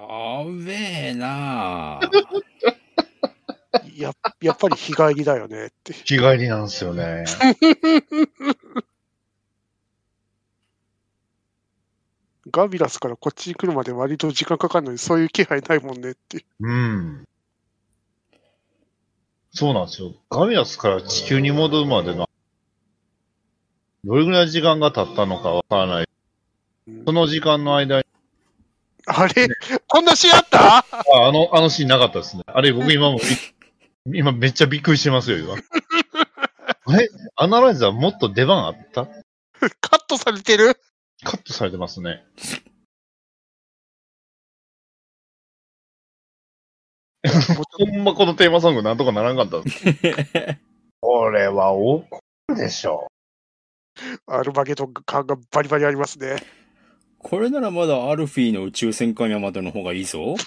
べえなややっぱり日帰りだよねって。日帰りなんですよね。ガビラスからこっちに来るまで割と時間かかるのにそういう気配ないもんねって。うん。そうなんですよ。ガミラスから地球に戻るまでの、どれぐらい時間が経ったのかわからない。うんその時間の間に、あれ、こんなシーンあった？ああの、あのシーンなかったですね。あれ、僕今もび、今めっちゃびっくりしてますよ、今。あれ？アナライザーもっと出番あった？カットされてる？カットされてますね。ほんまこのテーマソングなんとかならんかった。これは怒るでしょ。アルマゲドン感がバリバリありますね。これならまだアルフィーの宇宙戦艦ヤマトの方がいいぞ。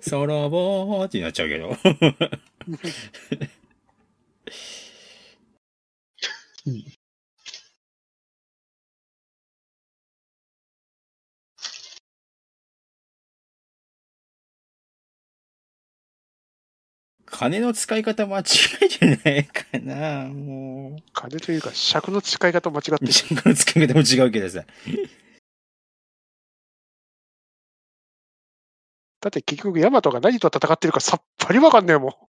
さらばーってなっちゃうけど。金の使い方間違いじゃないかな、もう。金というか尺の使い方間違ってる。時間の使い方も違うけどさ。だって結局ヤマトが何と戦ってるかさっぱりわかんねえも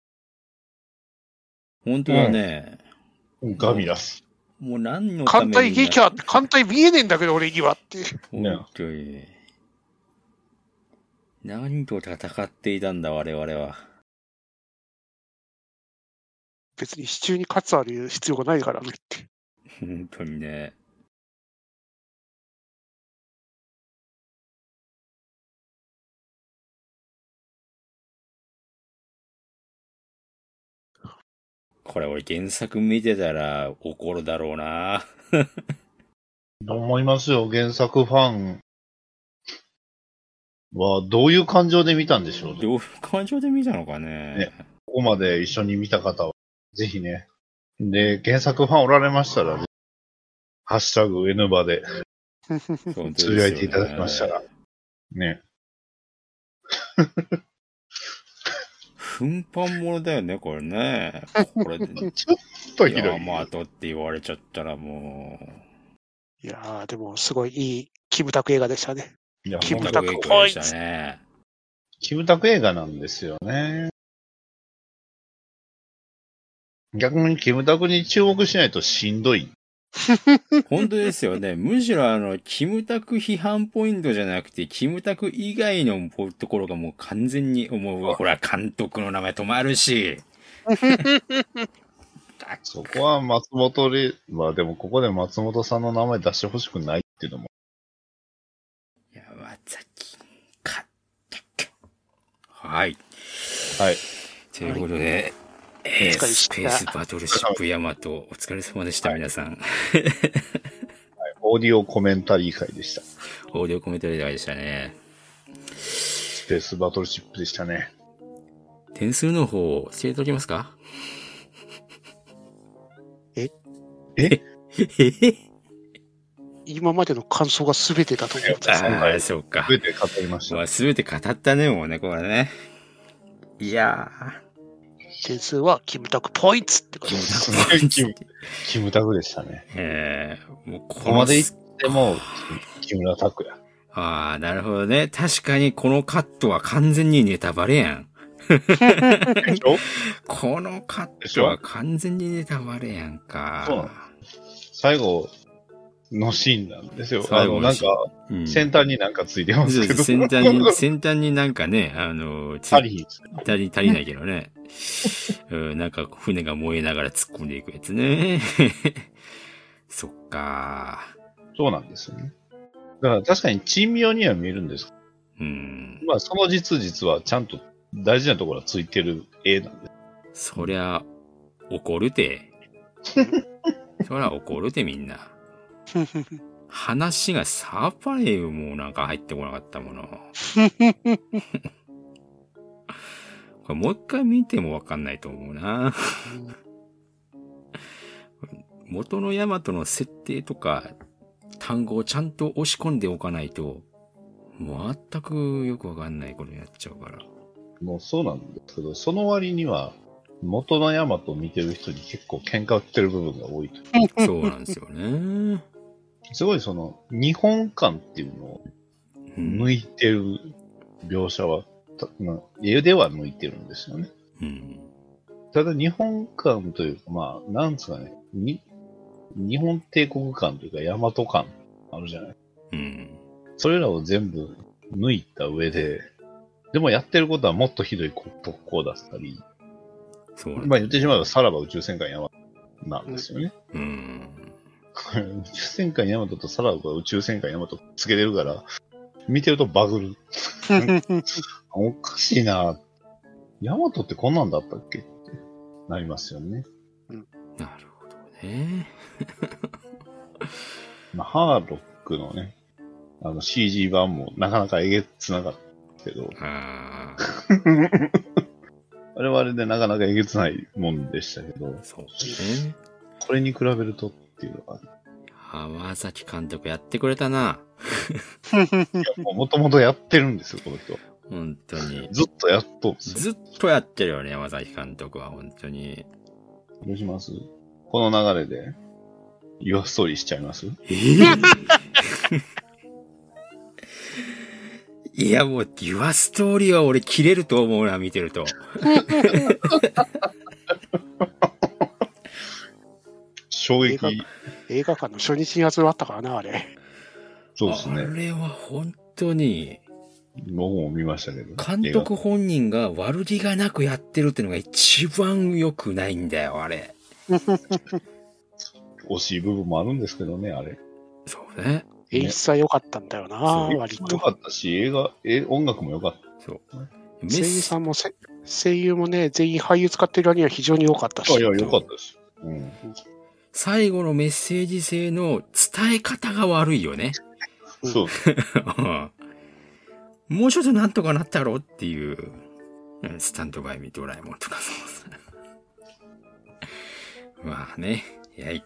本当だね。ガミラス。もう何のん。ために艦隊撃破って艦隊見えねえんだけど俺にはって。本当に。何と戦っていたんだ、我々は。別に支柱に勝つある必要がないからねって。本当にね。これ俺原作見てたら怒るだろうな。思いますよ、原作ファンはどういう感情で見たんでしょうね。どういう感情で見たのかね。ねここまで一緒に見た方は、ぜひね。で、原作ファンおられましたら、ハッシュタグ N 場でつぶやいていただきましたら、ね。奮発ものだよね、これね。これで、ちょっとひどい。ヤマトって言われちゃったらもういやー、でもすごいいいキムタク映画でしたね。いや、キムタク本当にでしたね。キムタク映画なんですよね。逆にキムタクに注目しないとしんどい。本当ですよね。むしろあの、キムタク批判ポイントじゃなくて、キムタク以外のところがもう完全に、もう、ほら、監督の名前止まるし。そこは松本零、まあでもここで松本さんの名前出してほしくないっていうのも。山崎かはい。はい。ということで、えー、スペースバトルシップヤマト、お疲れ様でした、皆さん。オーディオコメンタリー会でした。オーディオコメンタリー会でしたね。スペースバトルシップでしたね。点数の方教えておきますか？え？え？え 今までの感想が全てだと思っんです。ああ、そうか。全て語りました。全て語ったね、もうね、これね。いやー。点数はキムタクポイツってことです。キムタク。キムタクでしたね。ええー、もうここまで行っても、キムタクや。ああ、なるほどね。確かにこのカットは完全にネタバレやん。このカットは完全にネタバレやんか。そう最後、のシーンなんですよ。あの、最後なんか、うん先端になんかついてますけど。先端に、先端になんかね、あの、つ足り足り足りないけどね。うん、なんか船が燃えながら突っ込んでいくやつね。そっか。そうなんですよね。だから確かに珍妙には見えるんですうん。まあ、その実実はちゃんと大事なところはついてる絵なんです。そりゃ、怒るて。そりゃ怒るてみんな。話がさっぱりもうなんか入ってこなかったもの。これもう一回見てもわかんないと思うな。元のヤマトの設定とか単語をちゃんと押し込んでおかないと、全くよくわかんないことになっちゃうから。もうそうなんですけど、その割には、元のヤマトを見てる人に結構喧嘩売ってる部分が多いと。そうなんですよね。すごいその、日本感っていうのをうん抜いてる描写は、絵では抜いてるんですよね。うん。ただ日本感というか、まあ、なんですかね、に日本帝国感というか、大和感あるじゃない。うん。それらを全部抜いた上で、でもやってることはもっとひどい特攻だったり、そうなんだまあ言ってしまえばさらば宇宙戦艦ヤマトなんですよね。うん。宇宙戦艦ヤマトとさらば宇宙戦艦ヤマトつけてるから、見てるとバグる。おかしいなヤマトってこんなんだったっけ？ってなりますよね。なるほどね。まあ、ハーロックのね、あの CG 版もなかなかえげつなかったけど、ああ、あれはあれでなかなかえげつないもんでしたけど、そうね。これに比べるとっていうのが、浜崎監督やってくれたな。もともとやってるんですよ、この人。本当に。ずっとやっと。ずっとやってるよね、山崎監督は、本当に。どうします？この流れで、ユアストーリーしちゃいます？え いや、もう、ユアストーリーは俺キレると思うな、見てると。衝撃。映画館の初日に集まったからな、あれ。あそうですね。れは本当に、僕も見ましたけど。監督本人が悪気がなくやってるっていうのが一番良くないんだよ、あれ。映 画惜しい部分もあるんですけどね、あれ。そうね。演出は良かったんだよな、そう割良と。かったし、映画、え音楽も良かった。そう。メ声優ッさんもせ、声優もね、全員俳優使ってる割には非常に多かったし。あ、いや、よかったです。うん。最後のメッセージ性の伝え方が悪いよね。そう もうちょっとなんとかなったろっていう、うんスタンドバイミードラえもんとかそうまあね。はい。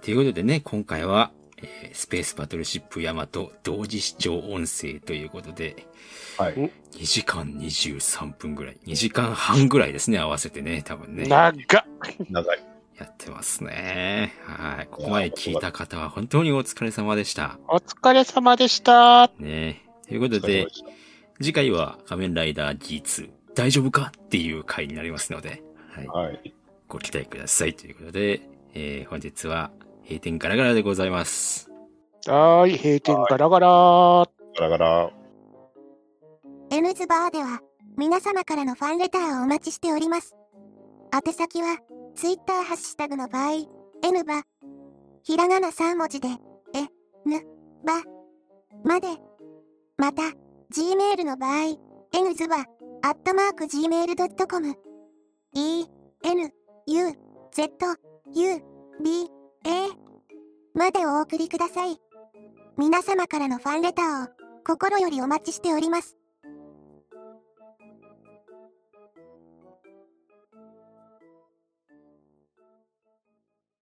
ということでね、今回は、えースペースバトルシップヤマト同時視聴音声ということで、はい。2時間23分ぐらい、2時間半ぐらいですね、合わせてね、多分ね。長っ。長い。やってますね。はい。ここまで聞いた方は本当にお疲れ様でした。お疲れ様でした。ね。ということで次回は仮面ライダー G2 大丈夫かっていう回になりますので、はい。はい。ご期待くださいということで、えー、本日は閉店ガラガラでございます。はーい、閉店ガラガラ。ガラガラ。N ズバーでは皆様からのファンレターをお待ちしております。宛先は Twitter ハッシュタグの場合、N バ、ひらがな3文字で、え、ぬ、ば、まで。また、Gmail の場合、N ズバ、アットマーク Gmail.com、E、N、U、Z、U、B、A、までお送りください。皆様からのファンレターを心よりお待ちしております。